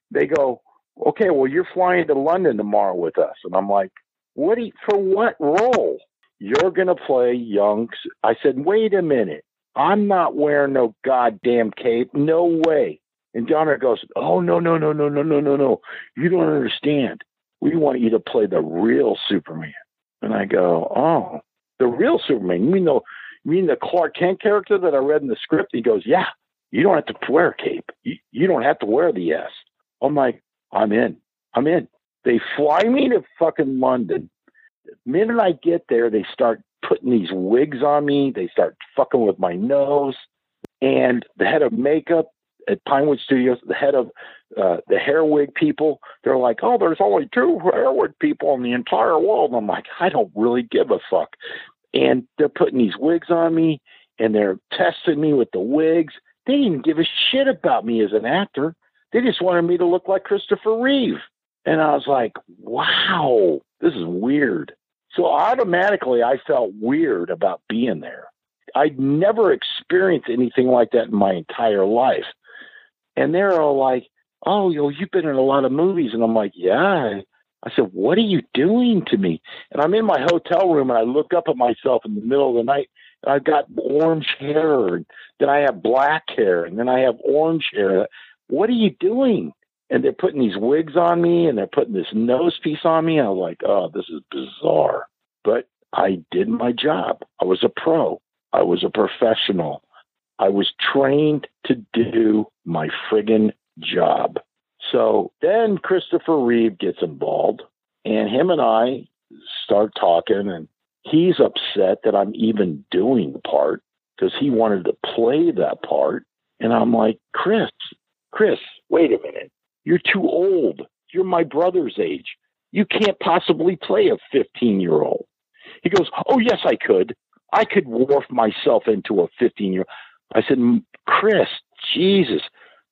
They go, okay, well, you're flying to London tomorrow with us. And I'm like, what you, for what role? You're going to play young. I said, wait a minute. I'm not wearing no goddamn cape. No way. And Donner goes, oh, no, no, no, no, no, no, no, no. You don't understand. We want you to play the real Superman. And I go, oh, the real Superman. You mean the, you mean the Clark Kent character that I read in the script? He goes, yeah, you don't have to wear a cape. You, you don't have to wear the S. I'm like, I'm in. I'm in. They fly me to fucking London. The minute I get there, they start putting these wigs on me. They start fucking with my nose. And the head of makeup at Pinewood Studios, the head of uh, the hair wig people, they're like, oh, there's only two hair wig people in the entire world. I'm like, I don't really give a fuck. And they're putting these wigs on me and they're testing me with the wigs. They didn't give a shit about me as an actor. They just wanted me to look like Christopher Reeve. And I was like, wow, this is weird. So automatically I felt weird about being there. I'd never experienced anything like that in my entire life. And they're all like, oh, yo, you've been in a lot of movies. And I'm like, yeah. I said, what are you doing to me? And I'm in my hotel room and I look up at myself in the middle of the night and I've got orange hair and then I have black hair and then I have orange hair. What are you doing? And they're putting these wigs on me and they're putting this nose piece on me. I was like, oh, this is bizarre. But I did my job. I was a pro. I was a professional. I was trained to do my friggin' job. So then Christopher Reeve gets involved, and him and I start talking, and he's upset that I'm even doing the part because he wanted to play that part. And I'm like, Chris, Chris, wait a minute. You're too old. You're my brother's age. You can't possibly play a 15 year old. He goes, Oh, yes, I could. I could morph myself into a 15 year old. I said, Chris, Jesus,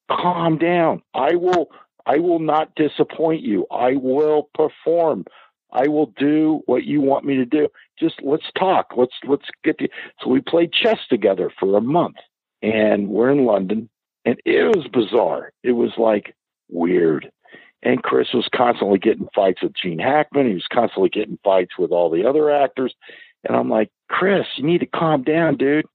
calm down. I will, I will not disappoint you. I will perform. I will do what you want me to do. Just let's talk. Let's let's get the. So we played chess together for a month, and we're in London, and it was bizarre. It was like weird. And Chris was constantly getting fights with Gene Hackman. He was constantly getting fights with all the other actors. And I'm like, Chris, you need to calm down, dude.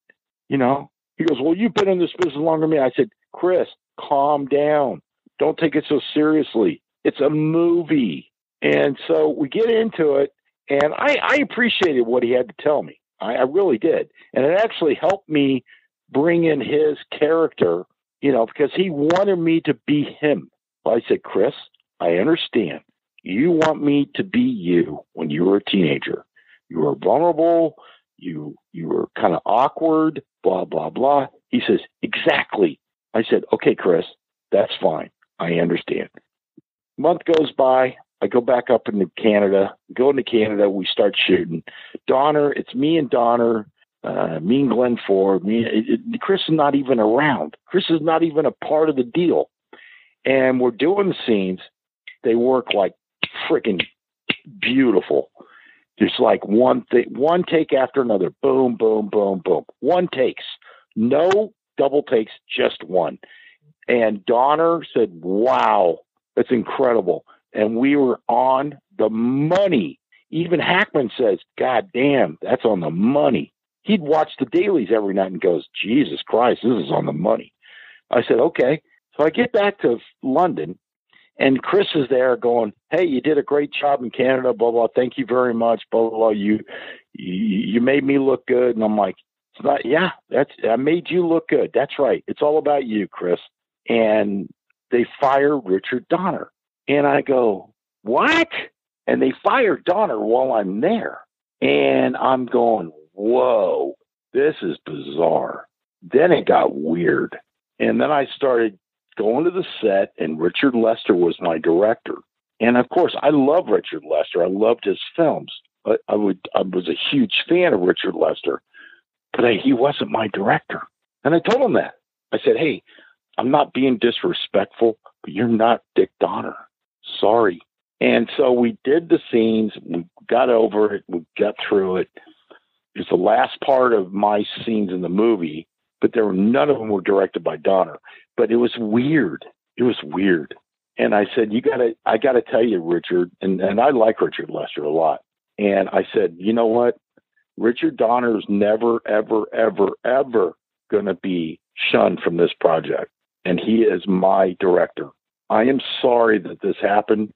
You know, he goes, Well, you've been in this business longer than me. I said, Chris, calm down. Don't take it so seriously. It's a movie. And so we get into it, and I, I appreciated what he had to tell me. I, I really did. And it actually helped me bring in his character, you know, because he wanted me to be him. I said, Chris, I understand. You want me to be you when you were a teenager. You were vulnerable. You you were kind of awkward. Blah blah blah. He says exactly. I said, okay, Chris, that's fine. I understand. Month goes by. I go back up into Canada. Go into Canada. We start shooting. Donner, it's me and Donner, uh, me and Glenn Ford. Me, it, it, Chris is not even around. Chris is not even a part of the deal. And we're doing scenes. They work like freaking beautiful. Just like one thing, one take after another. Boom, boom, boom, boom. One takes. No double takes, just one. And Donner said, Wow, that's incredible. And we were on the money. Even Hackman says, God damn, that's on the money. He'd watch the dailies every night and goes, Jesus Christ, this is on the money. I said, Okay. So I get back to London and Chris is there going, Hey, you did a great job in Canada, blah, blah. Thank you very much, blah, blah, blah. You, you, made me look good. And I'm like, it's not, yeah, that's, I made you look good. That's right. It's all about you, Chris. And they fire Richard Donner. And I go, what? And they fire Donner while I'm there. And I'm going, whoa, this is bizarre. Then it got weird. And then I started going to the set, and Richard Lester was my director. And of course, I love Richard Lester. I loved his films. I, I would I was a huge fan of Richard Lester, but I, he wasn't my director. And I told him that. I said, "Hey, I'm not being disrespectful, but you're not Dick Donner. Sorry." And so we did the scenes. We got over it. We got through it. It's the last part of my scenes in the movie, but there were none of them were directed by Donner. But it was weird. It was weird. And I said, "You got to. I got to tell you, Richard." And and I like Richard Lester a lot. And I said, "You know what? Richard Donner is never, ever, ever, ever to be shunned from this project. And he is my director. I am sorry that this happened.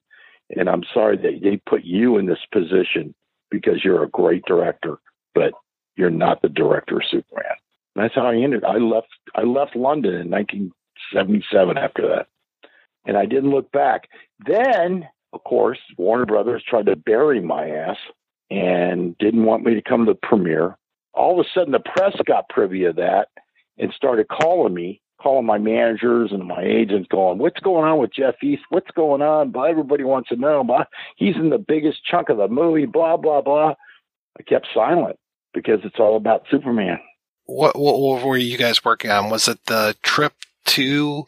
And I'm sorry that they put you in this position because you're a great director, but you're not the director of Superman. And that's how I ended. I left. I left London in 1977 after that, and I didn't look back. Then, of course, Warner Brothers tried to bury my ass and didn't want me to come to the premiere. All of a sudden, the press got privy of that and started calling me, calling my managers and my agents, going, "What's going on with Jeff East? What's going on?" But everybody wants to know. But he's in the biggest chunk of the movie. Blah blah blah. I kept silent because it's all about Superman. What, what, what were you guys working on? Was it the trip to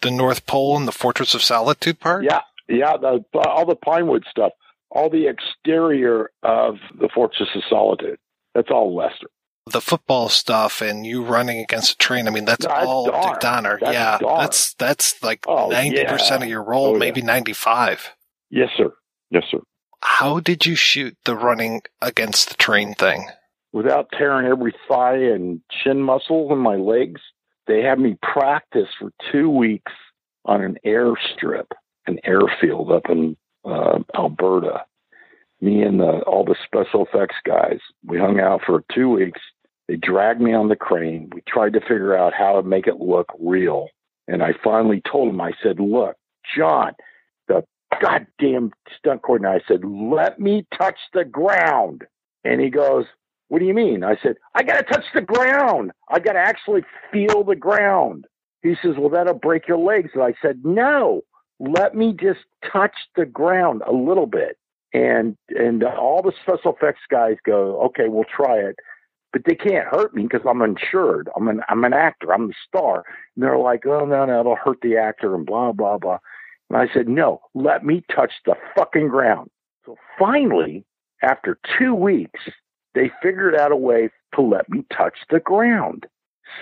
the North Pole and the Fortress of Solitude part? Yeah, yeah, the, all the Pinewood stuff all the exterior of the Fortress of Solitude. That's all Lester. The football stuff and you running against a train. I mean, that's, all Donner. Dick Donner. That's yeah, Donner. that's that's like Oh, ninety yeah. percent of your role, Oh, yeah. maybe ninety five. Yes, sir. Yes, sir. How did you shoot the running against the train thing? Without tearing every thigh and chin muscle in my legs, they had me practice for two weeks on an airstrip, an airfield up in uh, Alberta. Me and the, all the special effects guys, we hung out for two weeks They dragged me on the crane. We tried to figure out how to make it look real. And I finally told him, I said, look, John, the goddamn stunt coordinator, I said, let me touch the ground. And he goes, what do you mean? I said, I got to touch the ground. I got to actually feel the ground. He says, well, that'll break your legs. And I said, no, let me just touch the ground a little bit. And, and all the special effects guys go, okay, we'll try it but they can't hurt me because I'm insured. I'm an I'm an actor. I'm the star. And they're like, oh no, no, it'll hurt the actor and blah blah blah. And I said, no, let me touch the fucking ground. So finally, after two weeks, they figured out a way to let me touch the ground.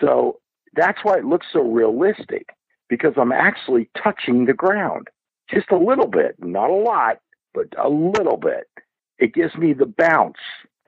So that's why it looks so realistic because I'm actually touching the ground just a little bit, not a lot, but a little bit. It gives me the bounce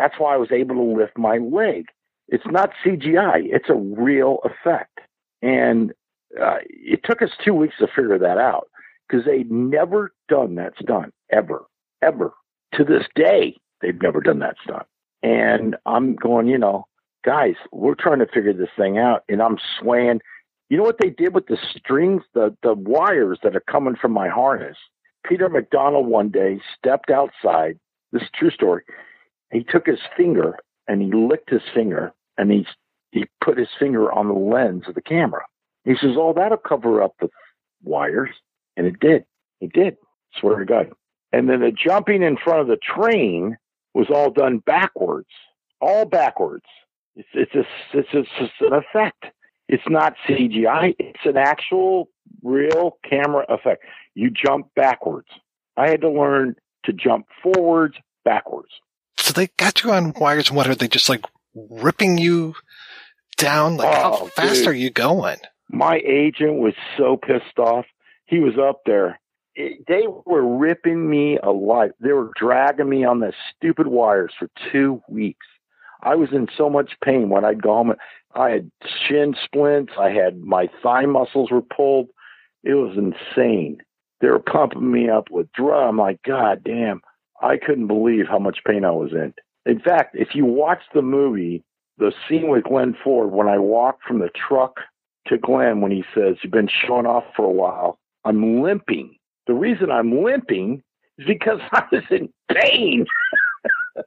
that's why I was able to lift my leg. It's not CGI, it's a real effect. And uh, it took us two weeks to figure that out because they'd never done that stunt ever, ever. To this day, they've never done that stunt. And I'm going, you know, guys, we're trying to figure this thing out. And I'm swaying. You know what they did with the strings, the, the wires that are coming from my harness? Peter MacDonald one day stepped outside. This is true story he took his finger and he licked his finger and he he put his finger on the lens of the camera. He says, "Oh, that'll cover up the wires," and it did. It did. Swear to God. And then the jumping in front of the train was all done backwards, all backwards. It's it's a, it's, a, it's an effect. It's not CGI. It's an actual real camera effect. You jump backwards. I had to learn to jump forwards, backwards. So they got you on wires what are they just like ripping you down? Like oh, how fast dude. are you going? My agent was so pissed off. He was up there. It, they were ripping me alive. They were dragging me on the stupid wires for two weeks. I was in so much pain when I'd go home. I had shin splints. I had my thigh muscles were pulled. It was insane. They were pumping me up with drum. I'm like, God damn. I couldn't believe how much pain I was in. In fact, if you watch the movie, the scene with Glenn Ford, when I walked from the truck to Glenn, when he says, You've been showing off for a while, I'm limping. The reason I'm limping is because *laughs* I was in pain. *laughs*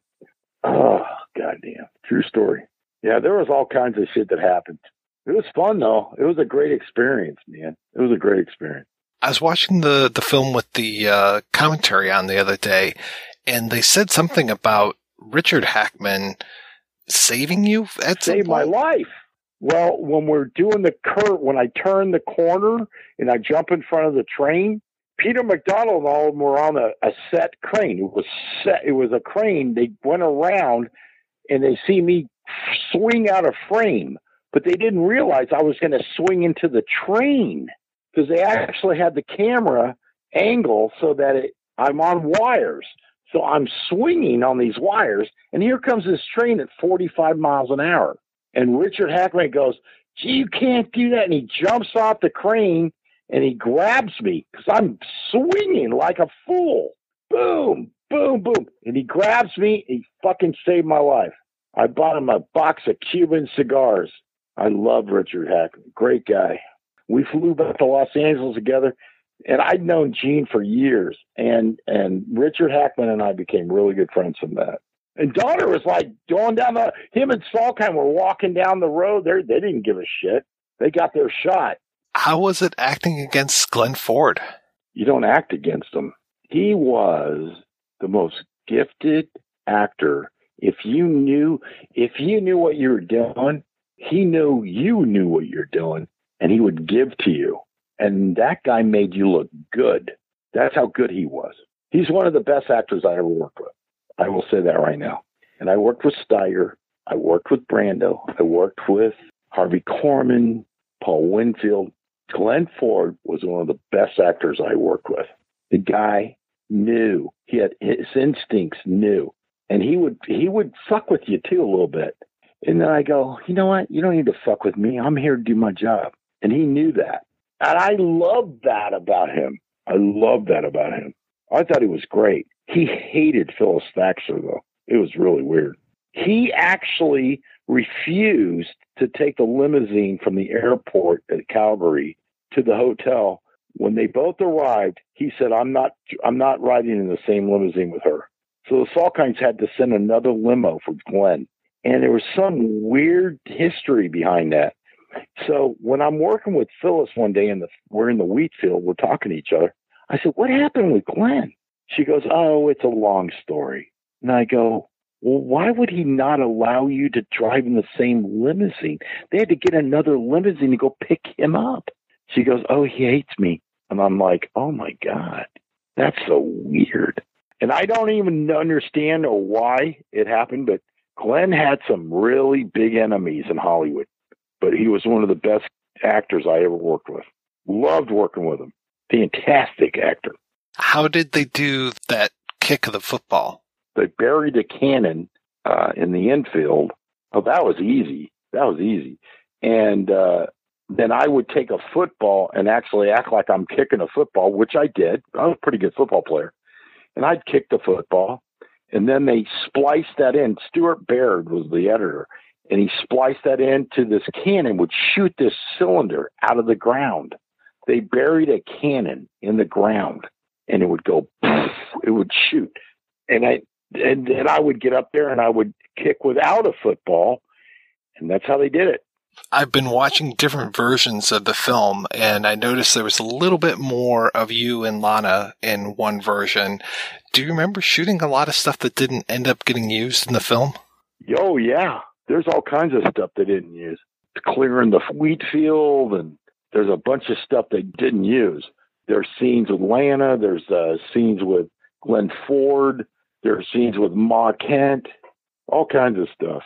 oh, goddamn. True story. Yeah, there was all kinds of shit that happened. It was fun, though. It was a great experience, man. It was a great experience. I was watching the, the film with the uh, commentary on the other day, and they said something about Richard Hackman saving you at saved my life. Well, when we're doing the curve, when I turn the corner and I jump in front of the train, Peter MacDonald and all of them were on a, a set crane. It was set. It was a crane. They went around and they see me swing out of frame, but they didn't realize I was going to swing into the train because they actually had the camera angle so that it, I'm on wires. So I'm swinging on these wires, and here comes this train at 45 miles an hour. And Richard Hackman goes, Gee, you can't do that. And he jumps off the crane and he grabs me because I'm swinging like a fool. Boom, boom, boom. And he grabs me. He fucking saved my life. I bought him a box of Cuban cigars. I love Richard Hackman. Great guy we flew back to Los Angeles together, and I'd known Gene for years, and and Richard Hackman and I became really good friends from that. And Donner was like going down the him and Salkind were walking down the road. They they didn't give a shit. They got their shot. How was it acting against Glenn Ford? You don't act against him. He was the most gifted actor. If you knew if you knew what you were doing, he knew you knew what you're doing and he would give to you. And that guy made you look good. That's how good he was. He's one of the best actors I ever worked with. I will say that right now. And I worked with Steiger. I worked with Brando. I worked with Harvey Korman, Paul Winfield. Glenn Ford was one of the best actors I worked with. The guy knew. He had his instincts knew. And he would he would fuck with you too a little bit. And then I go, you know what? You don't need to fuck with me. I'm here to do my job. And he knew that. And I love that about him. I love that about him. I thought he was great. He hated Phyllis Thaxter, though. It was really weird. He actually refused to take the limousine from the airport at Calgary to the hotel. When they both arrived, he said, "I'm not, I'm not riding in the same limousine with her." So the Salkinds had to send another limo for Glenn, and there was some weird history behind that. So when I'm working with Phyllis one day, and we're in the wheat field, we're talking to each other. I said, "What happened with Glenn?" She goes, "Oh, it's a long story." And I go, well, why would he not allow you to drive in the same limousine? They had to get another limousine to go pick him up. She goes, Oh, he hates me. And I'm like, Oh my God, that's so weird. And I don't even understand why it happened, but Glenn had some really big enemies in Hollywood. But he was one of the best actors I ever worked with. Loved working with him. Fantastic actor. How did they do that kick of the football? They buried a cannon uh, in the infield. Oh, that was easy. That was easy. And uh, then I would take a football and actually act like I'm kicking a football, which I did. I was a pretty good football player. And I'd kick the football. And then they spliced that in. Stuart Baird was the editor. And he spliced that into this cannon, would shoot this cylinder out of the ground. They buried a cannon in the ground and it would go, *laughs* it would shoot. And I, and I would get up there and I would kick without a football. And that's how they did it. I've been watching different versions of the film, and I noticed there was a little bit more of you and Lana in one version. Do you remember shooting a lot of stuff that didn't end up getting used in the film? Oh, yeah. There's all kinds of stuff they didn't use. Clearing the wheat field, and there's a bunch of stuff they didn't use. There's scenes with Lana, there's uh, scenes with Glenn Ford, there are scenes with Ma Kent, all kinds of stuff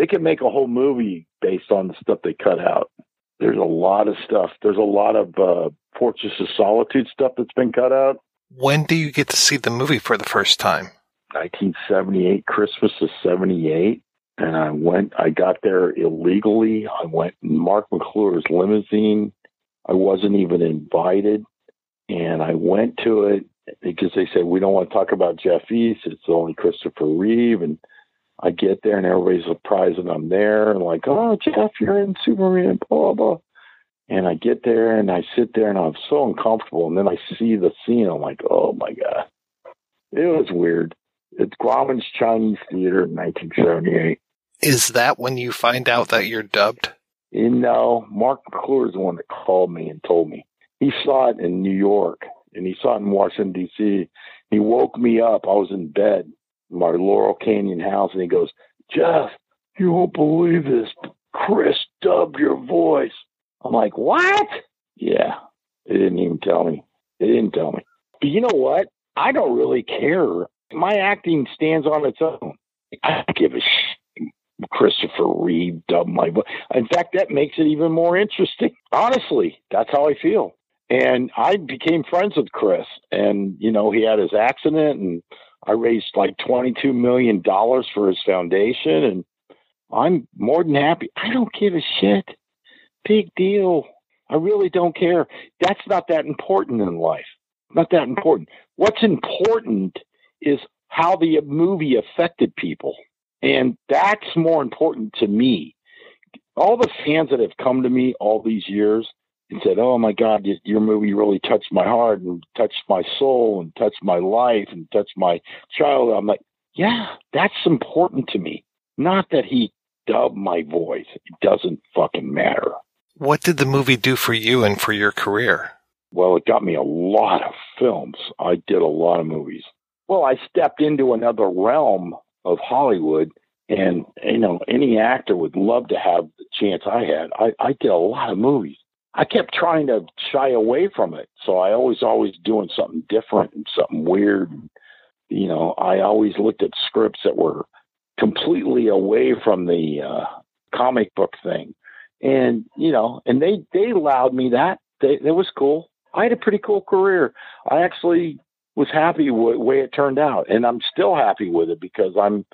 they could make a whole movie based on the stuff they cut out. There's a lot of stuff. There's a lot of uh, Fortress of Solitude stuff that's been cut out. When do you get to see the movie for the first time? 1978, Christmas of 78. And I went, I got there illegally. I went in Marc McClure's limousine. I wasn't even invited. And I went to it because they said, we don't want to talk about Jeff East. It's only Christopher Reeve. And I get there and everybody's surprised that I'm there and like, oh, Jeff, you're in Superman, blah, blah. And I get there and I sit there and I'm so uncomfortable. And then I see the scene. I'm like, oh my God. It was weird. It's Grauman's Chinese Theater in 1978. Is that when you find out that you're dubbed? You know, Marc McClure is the one that called me and told me. He saw it in New York and he saw it in Washington, D.C. He woke me up. I was in bed in my Laurel Canyon house, and he goes, Jeff, you won't believe this. Chris dubbed your voice. I'm like, what? Yeah, they didn't even tell me. They didn't tell me. But you know what? I don't really care. My acting stands on its own. I don't give a shit. Christopher Reeve dubbed my voice. In fact, that makes it even more interesting. Honestly, that's how I feel. And I became friends with Chris, and you know, he had his accident, and I raised like $22 million for his foundation, and I'm more than happy. I don't give a shit. Big deal. I really don't care. That's not that important in life. Not that important. What's important is how the movie affected people. And that's more important to me. All the fans that have come to me all these years, and said, "Oh my God, your movie really touched my heart and touched my soul and touched my life and touched my child." I'm like, "Yeah, that's important to me. Not that he dubbed my voice. It doesn't fucking matter." What did the movie do for you and for your career? Well, it got me a lot of films. I did a lot of movies. Well, I stepped into another realm of Hollywood and you know any actor would love to have the chance I had. I, I did a lot of movies. I kept trying to shy away from it. So I always, always doing something different and something weird. You know, I always looked at scripts that were completely away from the uh, comic book thing. And, you know, and they, they allowed me that. They, it was cool. I had a pretty cool career. I actually was happy with the way it turned out. And I'm still happy with it because I'm,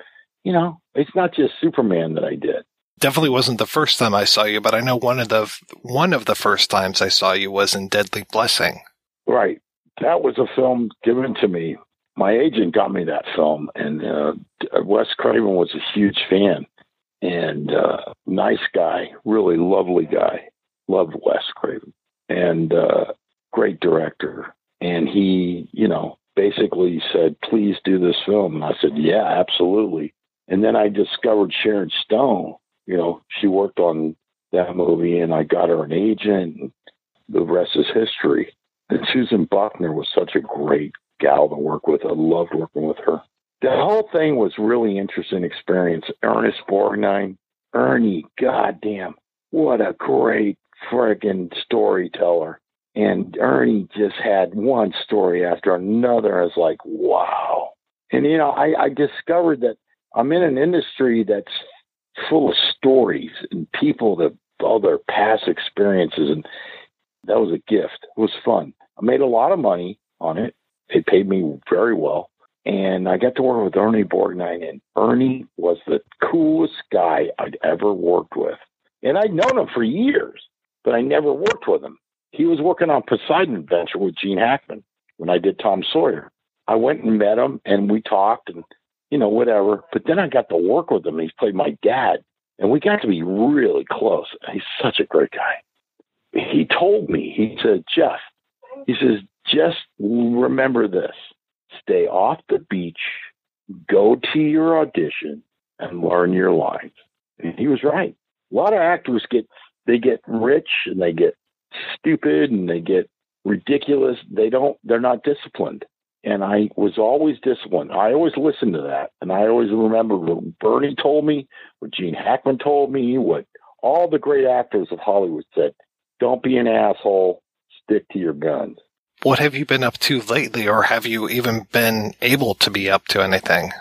you know, it's not just Superman that I did definitely wasn't the first time I saw you, but I know one of the one of the first times I saw you was in Deadly Blessing. Right. That was a film given to me my agent got me that film, and uh, Wes Craven was a huge fan and uh, nice guy, really lovely guy. Loved Wes Craven and uh, great director. And he, you know, basically said, "Please do this film." And I said, "Yeah, absolutely." And then I discovered Sharon Stone. You know, she worked on that movie, and I got her an agent. The rest is history. And Susan Buckner was such a great gal to work with. I loved working with her. The whole thing was really interesting experience. Ernest Borgnine, Ernie, goddamn, what a great friggin' storyteller. And Ernie just had one story after another. I was like, wow. And you know, I, I discovered that I'm in an industry that's full of stories and people that all their past experiences and that was a gift. It was fun. I made a lot of money on it. They paid me very well. And I got to work with Ernie Borgnine, and Ernie was the coolest guy I'd ever worked with. And I'd known him for years, but I never worked with him. He was working on Poseidon Adventure with Gene Hackman when I did Tom Sawyer. I went and met him, and we talked, and you know whatever. But then I got to work with him. He played my dad, and we got to be really close. He's such a great guy. He told me, he said, Jeff, he says, just remember this stay off the beach, go to your audition, and learn your lines. And he was right. A lot of actors get they get rich and they get stupid and they get ridiculous. They don't they're not disciplined. And I was always disciplined. I always listened to that. And I always remember what Bernie told me, what Gene Hackman told me, what all the great actors of Hollywood said. Don't be an asshole. Stick to your guns. What have you been up to lately, or have you even been able to be up to anything?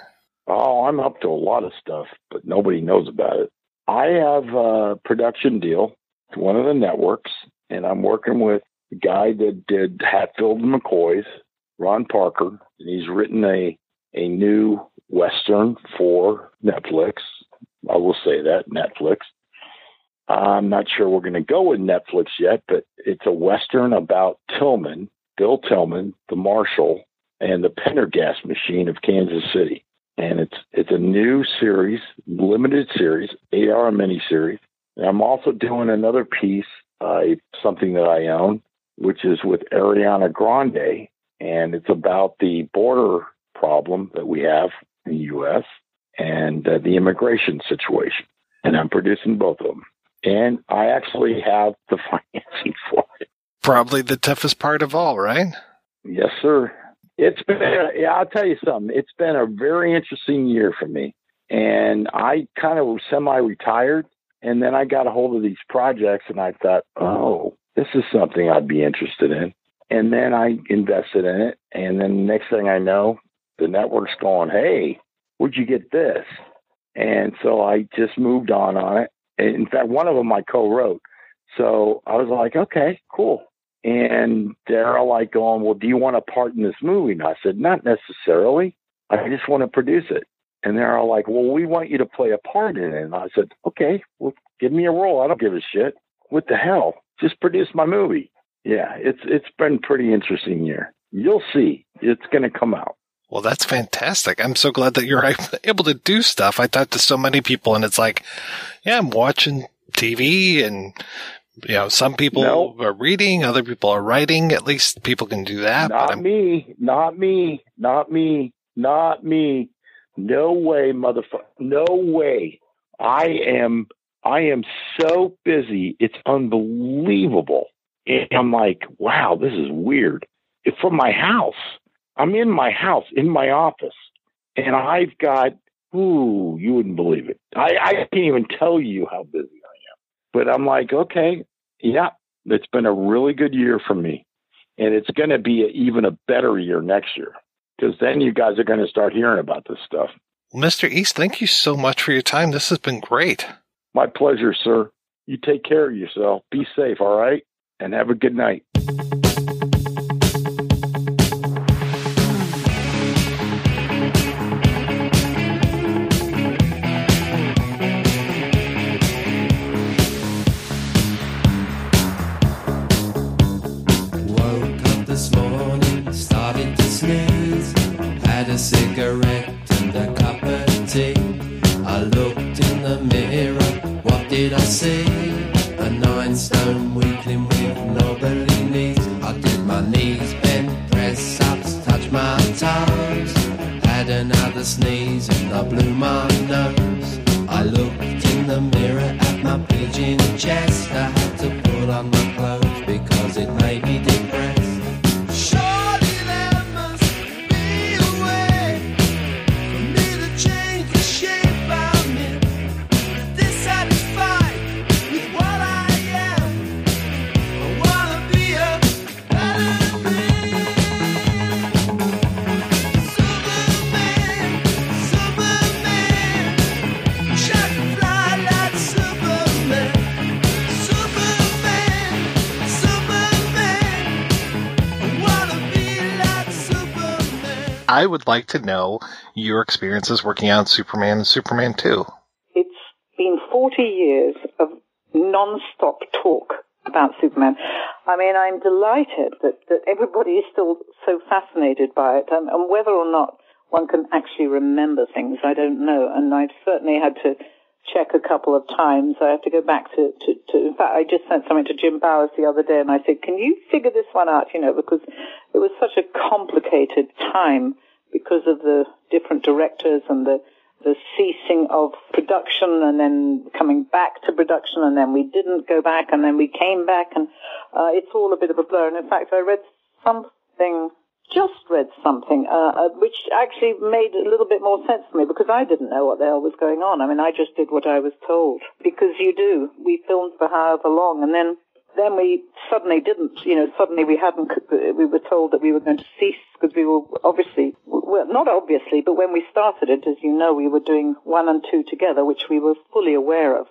Oh, I'm up to a lot of stuff, but nobody knows about it. I have a production deal to one of the networks, and I'm working with the guy that did Hatfield and McCoy's, Ron Parker, and he's written a a new western for Netflix. I will say that Netflix. I'm not sure we're going to go with Netflix yet, but it's a western about Tilghman, Bill Tilghman, the marshal, and the Pendergast machine of Kansas City. And it's it's a new series, limited series, eight hour miniseries. And I'm also doing another piece, uh, something that I own, which is with Ariana Grande, and it's about the border problem that we have in the U.S. and uh, the immigration situation. And I'm producing both of them. And I actually have the *laughs* financing for it probably the toughest part of all, right? Yes, sir. It's been, yeah, I'll tell you something. It's been a very interesting year for me. And I kind of semi retired. And then I got a hold of these projects and I thought, oh, this is something I'd be interested in. And then I invested in it. And then the next thing I know, the network's going, hey, where'd you get this? And so I just moved on on it. In fact, one of them I co wrote. So I was like, okay, cool. And they're all like going, Well, do you want a part in this movie? And I said, Not necessarily. I just want to produce it. And they're all like, Well, we want you to play a part in it. And I said, Okay, well, give me a role. I don't give a shit. What the hell? Just produce my movie. Yeah, it's it's been pretty interesting year. You'll see. It's gonna come out. Well, that's fantastic. I'm so glad that you're *laughs* able to do stuff. I talk to so many people and it's like, yeah, I'm watching TV and you know, some people nope. are reading, other people are writing. At least people can do that. Not me. Not me. Not me. Not me. No way, motherfucker. No way. I am. I am so busy. It's unbelievable. And I'm like, wow, this is weird. It's from my house. I'm in my house, in my office, and I've got. Ooh, you wouldn't believe it. I, I can't even tell you how busy I am. but I'm like, okay, yeah, it's been a really good year for me. And it's going to be a, even a better year next year because then you guys are going to start hearing about this stuff. Mr. East, thank you so much for your time. This has been great. My pleasure, sir. You take care of yourself. Be safe, all right? And have a good night. Woke up this morning, started to sneeze, had a cigarette and a cup of tea. I looked in the mirror, what did I see? A nine stone weakling sneeze and I blew my nose. Like to know your experiences working on Superman and Superman 2. It's been 40 years of non-stop talk about Superman. I mean, I'm delighted that, that everybody is still so fascinated by it, and, and whether or not one can actually remember things, I don't know. And I've certainly had to check a couple of times. I have to go back to, to, to in fact, I just sent something to Jim Bowers the other day, and I said, can you figure this one out, you know, because it was such a complicated time because of the different directors and the the ceasing of production and then coming back to production and then we didn't go back and then we came back and uh, it's all a bit of a blur. And in fact, I read something, just read something, uh, uh, which actually made a little bit more sense to me because I didn't know what the hell was going on. I mean, I just did what I was told because you do. We filmed for however long and then then we suddenly didn't, you know, suddenly we hadn't, we were told that we were going to cease because we were obviously, well, not obviously, but when we started it, as you know, we were doing one and two together, which we were fully aware of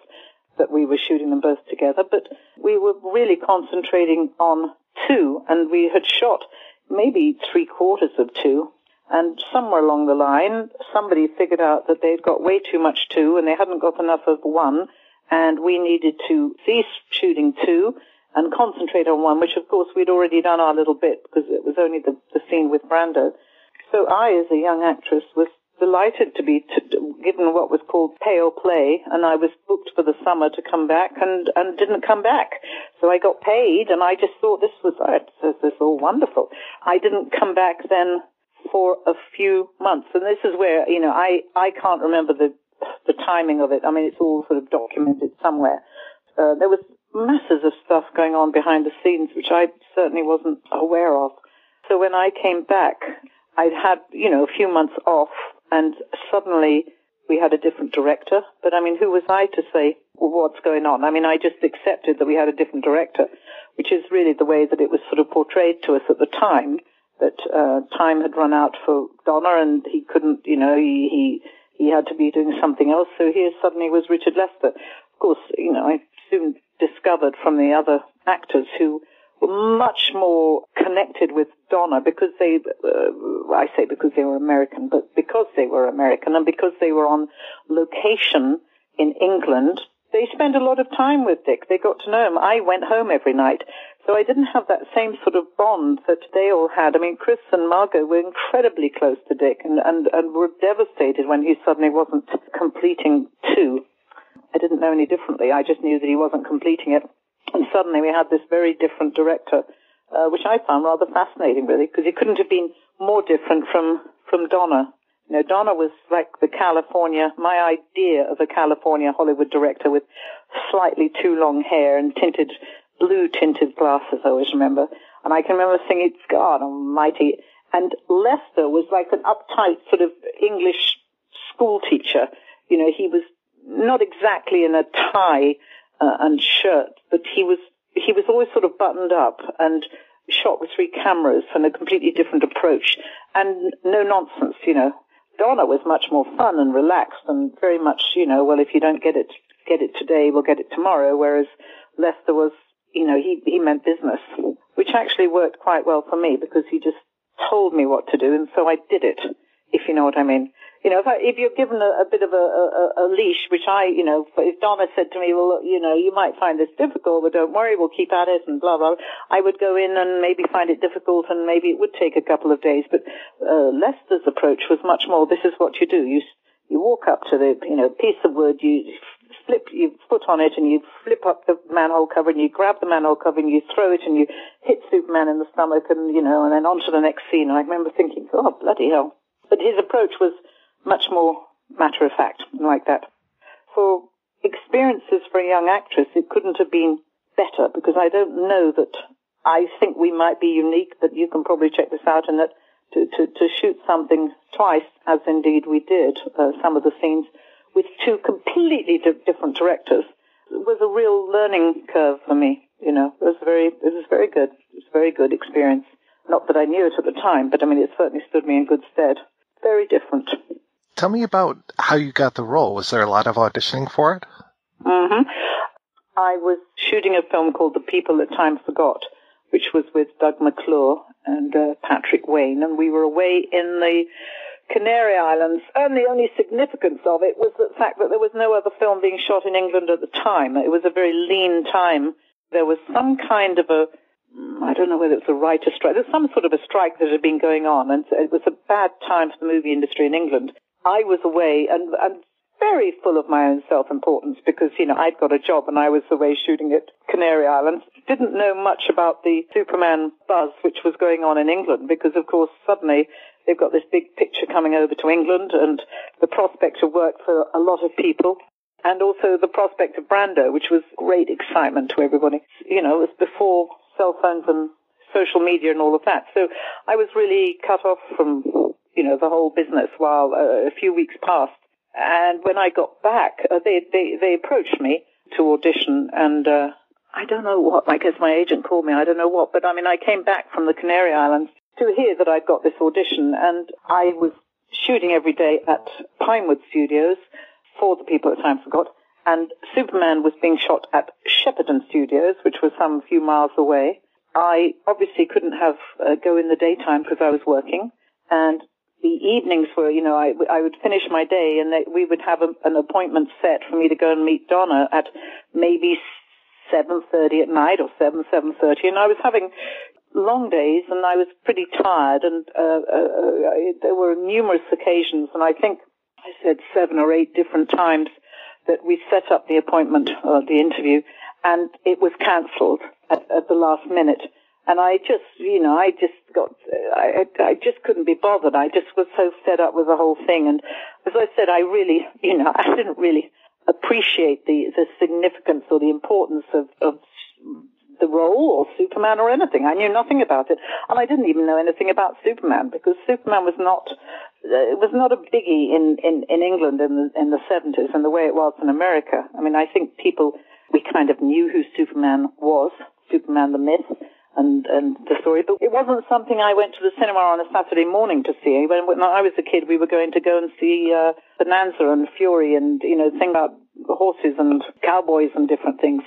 that we were shooting them both together, but we were really concentrating on two and we had shot maybe three quarters of two and somewhere along the line, somebody figured out that they'd got way too much two and they hadn't got enough of one and we needed to cease shooting two and concentrate on one, which of course we'd already done our little bit because it was only the, the scene with Brando. So I, as a young actress, was delighted to be t- given what was called pay or play, and I was booked for the summer to come back and, and didn't come back. So I got paid, and I just thought this was uh, this is all wonderful. I didn't come back then for a few months, and this is where you know I I can't remember the the timing of it. I mean, it's all sort of documented somewhere. Uh, there was masses of stuff going on behind the scenes, which I certainly wasn't aware of. So when I came back, I'd had, you know, a few months off and suddenly we had a different director. But I mean, who was I to say well, what's going on? I mean, I just accepted that we had a different director, which is really the way that it was sort of portrayed to us at the time. That uh, time had run out for Donner, and he couldn't, you know, he he he had to be doing something else. So here suddenly was Richard Lester. Of course, you know, I soon discovered from the other actors who were much more connected with Donner because they, uh, I say because they were American, but because they were American and because they were on location in England, they spent a lot of time with Dick. They got to know him. I went home every night. So I didn't have that same sort of bond that they all had. I mean, Chris and Margot were incredibly close to Dick and, and, and were devastated when he suddenly wasn't completing two. I didn't know any differently. I just knew that he wasn't completing it. And suddenly we had this very different director, uh, which I found rather fascinating, really, because he couldn't have been more different from, from Donner. You know, Donner was like the California, my idea of a California Hollywood director with slightly too long hair and tinted, blue tinted glasses, I always remember. And I can remember thinking, God almighty. And Lester was like an uptight sort of English school teacher. You know, he was not exactly in a tie uh, and shirt, but he was he was always sort of buttoned up and shot with three cameras and a completely different approach and no nonsense, you know. Donner was much more fun and relaxed and very much, you know, well, if you don't get it, get it today, we'll get it tomorrow. Whereas Lester was, you know, he, he meant business, which actually worked quite well for me because he just told me what to do and so I did it, if you know what I mean. You know, if, I, if you're given a, a bit of a, a, a leash, which I, you know, if Donner said to me, well, you know, you might find this difficult, but don't worry, we'll keep at it and blah, blah, I would go in and maybe find it difficult and maybe it would take a couple of days. But uh, Lester's approach was much more, this is what you do. You, you walk up to the, you know, piece of wood, you flip your foot on it and you flip up the manhole cover and you grab the manhole cover and you throw it and you hit Superman in the stomach and, you know, and then on to the next scene. And I remember thinking, oh, bloody hell. But his approach was much more matter of fact, like that. For experiences for a young actress, it couldn't have been better because I don't know that I think we might be unique, but you can probably check this out and that to, to, to shoot something twice, as indeed we did, uh, some of the scenes, with two completely di- different directors was a real learning curve for me. You know, it was very, it was very good. It was a very good experience. Not that I knew it at the time, but I mean, it certainly stood me in good stead. Very different. Tell me about how you got the role. Was there a lot of auditioning for it? hmm I was shooting a film called The People That Time Forgot, which was with Doug McClure and uh, Patrick Wayne, and we were away in the Canary Islands, and the only significance of it was the fact that there was no other film being shot in England at the time. It was a very lean time. There was some kind of a, I don't know whether it was a writer strike. There's some sort of a strike that had been going on, and it was a bad time for the movie industry in England. I was away and, and very full of my own self-importance because, you know, I'd got a job and I was away shooting at Canary Islands. Didn't know much about the Superman buzz which was going on in England because, of course, suddenly they've got this big picture coming over to England and the prospect of work for a lot of people. And also the prospect of Brando, which was great excitement to everybody. You know, it was before cell phones and social media and all of that. So I was really cut off from, you know, the whole business while uh, a few weeks passed. And when I got back, uh, they, they, they approached me to audition and, uh, I don't know what, I guess my agent called me, I don't know what, but I mean, I came back from the Canary Islands to hear that I'd got this audition and I was shooting every day at Pinewood Studios for the people at Time Forgot and Superman was being shot at Shepperton Studios, which was some few miles away. I obviously couldn't have uh, go in the daytime because I was working and the evenings were, you know, I, I would finish my day and they, we would have a, an appointment set for me to go and meet Donner at maybe 7.30 at night or 7, 7.30 and I was having long days and I was pretty tired and uh, uh, uh, there were numerous occasions and I think I said seven or eight different times that we set up the appointment or the interview and it was cancelled at, at the last minute and I just, you know, I just got, I, I just couldn't be bothered. I just was so fed up with the whole thing. And as I said, I really, you know, *laughs* I didn't really appreciate the, the significance or the importance of, of the role or Superman or anything. I knew nothing about it. And I didn't even know anything about Superman because Superman was not, uh, it was not a biggie in, in, in England in the, in the 70s and the way it was in America. I mean, I think people, we kind of knew who Superman was, Superman the myth and and the story. But it wasn't something I went to the cinema on a Saturday morning to see. When, when I was a kid, we were going to go and see uh, Bonanza and Fury, and you know, thing about horses and cowboys and different things.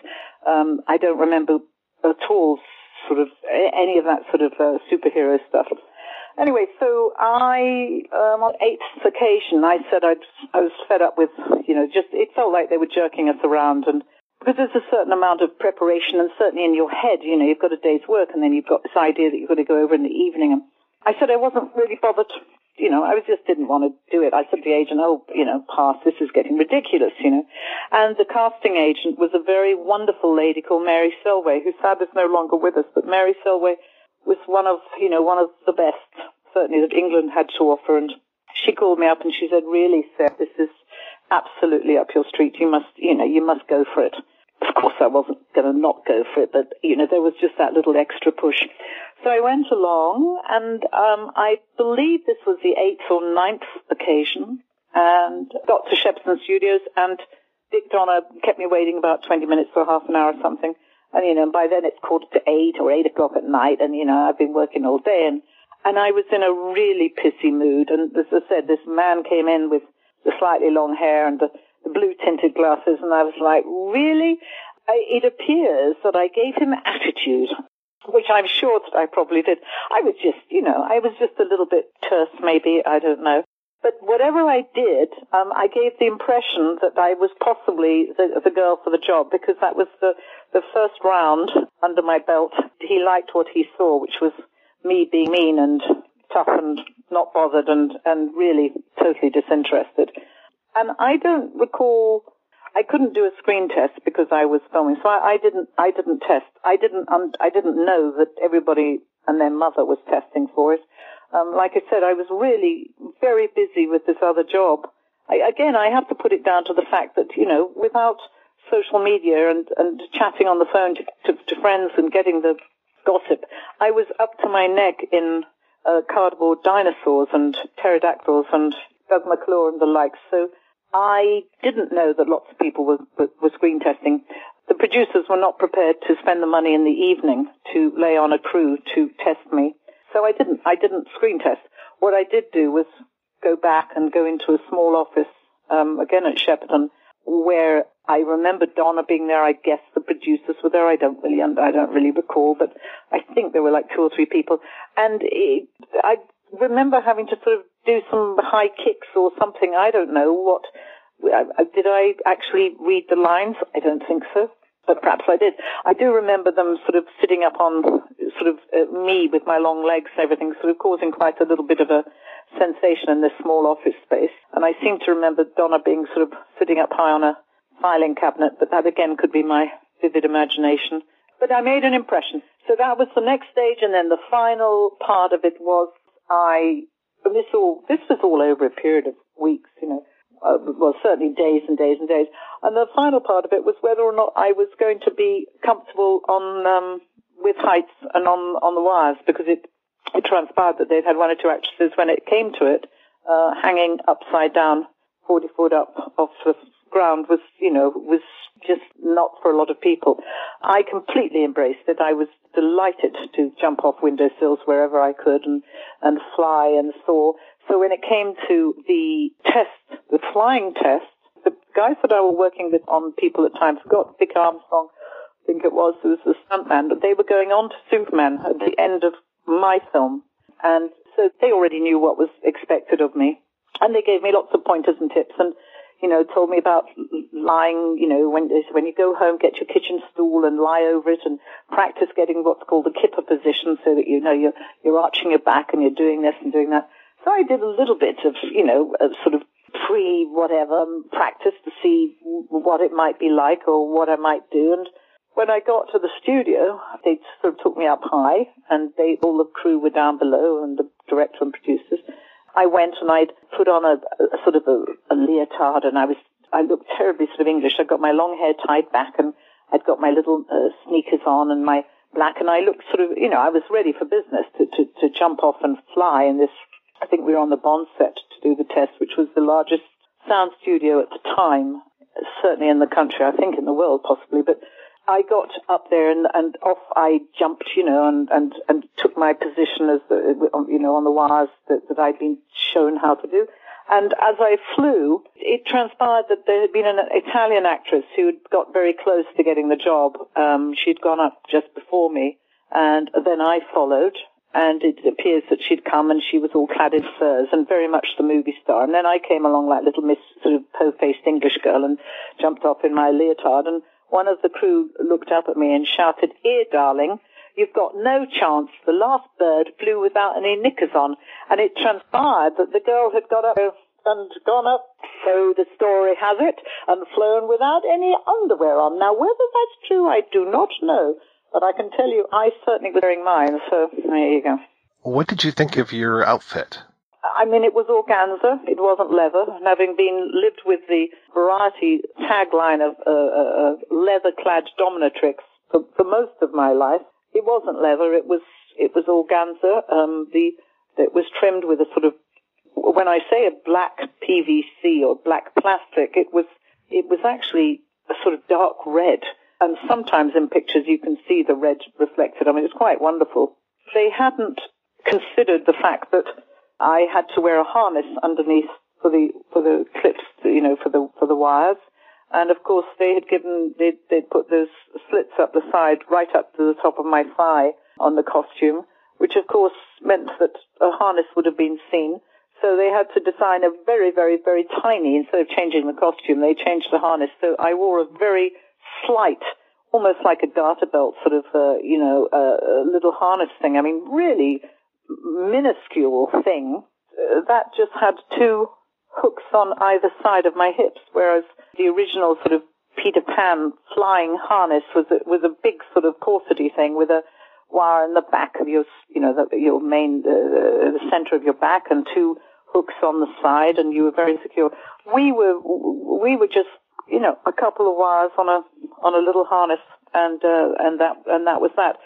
Um, I don't remember at all sort of any of that sort of uh, superhero stuff. Anyway, so I, um, on eighth occasion, I said I'd, I was fed up with, you know, just, it felt like they were jerking us around and because there's a certain amount of preparation and certainly in your head, you know, you've got a day's work and then you've got this idea that you've got to go over in the evening. And I said I wasn't really bothered, you know, I was just didn't want to do it. I said to the agent, oh, you know, pass, this is getting ridiculous, you know. And the casting agent was a very wonderful lady called Mary Selway, who sadly is no longer with us, but Mary Selway was one of, you know, one of the best, certainly that England had to offer. And she called me up and she said, really, Seth, this is absolutely up your street. You must, you know, you must go for it. Of course, I wasn't going to not go for it, but you know, there was just that little extra push. So I went along, and um, I believe this was the eighth or ninth occasion, and got to Shepperton Studios, and Dick Donner kept me waiting about 20 minutes or half an hour or something. And, you know, by then it's quarter to eight or eight o'clock at night, and, you know, I've been working all day, and, and I was in a really pissy mood. And as I said, this man came in with the slightly long hair and the, the blue tinted glasses, and I was like, really? I, it appears that I gave him attitude, which I'm sure that I probably did. I was just, you know, I was just a little bit terse, maybe, I don't know. But whatever I did, um, I gave the impression that I was possibly the, the girl for the job because that was the, the first round under my belt. He liked what he saw, which was me being mean and tough and not bothered and, and really totally disinterested. And I don't recall, I couldn't do a screen test because I was filming, so I, I didn't, I didn't test. I didn't, um, I didn't know that everybody and their mother was testing for it. Um, like I said, I was really very busy with this other job. I, again, I have to put it down to the fact that, you know, without social media and, and chatting on the phone to, to, to friends and getting the gossip, I was up to my neck in uh, cardboard dinosaurs and pterodactyls and Doug McClure and the likes. So I didn't know that lots of people were, were, screen testing. The producers were not prepared to spend the money in the evening to lay on a crew to test me. So I didn't, I didn't screen test. What I did do was go back and go into a small office, um, again at Shepperton, where I remember Donner being there. I guess the producers were there. I don't really, I don't really recall, but I think there were like two or three people. And it, I remember having to sort of do some high kicks or something. I don't know what. Did I actually read the lines? I don't think so but perhaps I did. I do remember them sort of sitting up on sort of uh, me with my long legs and everything, sort of causing quite a little bit of a sensation in this small office space. And I seem to remember Donner being sort of sitting up high on a filing cabinet, but that again could be my vivid imagination. But I made an impression. So that was the next stage, and then the final part of it was I. This all this was all over a period of weeks, you know uh, well, certainly days and days and days. And the final part of it was whether or not I was going to be comfortable on um, with heights and on on the wires because it it transpired that they'd had one or two actresses when it came to it uh, hanging upside down, forty foot up off the ground was you know was just not for a lot of people. I completely embraced it. I was delighted to jump off windowsills wherever I could and and fly and soar. So when it came to the test, the flying test, the guys that I was working with on people at times forgot Vic Armstrong, I think it was, who was the stuntman, but they were going on to Superman at the end of my film. And so they already knew what was expected of me. And they gave me lots of pointers and tips and, you know, told me about lying, you know, when, when you go home, get your kitchen stool and lie over it and practice getting what's called the kipper position so that, you know, you're, you're arching your back and you're doing this and doing that. So I did a little bit of, you know, sort of pre whatever practice to see what it might be like or what I might do. And when I got to the studio, they sort of took me up high and they, all the crew were down below and the director and producers. I went and I'd put on a, a sort of a, a leotard and I was, I looked terribly sort of English. I'd got my long hair tied back and I'd got my little uh, sneakers on and my black and I looked sort of, you know, I was ready for business to, to, to jump off and fly in this I think we were on the Bond set to do the test, which was the largest sound studio at the time, certainly in the country, I think in the world possibly, but I got up there and, and off I jumped, you know, and, and, and took my position as the, you know, on the wires that, that I'd been shown how to do. And as I flew, it transpired that there had been an Italian actress who had got very close to getting the job. Um, she'd gone up just before me, and then I followed and it appears that she'd come and she was all clad in furs and very much the movie star. And then I came along like little Miss sort of po-faced English girl and jumped off in my leotard. And one of the crew looked up at me and shouted, "Here, darling." You've got no chance. The last bird flew without any knickers on, and it transpired that the girl had got up and gone up, so the story has it, and flown without any underwear on. Now, whether that's true, I do not know. But I can tell you, I certainly was wearing mine, so there you go. What did you think of your outfit? I mean, it was organza. It wasn't leather. And having been lived with the variety tagline of uh, uh, leather-clad dominatrix for, for most of my life, it wasn't leather. It was it was organza. Um, the it was trimmed with a sort of when I say a black PVC or black plastic, it was it was actually a sort of dark red and sometimes in pictures you can see the red reflected. I mean, it's quite wonderful. They hadn't considered the fact that I had to wear a harness underneath for the for the clips, you know, for the for the wires. And of course, they had given they they put those slits up the side, right up to the top of my thigh on the costume, which of course meant that a harness would have been seen. So they had to design a very, very, very tiny, instead of changing the costume, they changed the harness. So I wore a very slight, almost like a garter belt sort of, uh, you know, uh, little harness thing. I mean, really minuscule thing. Uh, that just had two hooks on either side of my hips, whereas the original sort of Peter Pan flying harness was a, was a big sort of corsety thing with a wire in the back of your, you know, the, your main, uh, the center of your back and two hooks on the side and you were very secure. We were, we were just, you know, a couple of wires on a, on a little harness and, uh, and that, and that was that.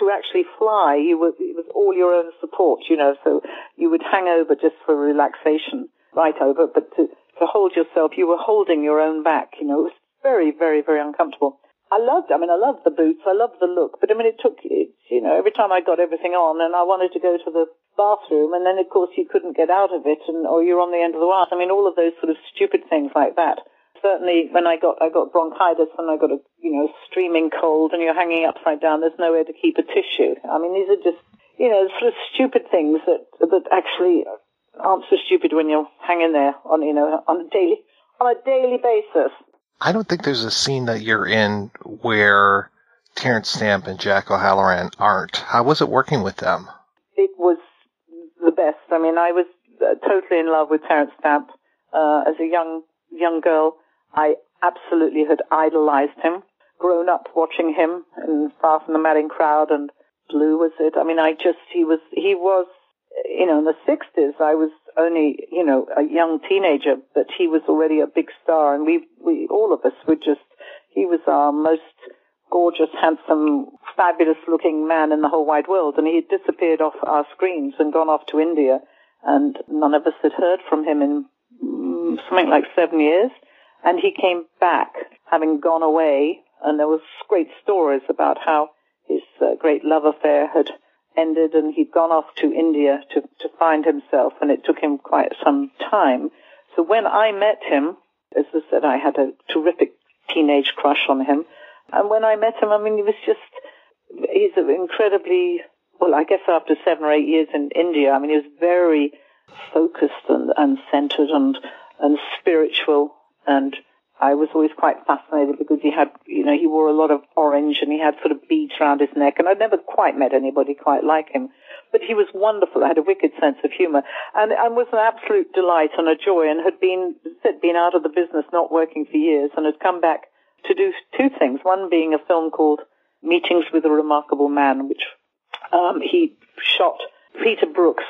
To actually fly, you were, it was all your own support, you know, so you would hang over just for relaxation, right over, but to, to hold yourself, you were holding your own back, you know, it was very, very, very uncomfortable. I loved, I mean, I loved the boots, I loved the look, but I mean, it took, it, you know, every time I got everything on and I wanted to go to the bathroom and then of course you couldn't get out of it and, or you're on the end of the wire. I mean, all of those sort of stupid things like that. Certainly when I got, I got bronchitis and I got a, you know, streaming cold and you're hanging upside down, there's nowhere to keep a tissue. I mean, these are just, you know, sort of stupid things that, that actually aren't so stupid when you're hanging there on, you know, on a daily, on a daily basis. I don't think there's a scene that you're in where Terence Stamp and Jack O'Halloran aren't. How was it working with them? It was the best. I mean, I was uh, totally in love with Terence Stamp uh, as a young young girl. I absolutely had idolized him, grown up watching him in Far from the Madding Crowd and Blue was it. I mean, I just he was he was you know in the sixties. I was only, you know, a young teenager, but he was already a big star, and we, we, all of us were just, he was our most gorgeous, handsome, fabulous-looking man in the whole wide world, and he had disappeared off our screens and gone off to India, and none of us had heard from him in mm, something like seven years, and he came back, having gone away, and there was great stories about how his uh, great love affair had ended and he'd gone off to India to, to find himself and it took him quite some time. So when I met him, as I said, I had a terrific teenage crush on him. And when I met him, I mean, he was just, he's incredibly, well, I guess after seven or eight years in India, I mean, he was very focused and, and centered and, and spiritual and I was always quite fascinated because he had, you know, he wore a lot of orange and he had sort of beads around his neck and I'd never quite met anybody quite like him. But he was wonderful, had a wicked sense of humor and, and was an absolute delight and a joy and had been, said, been out of the business, not working for years and had come back to do two things. One being a film called Meetings with a Remarkable Man, which, um, he shot Peter Brooks,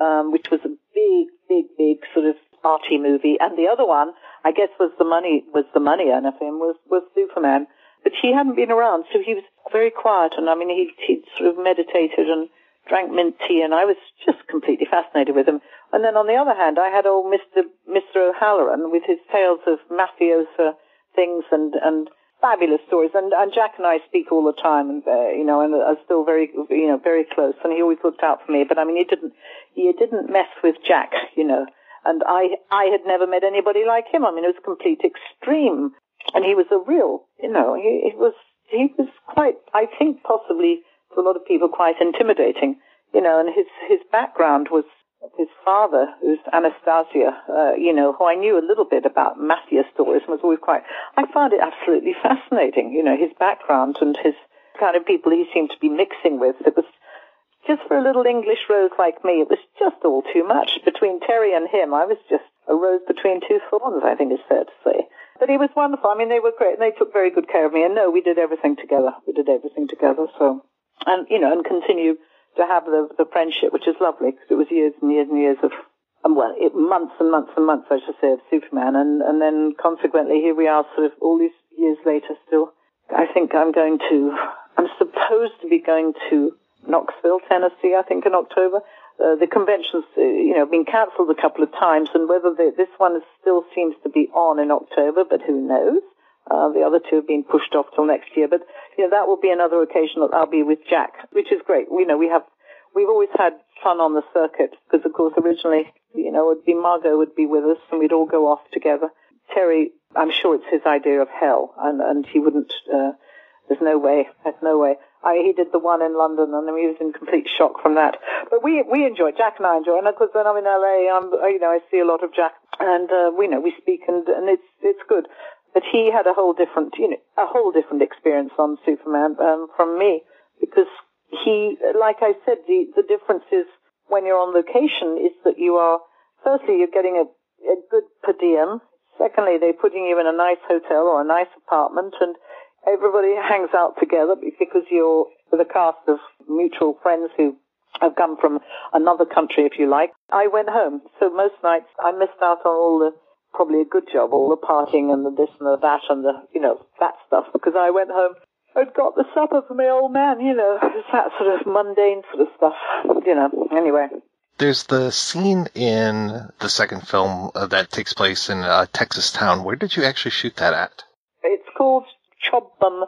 um, which was a big, big, big sort of arty movie. And the other one, I guess was the money was the money earner for him was was Superman. But he hadn't been around, so he was very quiet. And I mean, he he sort of meditated and drank mint tea, and I was just completely fascinated with him. And then on the other hand, I had old Mister Mister O'Halloran with his tales of mafiosa things and and fabulous stories. And and Jack and I speak all the time, and uh, you know, and are still very you know very close. And he always looked out for me. But I mean, he didn't he didn't mess with Jack, you know. And I, I had never met anybody like him. I mean, it was complete extreme. And he was a real, you know, he, he was, he was quite, I think possibly to a lot of people quite intimidating, you know, and his, his background was his father, who's Anastasia, uh, you know, who I knew a little bit about mafia stories was always quite, I found it absolutely fascinating, you know, his background and his kind of people he seemed to be mixing with. It was just for a little English rose like me, it was just all too much. Between Terry and him, I was just a rose between two thorns, I think it's fair to say. But he was wonderful. I mean, they were great, and they took very good care of me. And no, we did everything together. We did everything together. So, and you know, and continue to have the the friendship, which is lovely because it was years and years and years of, um, well, it, months and months and months, I should say, of Superman, and and then consequently, here we are, sort of all these years later, still. I think I'm going to. I'm supposed to be going to Knoxville, Tennessee, I think, in October. Uh, the convention's, uh, you know, been cancelled a couple of times, and whether the, this one still seems to be on in October, but who knows? Uh, the other two have been pushed off till next year, but you know that will be another occasion that I'll be with Jack, which is great. You know, we have we've always had fun on the circuit because, of course, originally, you know, would be Margot would be with us, and we'd all go off together. Terry, I'm sure it's his idea of hell, and and he wouldn't. Uh, there's no way. There's no way. I, he did the one in London, and he was in complete shock from that. But we we enjoy Jack and I enjoy, and of course when I'm in LA, I'm you know I see a lot of Jack, and uh, we know we speak, and and it's it's good. But he had a whole different you know a whole different experience on Superman um, from me because he, like I said, the the difference is when you're on location is that you are firstly you're getting a, a good per diem. Secondly, they're putting you in a nice hotel or a nice apartment, and everybody hangs out together because you're with a cast of mutual friends who have come from another country, if you like. I went home, so most nights I missed out on all the probably a good job, all the partying and the this and the that and the you know that stuff because I went home and got the supper for my old man, you know, *laughs* that sort of mundane sort of stuff, you know. Anyway. There's the scene in the second film uh, that takes place in a Texas town. Where did you actually shoot that at? It's called Chobham,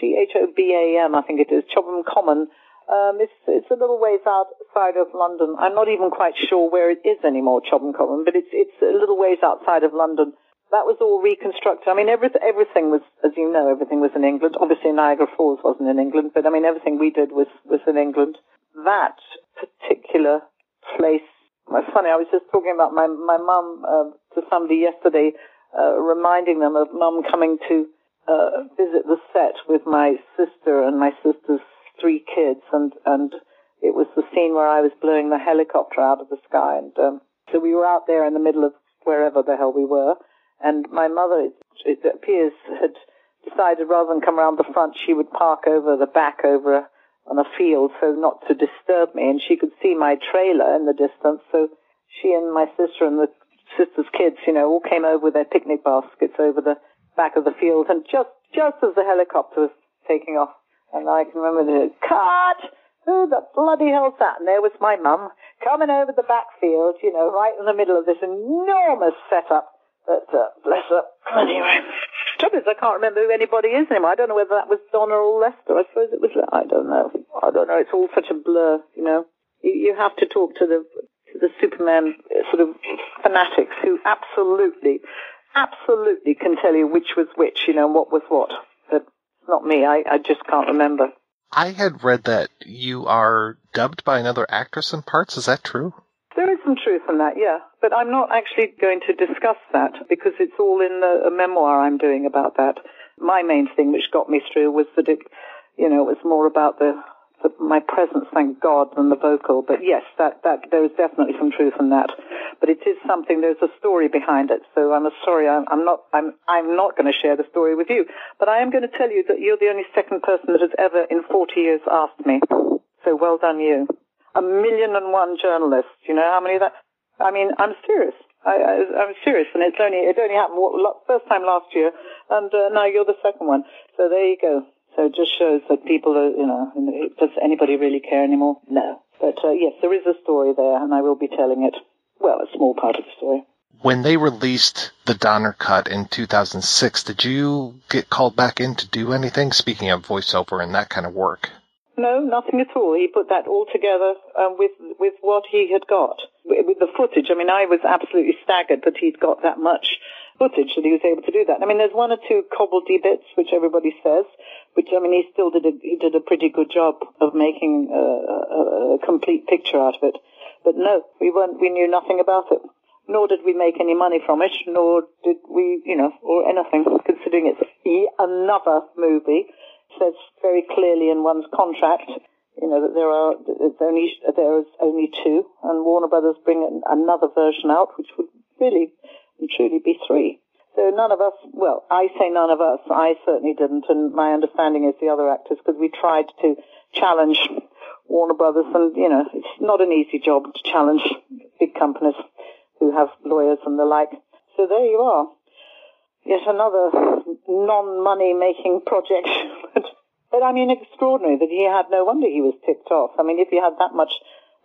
C-H-O-B-A-M, I think it is, Chobham Common. Um, it's, it's a little ways outside of London. I'm not even quite sure where it is anymore, Chobham Common, but it's, it's a little ways outside of London. That was all reconstructed. I mean, every, everything was, as you know, everything was in England. Obviously, Niagara Falls wasn't in England, but I mean, everything we did was, was in England. That particular place, it's funny, I was just talking about my, my mum uh, to somebody yesterday, uh, reminding them of mum coming to uh, visit the set with my sister and my sister's three kids, and and it was the scene where I was blowing the helicopter out of the sky, and um, so we were out there in the middle of wherever the hell we were, and my mother, it, it appears, had decided rather than come around the front, she would park over the back over a, on a field, so not to disturb me, and she could see my trailer in the distance, so she and my sister and the sister's kids, you know, all came over with their picnic baskets over the back of the field, and just just as the helicopter was taking off, and I can remember the cut. Who the bloody hell's that? And there was my mum coming over the backfield, you know, right in the middle of this enormous setup. But uh, bless her. Anyway, trouble is I can't remember who anybody is anymore. I don't know whether that was Donner or Lester. I suppose it was. I don't know. I don't know. It's all such a blur, you know. You, you have to talk to the to the Superman sort of fanatics who absolutely absolutely can tell you which was which, you know, what was what. But not me. I, I just can't remember. I had read that you are dubbed by another actress in parts. Is that true? There is some truth in that, yeah. But I'm not actually going to discuss that because it's all in the, a memoir I'm doing about that. My main thing which got me through was that it, you know, it was more about the the, my presence, thank God, than the vocal. But yes, that, that there is definitely some truth in that. But it is something. There's a story behind it. So I'm sorry. I'm, I'm not. I'm. I'm not going to share the story with you. But I am going to tell you that you're the only second person that has ever, in 40 years, asked me. So well done, you. A million and one journalists. You know how many of that? I mean, I'm serious. I, I'm serious, and it's only it only happened what, first time last year, and uh, now you're the second one. So there you go. So it just shows that people are, you know, does anybody really care anymore? No. But uh, yes, there is a story there, and I will be telling it. Well, a small part of the story. When they released the Donner cut in 2006, did you get called back in to do anything? Speaking of voiceover and that kind of work. No, nothing at all. He put that all together um, with with what he had got, with the footage. I mean, I was absolutely staggered that he'd got that much footage that he was able to do that. I mean, there's one or two cobbledy bits, which everybody says, which I mean, he still did a he did a pretty good job of making a, a, a complete picture out of it. But no, we weren't. We knew nothing about it. Nor did we make any money from it. Nor did we, you know, or anything. Considering it's another movie, says very clearly in one's contract, you know, that there are it's only there is only two, and Warner Brothers bring another version out, which would really and truly be three. So none of us, well, I say none of us, I certainly didn't, and my understanding is the other actors, because we tried to challenge Warner Brothers, and, you know, it's not an easy job to challenge big companies who have lawyers and the like. So there you are. Yet another non-money making project. *laughs* but I mean, extraordinary that he had no wonder he was ticked off. I mean, if he had that much,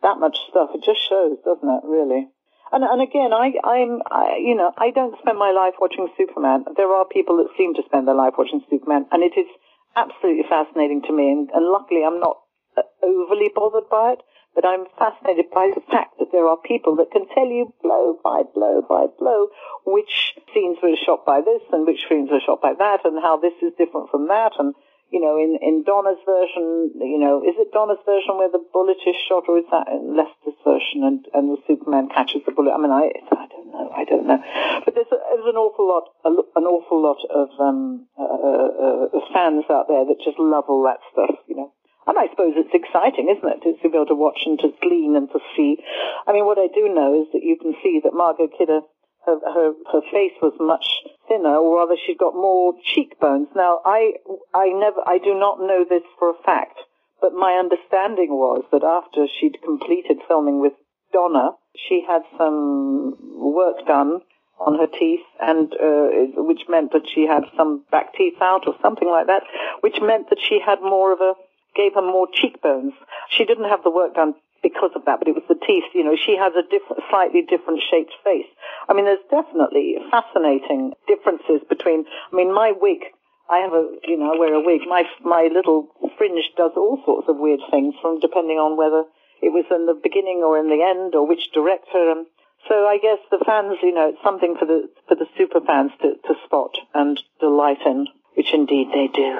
that much stuff, it just shows, doesn't it, really? And, and again, I, I'm, I, you know, I don't spend my life watching Superman. There are people that seem to spend their life watching Superman, and it is absolutely fascinating to me. And, and luckily, I'm not uh, overly bothered by it, but I'm fascinated by the fact that there are people that can tell you blow by blow by blow which scenes were shot by this and which scenes were shot by that, and how this is different from that, and you know, in, in Donner's version, you know, is it Donner's version where the bullet is shot, or is that Lester's version and, and the Superman catches the bullet? I mean, I, I don't know, I don't know. But there's, a, there's an awful lot, a, an awful lot of um, uh, uh, fans out there that just love all that stuff, you know. And I suppose it's exciting, isn't it, to, to be able to watch and to glean and to see. I mean, what I do know is that you can see that Margot Kidder her, her, her face was much thinner, or rather she'd got more cheekbones. Now, I, I never, I do not know this for a fact, but my understanding was that after she'd completed filming with Donner, she had some work done on her teeth, and uh, which meant that she had some back teeth out or something like that, which meant that she had more of a gave her more cheekbones. She didn't have the work done because of that, but it was the teeth. You know, she has a different, slightly different shaped face. I mean, there's definitely fascinating differences between. I mean, my wig. I have a, you know, I wear a wig. My my little fringe does all sorts of weird things, from depending on whether it was in the beginning or in the end, or which director. And so I guess the fans, you know, it's something for the for the super fans to, to spot and delight in, which indeed they do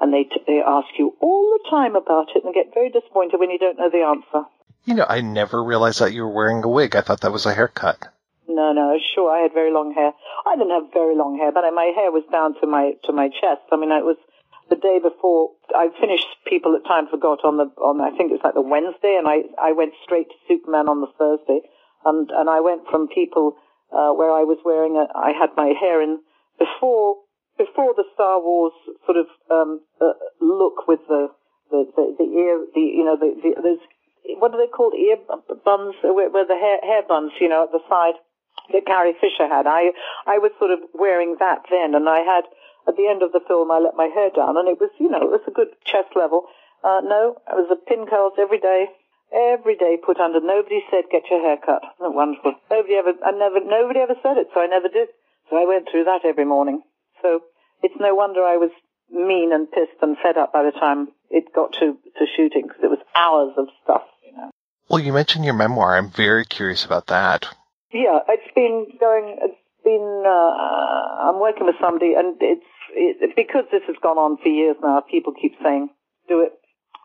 and they, t- they ask you all the time about it and get very disappointed when you don't know the answer. You know, I never realized that you were wearing a wig. I thought that was a haircut. No, no, sure. I had very long hair. I didn't have very long hair, but my hair was down to my to my chest. I mean, it was the day before I finished People That Time Forgot on the on I think it was like the Wednesday, and I I went straight to Superman on the Thursday, and and I went from People uh, where I was wearing a I had my hair in before before the Star Wars sort of um, uh, look with the the, the, the ear, the you know, the, the there's what are they called ear buns where, where the hair hair buns, you know, at the side that Carrie Fisher had. I I was sort of wearing that then, and I had at the end of the film I let my hair down, and it was you know it was a good chest level. Uh, no, it was a pin curls every day. Every day put under. Nobody said get your hair cut. Isn't wonderful? Nobody ever, I never, nobody ever said it, so I never did. So I went through that every morning. So it's no wonder I was mean and pissed and fed up by the time it got to, to shooting because it was hours of stuff, you know. Well, you mentioned your memoir. I'm very curious about that. Yeah, it's been going, it's been, uh, I'm working with somebody and it's, it, because this has gone on for years now, people keep saying, do it.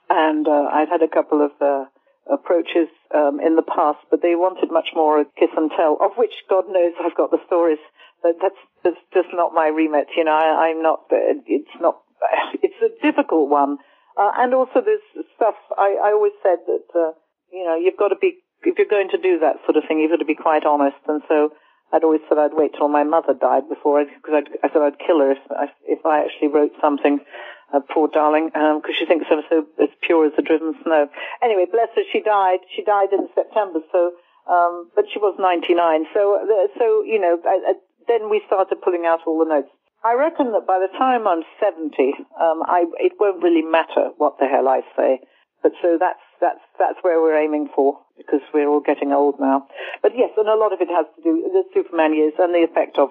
And, uh, I've had a couple of, uh, approaches, um, in the past, but they wanted much more a kiss and tell, of which God knows I've got the stories that's that's just not my remit. You know, I, I'm not. It's not. *laughs* It's a difficult one, uh, and also there's stuff. I, I always said that uh, you know you've got to be if you're going to do that sort of thing, you've got to be quite honest. And so I'd always said I'd wait till my mother died before because I said I'd kill her if I, if I actually wrote something. Uh, poor darling, because um, she thinks I'm so as pure as the driven snow. Anyway, bless her, she died. She died in September, so um, but she was 99. So, uh, so you know, I, I, then we started pulling out all the notes. I reckon that by the time I'm 70, um, I, it won't really matter what the hell I say. But so that's, that's, that's where we're aiming for because we're all getting old now. But yes, and a lot of it has to do with the Superman years and the effect of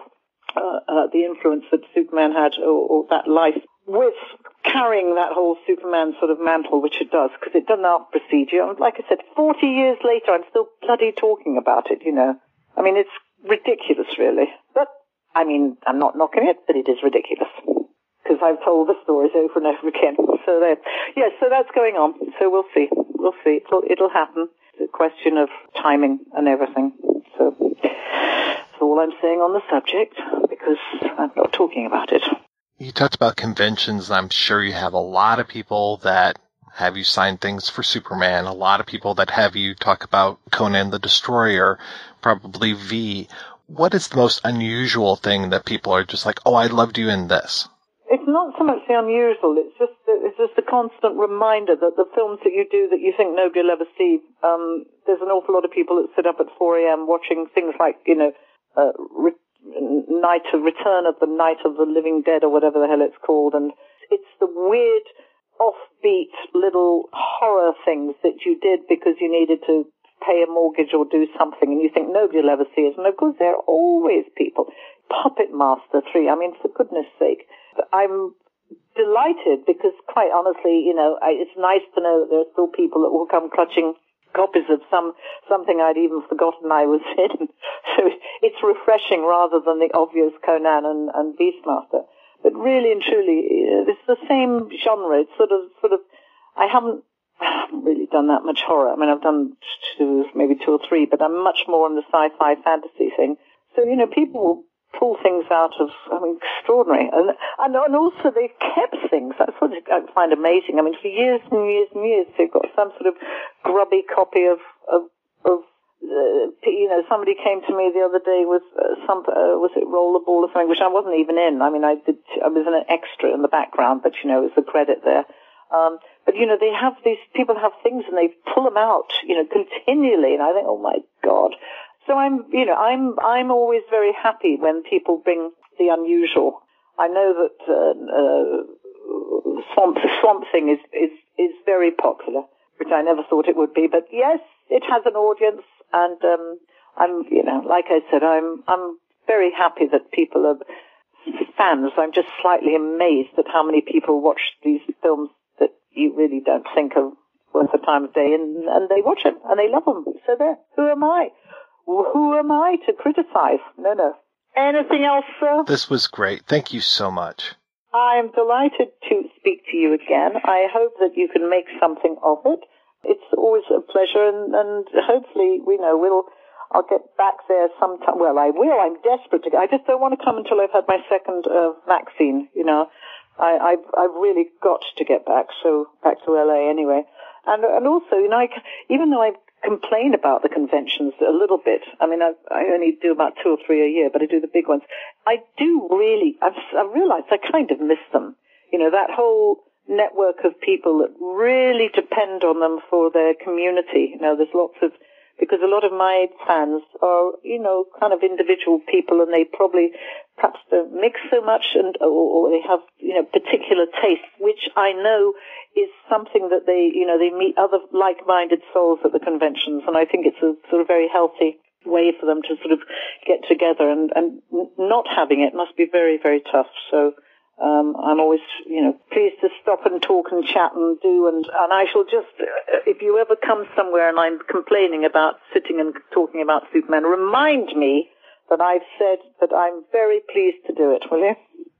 uh, uh, the influence that Superman had or, or that life with carrying that whole Superman sort of mantle, which it does, because it does not precede you. Like I said, 40 years later, I'm still bloody talking about it, you know. I mean, it's ridiculous, really. But, I mean, I'm not knocking it, but it is ridiculous. Because I've told the stories over and over again. So there. Yes, so that's going on. So we'll see. We'll see. It'll, it'll happen. It's a question of timing and everything. So that's all I'm saying on the subject because I'm not talking about it. You talked about conventions. I'm sure you have a lot of people that have you sign things for Superman, a lot of people that have you talk about Conan the Destroyer, probably V. What is the most unusual thing that people are just like, oh, I loved you in this? It's not so much the unusual. It's just it's just a constant reminder that the films that you do that you think nobody will ever see. Um, there's an awful lot of people that sit up at 4 a.m. watching things like you know, uh, re- Night of Return of the Night of the Living Dead or whatever the hell it's called, and it's the weird offbeat little horror things that you did because you needed to pay a mortgage or do something and you think nobody will ever see it. And of course there are always people. Puppet Master 3, I mean, for goodness sake. I'm delighted because quite honestly, you know, I, it's nice to know that there are still people that will come clutching copies of some something I'd even forgotten I was *laughs* in. so it's refreshing rather than the obvious Conan and, and Beastmaster. but really and truly, uh, it's the same genre. It's sort of, sort of. I haven't, I haven't really done that much horror. I mean, I've done two, maybe two or three, but I'm much more on the sci-fi fantasy thing. So you know, people will pull things out of, I mean, extraordinary. And, and, and also they kept things. That's what I find amazing. I mean, for years and years and years, they've got some sort of grubby copy of, of, of uh, you know, somebody came to me the other day with uh, some, uh, was it Rollerball or something, which I wasn't even in. I mean, I did, I was an extra in the background, but you know, it was the credit there. Um, but you know, they have these people have things and they pull them out, you know, continually, and I think, oh my god. So I'm, you know, I'm I'm always very happy when people bring the unusual. I know that uh, uh, Swamp Swamp Thing is is is very popular, which I never thought it would be. But yes, it has an audience, and um, I'm, you know, like I said, I'm I'm very happy that people are fans. I'm just slightly amazed at how many people watch these films you really don't think of worth the time of day, and and they watch them and they love them. So there, who am I? who am I to criticize? No, no. Anything else, sir? This was great. Thank you so much. I am delighted to speak to you again. I hope that you can make something of it. It's always a pleasure, and, and hopefully, we know we'll. I'll get back there sometime. Well, I will. I'm desperate to. go. I just don't want to come until I've had my second uh, vaccine. You know, I, I've I've really got to get back. So back to LA anyway. And and also, you know, I, even though I've complain about the conventions a little bit. I mean, I, I only do about two or three a year, but I do the big ones. I do really, I've, I've realized I kind of miss them. You know, that whole network of people that really depend on them for their community. You know, there's lots of, because a lot of my fans are, you know, kind of individual people and they probably perhaps don't mix so much and, or, or they have, you know, particular tastes, which I know is something that they, you know, they meet other like-minded souls at the conventions, and I think it's a sort of very healthy way for them to sort of get together. And and not having it must be very very tough. So. Um, I'm always, you know, pleased to stop and talk and chat and do, and, and I shall just, uh, if you ever come somewhere and I'm complaining about sitting and talking about Superman, remind me that I've said that I'm very pleased to do it, will you?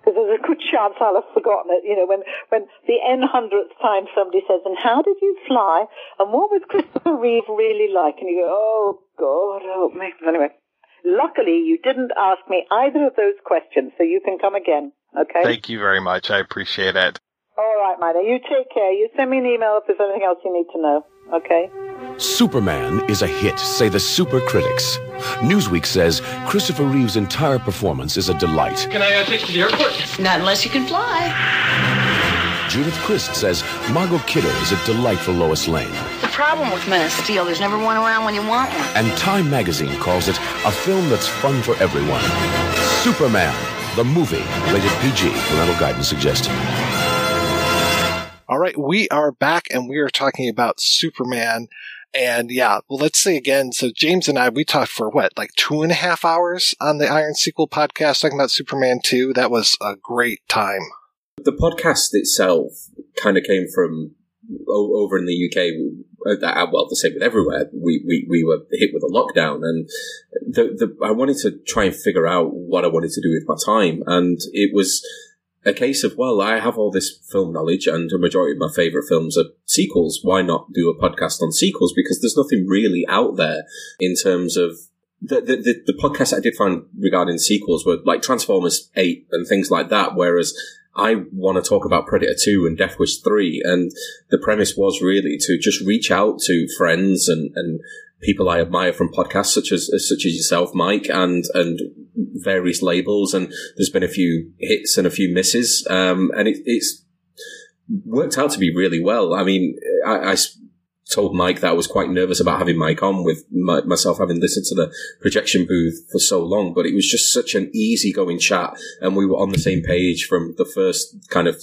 because there's a good chance I'll have forgotten it. You know, when when the n hundredth time somebody says, "And how did you fly? And what was Christopher *laughs* Reeve really like?" and you go, "Oh God, help me." Anyway, luckily you didn't ask me either of those questions, so you can come again. Okay. Thank you very much. I appreciate it. All right, Mina. You take care. You send me an email if there's anything else you need to know. Okay. Superman is a hit, say the super critics. Newsweek says Christopher Reeve's entire performance is a delight. Can I uh, take you to the airport? Not unless you can fly. Judith Crist says Margot Kidder is a delightful Lois Lane. The problem with Men of Steel, there's never one around when you want one. And Time magazine calls it a film that's fun for everyone. Superman, the movie, rated PG, parental guidance suggested. All right, we are back and we are talking about Superman. And yeah, well, let's say again. So James and I, we talked for what, like two and a half hours on the Iron Sequel podcast talking about Superman 2. That was a great time. The podcast itself kind of came from over in the UK. Well, the same with everywhere. We, we, we were hit with a lockdown and the, the, I wanted to try and figure out what I wanted to do with my time. And it was, a case of, well, I have all this film knowledge and a majority of my favorite films are sequels. Why not do a podcast on sequels? Because there's nothing really out there in terms of the, the, the, the podcasts I did find regarding sequels were like Transformers 8 and things like that. Whereas I want to talk about Predator 2 and Death Wish 3. And the premise was really to just reach out to friends and, and people I admire from podcasts such as such as yourself, Mike, and and various labels. And there's been a few hits and a few misses, um, and it, it's worked out to be really well. I mean, I, I, told Mike that I was quite nervous about having Mike on with my, myself having listened to the projection booth for so long, but it was just such an easygoing chat, and we were on the same page from the first kind of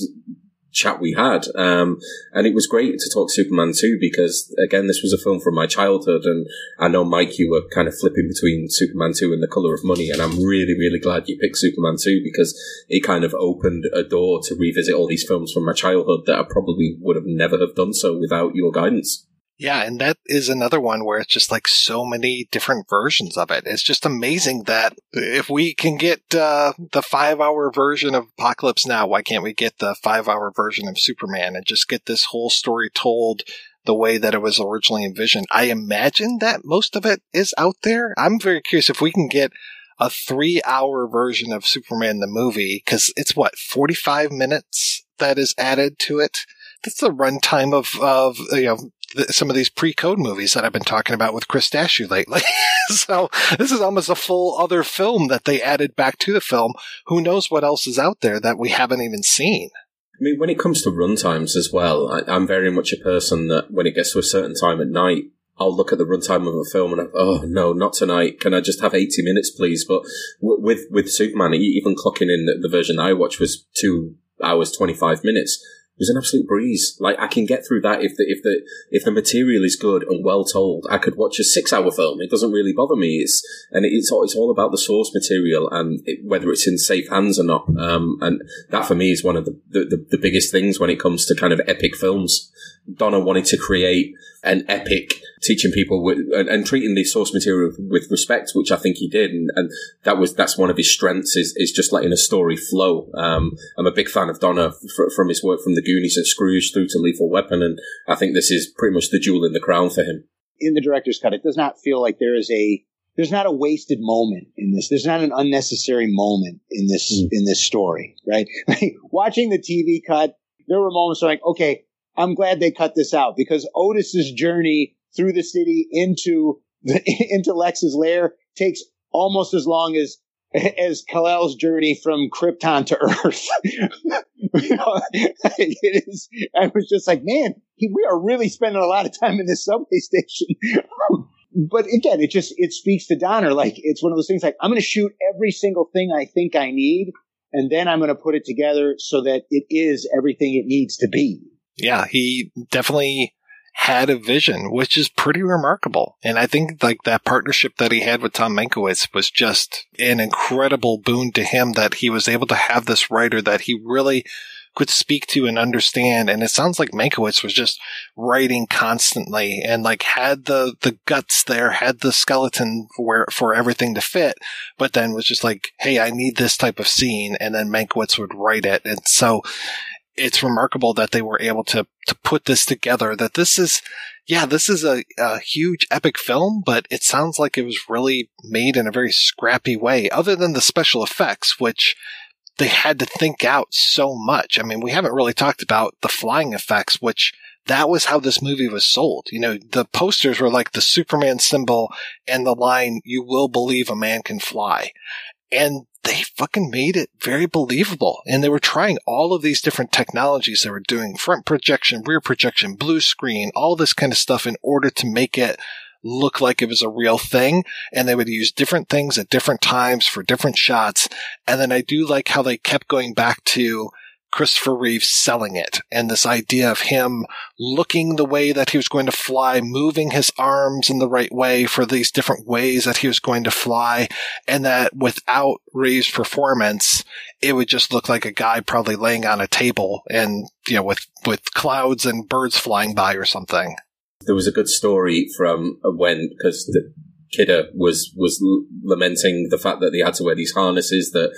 chat we had. Um, and it was great to talk Superman 2 because, again, this was a film from my childhood. And I know, Mike, you were kind of flipping between Superman 2 and The Color of Money. And I'm really, really glad you picked Superman 2 because it kind of opened a door to revisit all these films from my childhood that I probably would have never have done so without your guidance. Yeah, and that is another one where it's just like so many different versions of it. It's just amazing that if we can get uh, the five hour version of Apocalypse Now, why can't we get the five hour version of Superman and just get this whole story told the way that it was originally envisioned? I imagine that most of it is out there. I'm very curious if we can get a three hour version of Superman the movie, because it's what, 45 minutes that is added to it? That's the runtime of, of, you know, some of these pre-code movies that I've been talking about with Chris Dashu lately. *laughs* so this is almost a full other film that they added back to the film. Who knows what else is out there that we haven't even seen? I mean, when it comes to runtimes as well, I, I'm very much a person that when it gets to a certain time at night, I'll look at the runtime of a film and I, oh no, not tonight. Can I just have eighty minutes, please? But w- with with Superman, even clocking in the, the version I watched was two hours twenty five minutes was an absolute breeze. Like I can get through that if the if the if the material is good and well told. I could watch a six hour film. It doesn't really bother me. It's and it's all it's all about the source material and it, whether it's in safe hands or not. Um, and that for me is one of the, the the biggest things when it comes to kind of epic films. Donner wanted to create an epic teaching people with, and, and, treating the source material with respect, which I think he did, and, and, that was that's one of his strengths is is just letting a story flow. Um, I'm a big fan of Donner f- from his work from The Goonies and Scrooge through to Lethal Weapon, and I think this is pretty much the jewel in the crown for him. In the director's cut, it does not feel like there is a there's not a wasted moment in this. There's not an unnecessary moment in this mm. in this story, right? Like *laughs* watching the TV cut, there were moments like, okay, I'm glad they cut this out because Otis's journey through the city into the, *laughs* into Lex's lair takes almost as long as as Kal-El's journey from Krypton to Earth. *laughs* *laughs* it is. I was just like, man, we are really spending a lot of time in this subway station. but again, it just it speaks to Donner. Like it's one of those things. Like I'm going to shoot every single thing I think I need, and then I'm going to put it together so that it is everything it needs to be. Yeah, he definitely had a vision, which is pretty remarkable. And I think like that partnership that he had with Tom Mankiewicz was just an incredible boon to him that he was able to have this writer that he really could speak to and understand. And it sounds like Mankiewicz was just writing constantly and like had the, the guts there, had the skeleton for, for everything to fit, but then was just like, Hey, I need this type of scene. And then Mankiewicz would write it. And so it's remarkable that they were able to to put this together. That this is, yeah, this is a, a huge epic film, but it sounds like it was really made in a very scrappy way. Other than the special effects, which they had to think out so much. I mean, we haven't really talked about the flying effects, which that was how this movie was sold. You know, the posters were like the Superman symbol and the line, you will believe a man can fly. And they fucking made it very believable. And they were trying all of these different technologies. They were doing front projection, rear projection, blue screen, all this kind of stuff in order to make it look like it was a real thing. And they would use different things at different times for different shots. And then I do like how they kept going back to Christopher Reeve selling it and this idea of him looking the way that he was going to fly, moving his arms in the right way for these different ways that he was going to fly. And that without Reeve's performance, it would just look like a guy probably laying on a table and, you know, with, with clouds and birds flying by or something. There was a good story from when, because the, Kidder was was lamenting the fact that they had to wear these harnesses that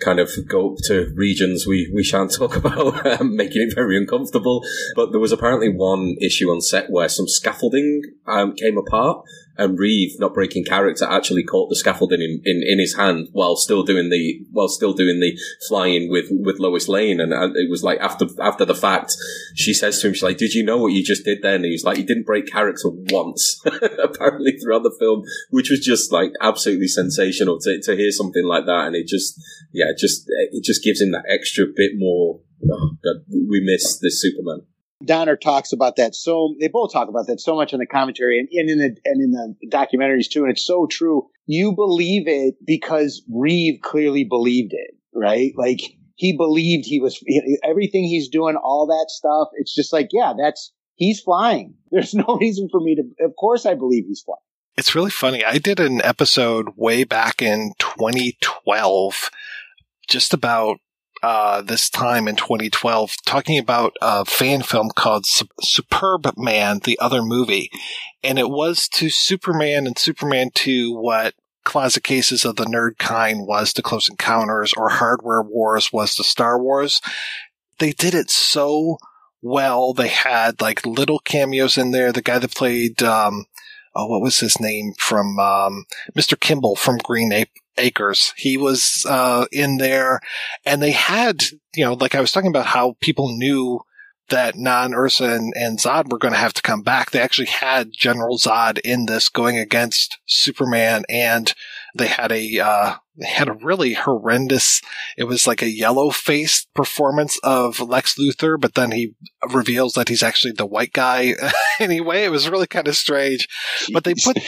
kind of go up to regions we, we shan't *laughs* talk about, um, making it very uncomfortable. But there was apparently one issue on set where some scaffolding um, came apart, and Reeve, not breaking character, actually caught the scaffolding in, in, in his hand while still doing the while still doing the flying with with Lois Lane, and it was like after after the fact, she says to him, she's like, "Did you know what you just did then?" And he's like, "He didn't break character once." *laughs* apparently throughout the film, which was just like absolutely sensational to to hear something like that, and it just yeah, it just it just gives him that extra bit more. Oh God, we miss this Superman. Donner talks about that so they both talk about that so much in the commentary and, and in the and in the documentaries too, and it's so true. You believe it because Reeve clearly believed it, right? Like he believed he was everything he's doing, all that stuff. It's just like, yeah, that's he's flying. *laughs* There's no reason for me to. Of course, I believe he's flying. It's really funny. I did an episode way back in 2012 just about uh, this time in 2012 talking about a fan film called Su- Superb Man, the other movie. And it was to Superman and Superman 2 what Closet Cases of the Nerd Kind was to Close Encounters or Hardware Wars was to Star Wars. They did it so well. They had like little cameos in there. The guy that played, um, oh, what was his name from, um, Mr. Kimball from Green Ape Acres. He was, uh, in there and they had, you know, like I was talking about how people knew that Non, Ursa, and, and Zod were going to have to come back. They actually had General Zod in this going against Superman, and they had a uh, had a really horrendous. It was like a yellow faced performance of Lex Luthor, but then he reveals that he's actually the white guy. *laughs* anyway, it was really kind of strange. But they put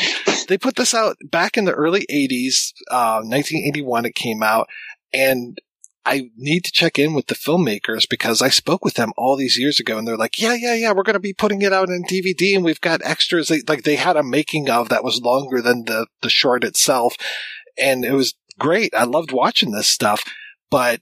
they put this out back in the early '80s, uh, 1981. It came out, and I need to check in with the filmmakers because I spoke with them all these years ago and they're like, yeah, yeah, yeah, we're going to be putting it out in DVD and we've got extras. They, like they had a making of that was longer than the, the short itself. And it was great. I loved watching this stuff, but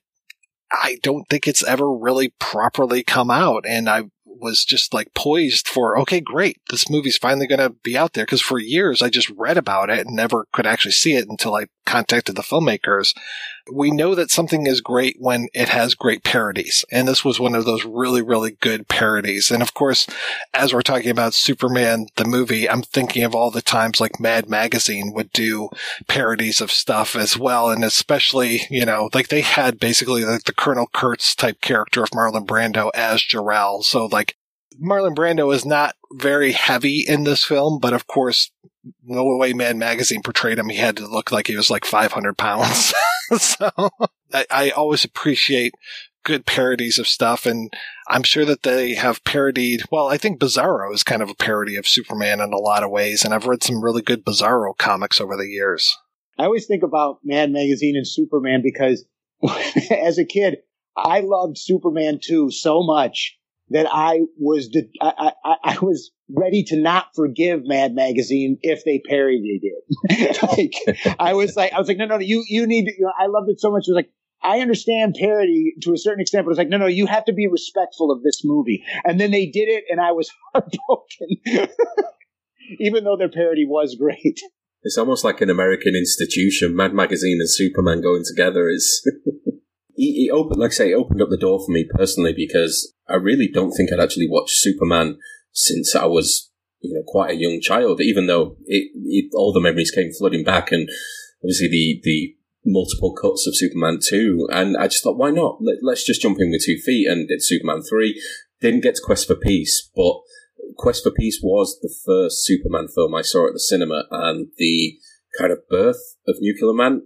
I don't think it's ever really properly come out. And I was just like poised for, okay, great. This movie's finally going to be out there. Cause for years I just read about it and never could actually see it until I contacted the filmmakers. We know that something is great when it has great parodies. And this was one of those really, really good parodies. And of course, as we're talking about Superman, the movie, I'm thinking of all the times like Mad Magazine would do parodies of stuff as well. And especially, you know, like they had basically like the Colonel Kurtz type character of Marlon Brando as Jor-El. So like Marlon Brando is not very heavy in this film, but of course, no way Mad Magazine portrayed him. He had to look like he was like 500 pounds. *laughs* so I, I, always appreciate good parodies of stuff. And I'm sure that they have parodied, well, I think Bizarro is kind of a parody of Superman in a lot of ways. And I've read some really good Bizarro comics over the years. I always think about Mad Magazine and Superman because *laughs* as a kid, I loved Superman 2 so much that I was I, I, I, was ready to not forgive Mad Magazine if they parodied it. *laughs* like I was like I was like no no you you need to, you know, I loved it so much. It was like I understand parody to a certain extent, but it's like no no you have to be respectful of this movie. And then they did it, and I was *laughs* heartbroken, *laughs* even though their parody was great. It's almost like an American institution. Mad Magazine and Superman going together is. He, he opened, like I say, he opened up the door for me personally because I really don't think I'd actually watched Superman since I was, you know, quite a young child. Even though it, it, all the memories came flooding back, and obviously the the multiple cuts of Superman two, and I just thought, why not? Let, us just jump in with two feet and did Superman three. Didn't get to Quest for Peace, but Quest for Peace was the first Superman film I saw at the cinema, and the kind of birth of Nuclear Man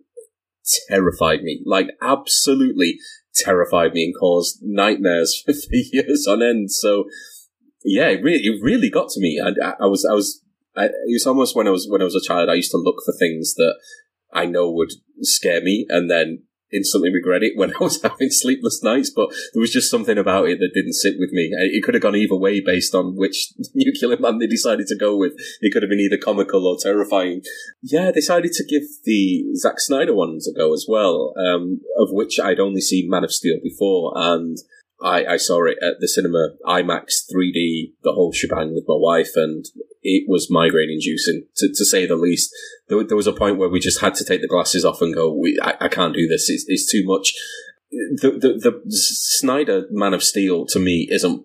terrified me. Like, absolutely terrified me and caused nightmares *laughs* for years on end. So, yeah, it really, it really got to me. And I, I was, I was, I, it was almost when I was when I was a child. I used to look for things that I know would scare me, and then instantly regret it when *laughs* I was having sleepless nights, but there was just something about it that didn't sit with me. It could have gone either way based on which *laughs* nuclear man they decided to go with. It could have been either comical or terrifying. Yeah, decided to give the Zack Snyder ones a go as well, um, of which I'd only seen Man of Steel before, and I, I saw it at the cinema, IMAX 3D, the whole shebang with my wife, and it was migraine inducing, to, to say the least. There, there, was a point where we just had to take the glasses off and go, we, I, I can't do this, it's, it's too much. The, the, the Snyder Man of Steel to me isn't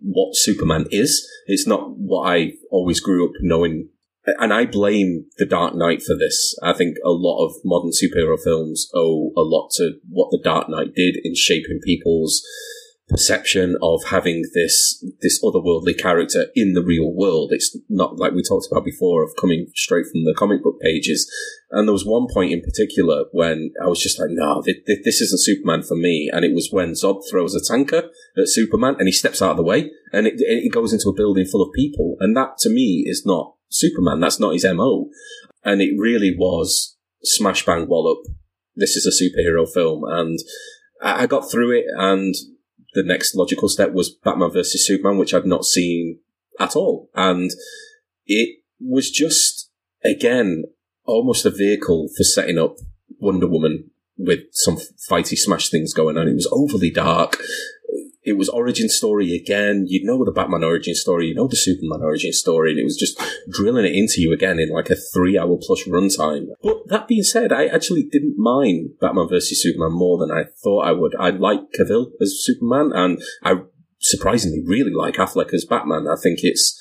what Superman is. It's not what I always grew up knowing and I blame The Dark Knight for this. I think a lot of modern superhero films owe a lot to what The Dark Knight did in shaping people's perception of having this this otherworldly character in the real world. It's not like we talked about before of coming straight from the comic book pages. And there was one point in particular when I was just like, "No, this isn't Superman for me." And it was when Zod throws a tanker at Superman, and he steps out of the way, and it, it goes into a building full of people, and that to me is not Superman. That's not his mo. And it really was smash bang wallop. This is a superhero film, and I got through it, and the next logical step was Batman versus Superman, which I've not seen at all. And it was just, again, almost a vehicle for setting up Wonder Woman with some fighty smash things going on. It was overly dark. It was origin story again. You know the Batman origin story, you know the Superman origin story, and it was just drilling it into you again in like a three hour plus runtime. But that being said, I actually didn't mind Batman versus Superman more than I thought I would. I like Cavill as Superman, and I surprisingly really like Affleck as Batman. I think it's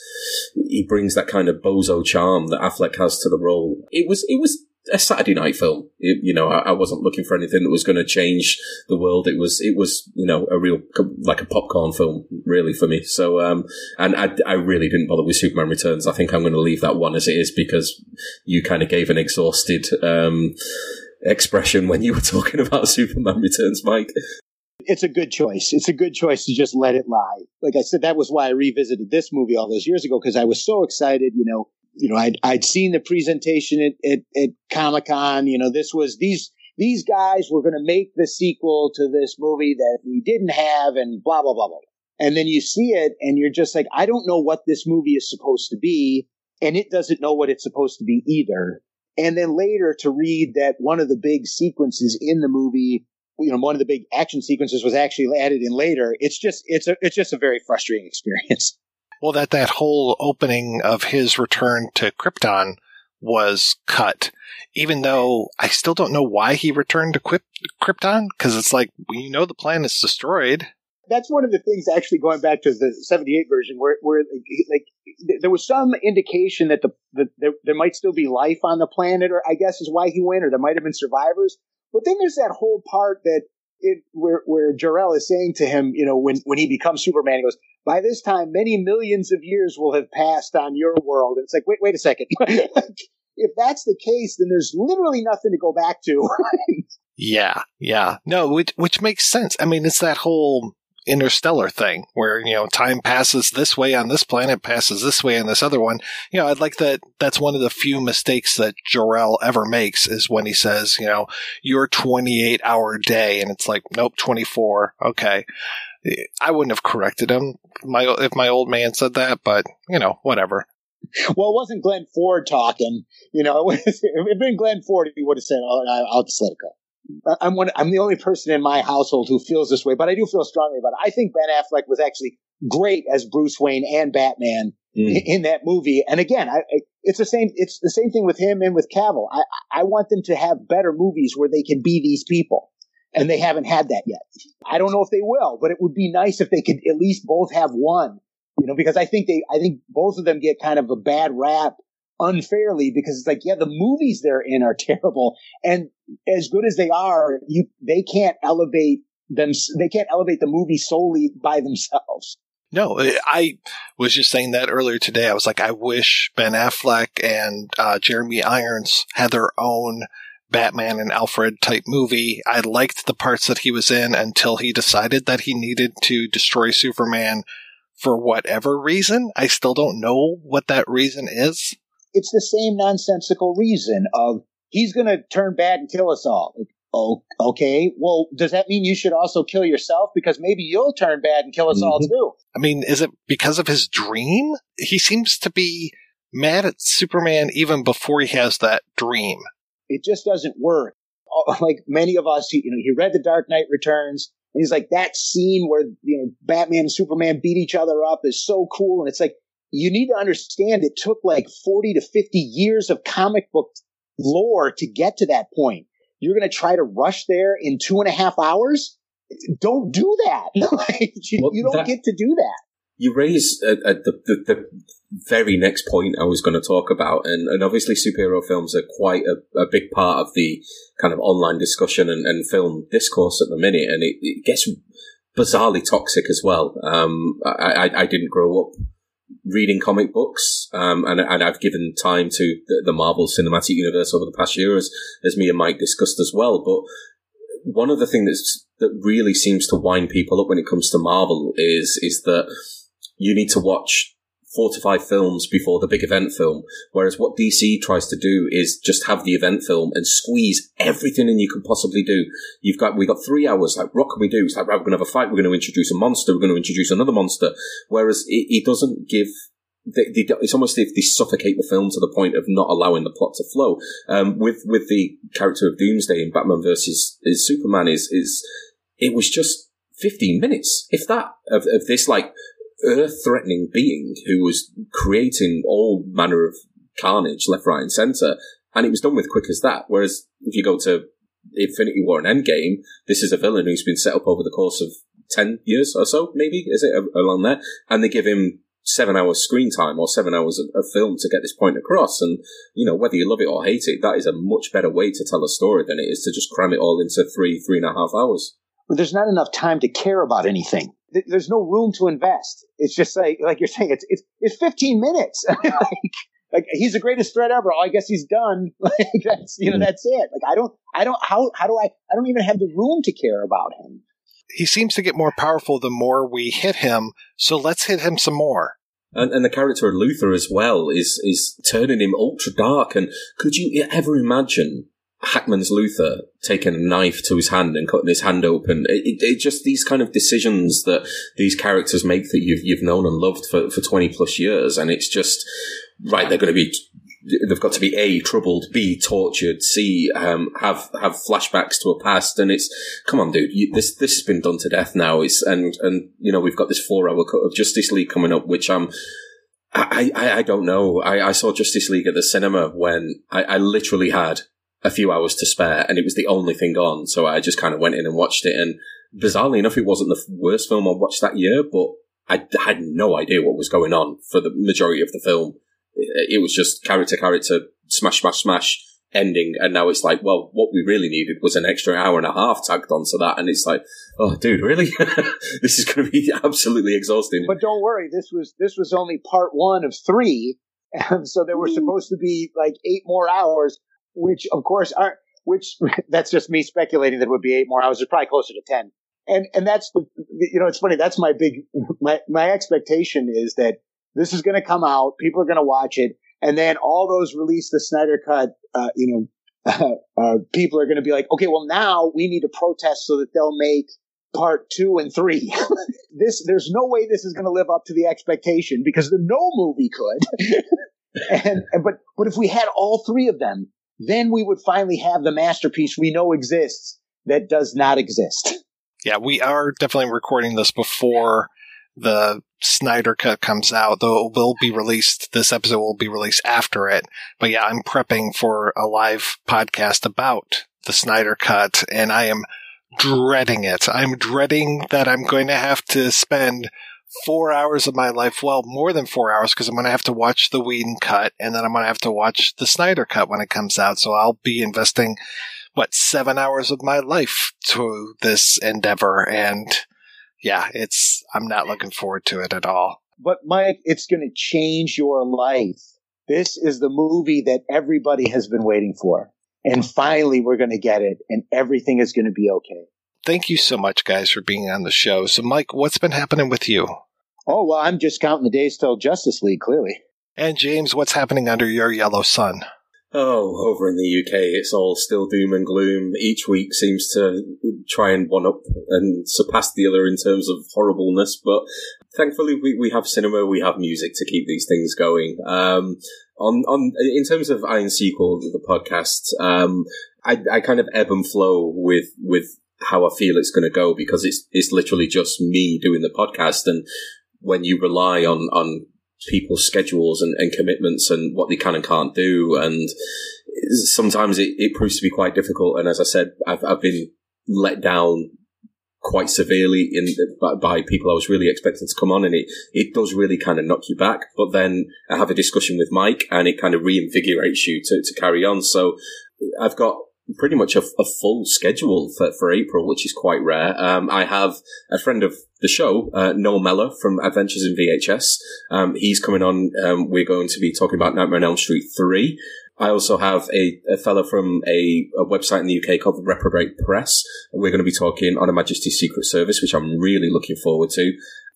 he brings that kind of bozo charm that Affleck has to the role. It was it was a Saturday night film. It, you know, I, I, wasn't looking for anything that was going to change the world. It was, it was, you know, a real, like a popcorn film, really, for me. So, um, and I, I really didn't bother with Superman Returns. I think I'm going to leave that one as it is because you kind of gave an exhausted, um, expression when you were talking about Superman Returns, Mike. It's a good choice. It's a good choice to just let it lie. Like I said, that was why I revisited this movie all those years ago because I was so excited, you know, you know, I'd, I'd seen the presentation at, at, at Comic Con. You know, this was these these guys were going to make the sequel to this movie that we didn't have, and blah blah blah blah. And then you see it, and you're just like, I don't know what this movie is supposed to be, and it doesn't know what it's supposed to be either. And then later to read that one of the big sequences in the movie, you know, one of the big action sequences was actually added in later. It's just, it's a, it's just a very frustrating *laughs* experience. Well, that that whole opening of his return to Krypton was cut, even though I still don't know why he returned to Krypton because it's like you know the planet's destroyed. That's one of the things actually going back to the 78 version where, where like there was some indication that the, the there, there might still be life on the planet or I guess is why he went or there might have been survivors. But then there's that whole part that it, where where Jor-El is saying to him, you know, when when he becomes Superman, he goes, "By this time, many millions of years will have passed on your world." And it's like, wait, wait a second. *laughs* if that's the case, then there's literally nothing to go back to. *laughs* yeah, yeah, no, which which makes sense. I mean, it's that whole interstellar thing where you know time passes this way on this planet passes this way on this other one you know i'd like that that's one of the few mistakes that Jor-El ever makes is when he says you know your 28 hour day and it's like nope 24 okay i wouldn't have corrected him my if my old man said that but you know whatever well, it wasn't Glenn Ford talking. You know, *laughs* if it had been Glenn Ford, he would have said, oh, I'll just let it go. I'm one. I'm the only person in my household who feels this way, but I do feel strongly about it. I think Ben Affleck was actually great as Bruce Wayne and Batman mm. in that movie. And again, I, it's the same. It's the same thing with him and with Cavill. I, I want them to have better movies where they can be these people, and they haven't had that yet. I don't know if they will, but it would be nice if they could at least both have one. You know, because I think they, I think both of them get kind of a bad rap unfairly because it's like, yeah, the movies they're in are *laughs* terrible. And as good as they are, you, they can't elevate them, they can't elevate the movie solely by themselves. No, I was just saying that earlier today. I was like, I wish Ben Affleck and uh, Jeremy Irons had their own Batman and Alfred type movie. I liked the parts that he was in until he decided that he needed to destroy Superman for whatever reason. I still don't know what that reason is it's the same nonsensical reason of he's going to turn bad and kill us all. Like, oh, okay. Well, does that mean you should also kill yourself? Because maybe you'll turn bad and kill us mm-hmm. all too. I mean, is it because of his dream? He seems to be mad at Superman even before he has that dream. It just doesn't work. *laughs* Like many of us, he, you know, he read The Dark Knight Returns. And he's like, that scene where, you know, Batman and Superman beat each other up is so cool. And it's like, you need to understand it took like 40 to 50 years of comic book lore to get to that point. You're going to try to rush there in two and a half hours? Don't do that. *laughs* you, well, you, don't that, get to do that. You raise uh, uh, the, the, the, very next point I was going to talk about, and, and obviously superhero films are quite a, a, big part of the kind of online discussion and, and film discourse at the minute, and it, it gets bizarrely toxic as well. Um, I, I, I didn't grow up reading comic books, um, and, and I've given time to the, the, Marvel Cinematic Universe over the past year, as, as me and Mike discussed as well. But one of the things that really seems to wind people up when it comes to Marvel is is that you need to watch four to five films before the big event film. Whereas what DC tries to do is just have the event film and squeeze everything in you can possibly do. You've got, we got three hours. Like, what can we do? It's like, right, we're going to have a fight. We're going to introduce a monster. We're going to introduce another monster. Whereas it, it doesn't give they, they, it's almost if they suffocate the film to the point of not allowing the plot to flow. Um, with with the character of Doomsday in Batman versus is Superman is is it was just fifteen minutes, if that, of, of this like earth threatening being who was creating all manner of carnage left, right, and center, and it was done with quick as that. Whereas if you go to Infinity War and Endgame, this is a villain who's been set up over the course of 10 years or so, maybe, is it along there? And they give him seven hours screen time or seven hours of, of, film to get this point across. And, you know, whether you love it or hate it, that is a much better way to tell a story than it is to just cram it all into three, three and a half hours. Well, there's not enough time to care about anything. There's no room to invest. It's just like, like you're saying, it's, it's, it's 15 minutes. *laughs* like, like he's the greatest threat ever. Oh, I guess he's done. *laughs* like that's, you know, mm. that's it. Like I don't, I don't, how, how do I, I don't even have the room to care about him he seems to get more powerful the more we hit him. So let's hit him some more. And, and the character of Luthor as well is is turning him ultra dark. And could you ever imagine Hackman's Luthor taking a knife to his hand and cutting his hand open. It, it, it, just these kind of decisions that these characters make that you've you've known and loved for, for twenty plus years, and it's just right. They're going to be they've got to be a troubled, b tortured, c um, have have flashbacks to a past, and it's come on, dude, you, this this has been done to death now. It's and and you know we've got this four hour cut of Justice League coming up, which I'm. I, I, I don't know. I, I saw Justice League at the cinema when I, I literally had a few hours to spare and it was the only thing on. So I just kind of went in and watched it. And bizarrely enough, it wasn't the worst film I watched that year, but I had no idea what was going on for the majority of the film it was just character, character, smash, smash, smash ending. And now it's like, well, what we really needed was an extra hour and a half tagged onto that. And it's like, oh, dude, really? *laughs* this is going to be *laughs* absolutely exhausting. But don't worry, this was this was only part one of three, *laughs* and so there were supposed to be like eight more hours, which of course aren't. Which *laughs* that's just me speculating that it would be eight more hours. It's probably closer to ten. And and that's the you know it's funny. That's my big my my expectation is that this is going to come out. People are going to watch it. And then all those release the Snyder cut, uh, you know, *laughs* uh, people are going to be like, okay, well now we need to protest so that they'll make part two and three. *laughs* this, there's no way this is going to live up to the expectation because no movie could. and, and, but, but if we had all three of them, then we would finally have the masterpiece we know exists that does not exist. Yeah, we are definitely recording this before the Snyder cut comes out, though it will be released, this episode will be released after it. But yeah, I'm prepping for a live podcast about the Snyder cut and I am dreading it. I'm dreading that I'm going to have to spend four hours of my life, well, more than four hours, because I'm going to have to watch the Whedon cut and then I'm going to have to watch the Snyder cut when it comes out. So I'll be investing, what, seven hours of my life to this endeavor. And yeah, it's, I'm not looking forward to it at all. But Mike, it's going to change your life. This is the movie that everybody has been waiting for. And finally, we're going to get it and everything is going to be okay. Thank you so much, guys, for being on the show. So, Mike, what's been happening with you? Oh, well, I'm just counting the days till Justice League, clearly. And James, what's happening under your yellow sun? Oh, over in the UK, it's all still doom and gloom. Each week seems to try and one up and surpass the other in terms of horribleness. But thankfully, we, we have cinema, we have music to keep these things going. Um, on, on, in terms of Iron Sequel, the podcast, um, I, I kind of ebb and flow with, with how I feel it's going to go because it's, it's literally just me doing the podcast. And when you rely on, on people's schedules and, and commitments and what they can and can't do. And sometimes it, it proves to be quite difficult. And as I said, I've, I've been let down quite severely in by, by, people I was really expecting to come on, and it it does really kind of knock you back. But then I have a discussion with Mike, and it kind of reinvigorates you to to carry on. So I've got pretty much a, a, full schedule for, for April, which is quite rare. Um, I have a friend of the show, uh, Noel Meller from Adventures in VHS. Um, he's coming on. Um, we're going to be talking about Nightmare on Elm Street 3. I also have a, a fellow from a, a, website in the UK called Reprobate Press. We're going to be talking on Her Majesty's Secret Service, which I'm really looking forward to.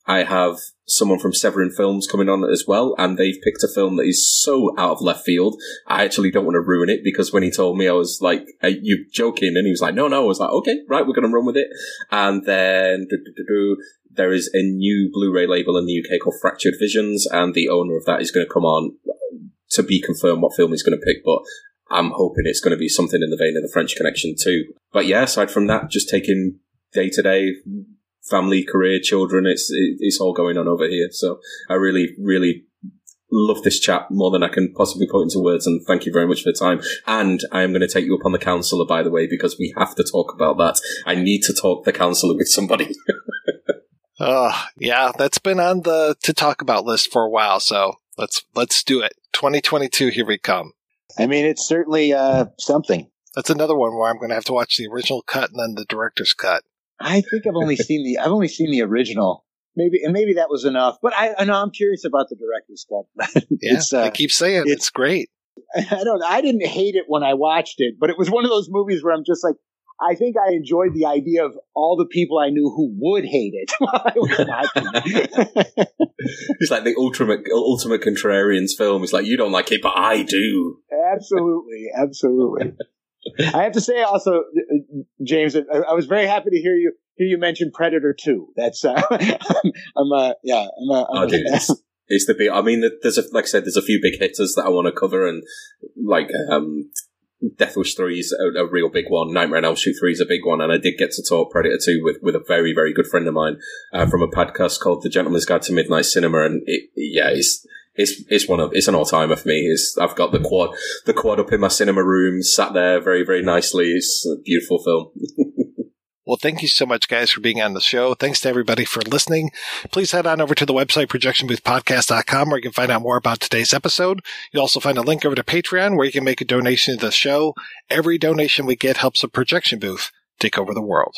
I have someone from Severin Films coming on as well, and they've picked a film that is so out of left field. I actually don't want to ruin it because when he told me, I was like, "Are you joking?" And he was like, "No, no." I was like, "Okay, right, we're going to run with it." And then there is a new Blu-ray label in the UK called Fractured Visions, and the owner of that is going to come on to be confirmed what film he's going to pick. But I'm hoping it's going to be something in the vein of the French Connection too. But yeah, aside from that, just taking day to day family, career, children, it's it's all going on over here. So I really, really love this chat more than I can possibly put into words. And thank you very much for the time. And I am going to take you up on the counselor, by the way, because we have to talk about that. I need to talk the counselor with somebody. Oh, *laughs* yeah, that's been on the to talk about list for a while. So let's let's do it. 2022, here we come. I mean, it's certainly uh, something. That's another one where I'm going to have to watch the original cut and then the director's cut. I think I've only seen the I've only seen the original. Maybe and maybe that was enough. But I, I know I'm curious about the director's cut. *laughs* yeah, uh, I keep saying it's, it's great. I don't. I didn't hate it when I watched it, but it was one of those movies where I'm just like, I think I enjoyed the idea of all the people I knew who would hate it *laughs* while I was watching *laughs* it's like the ultimate ultimate contrarians film. It's like you don't like it, but I do. Absolutely, absolutely. I have to say also, James, I was very happy to hear you hear you mention Predator Two. That's uh, *laughs* I'm, uh, yeah, I'm, uh, I'm oh, dude, it's, it's, the big. I mean, there's a, like I said, there's a few big hitters that I want to cover, and like um, Death Wish 3 is a, a, real big one. Nightmare on Elm Street 3 is a big one. And I did get to talk Predator 2 with, with a very, very good friend of mine uh, from a podcast called The Gentleman's Guide to Midnight Cinema. And it, yeah, it's, it's, it's one of, it's an all timer for me. It's, I've got the quad, the quad up in my cinema room, sat there very, very nicely. It's a beautiful film. *laughs* Well, thank you so much, guys, for being on the show. Thanks to everybody for listening. Please head on over to the website, projectionboothpodcast.com, where you can find out more about today's episode. You'll also find a link over to Patreon, where you can make a donation to the show. Every donation we get helps the projection booth take over the world.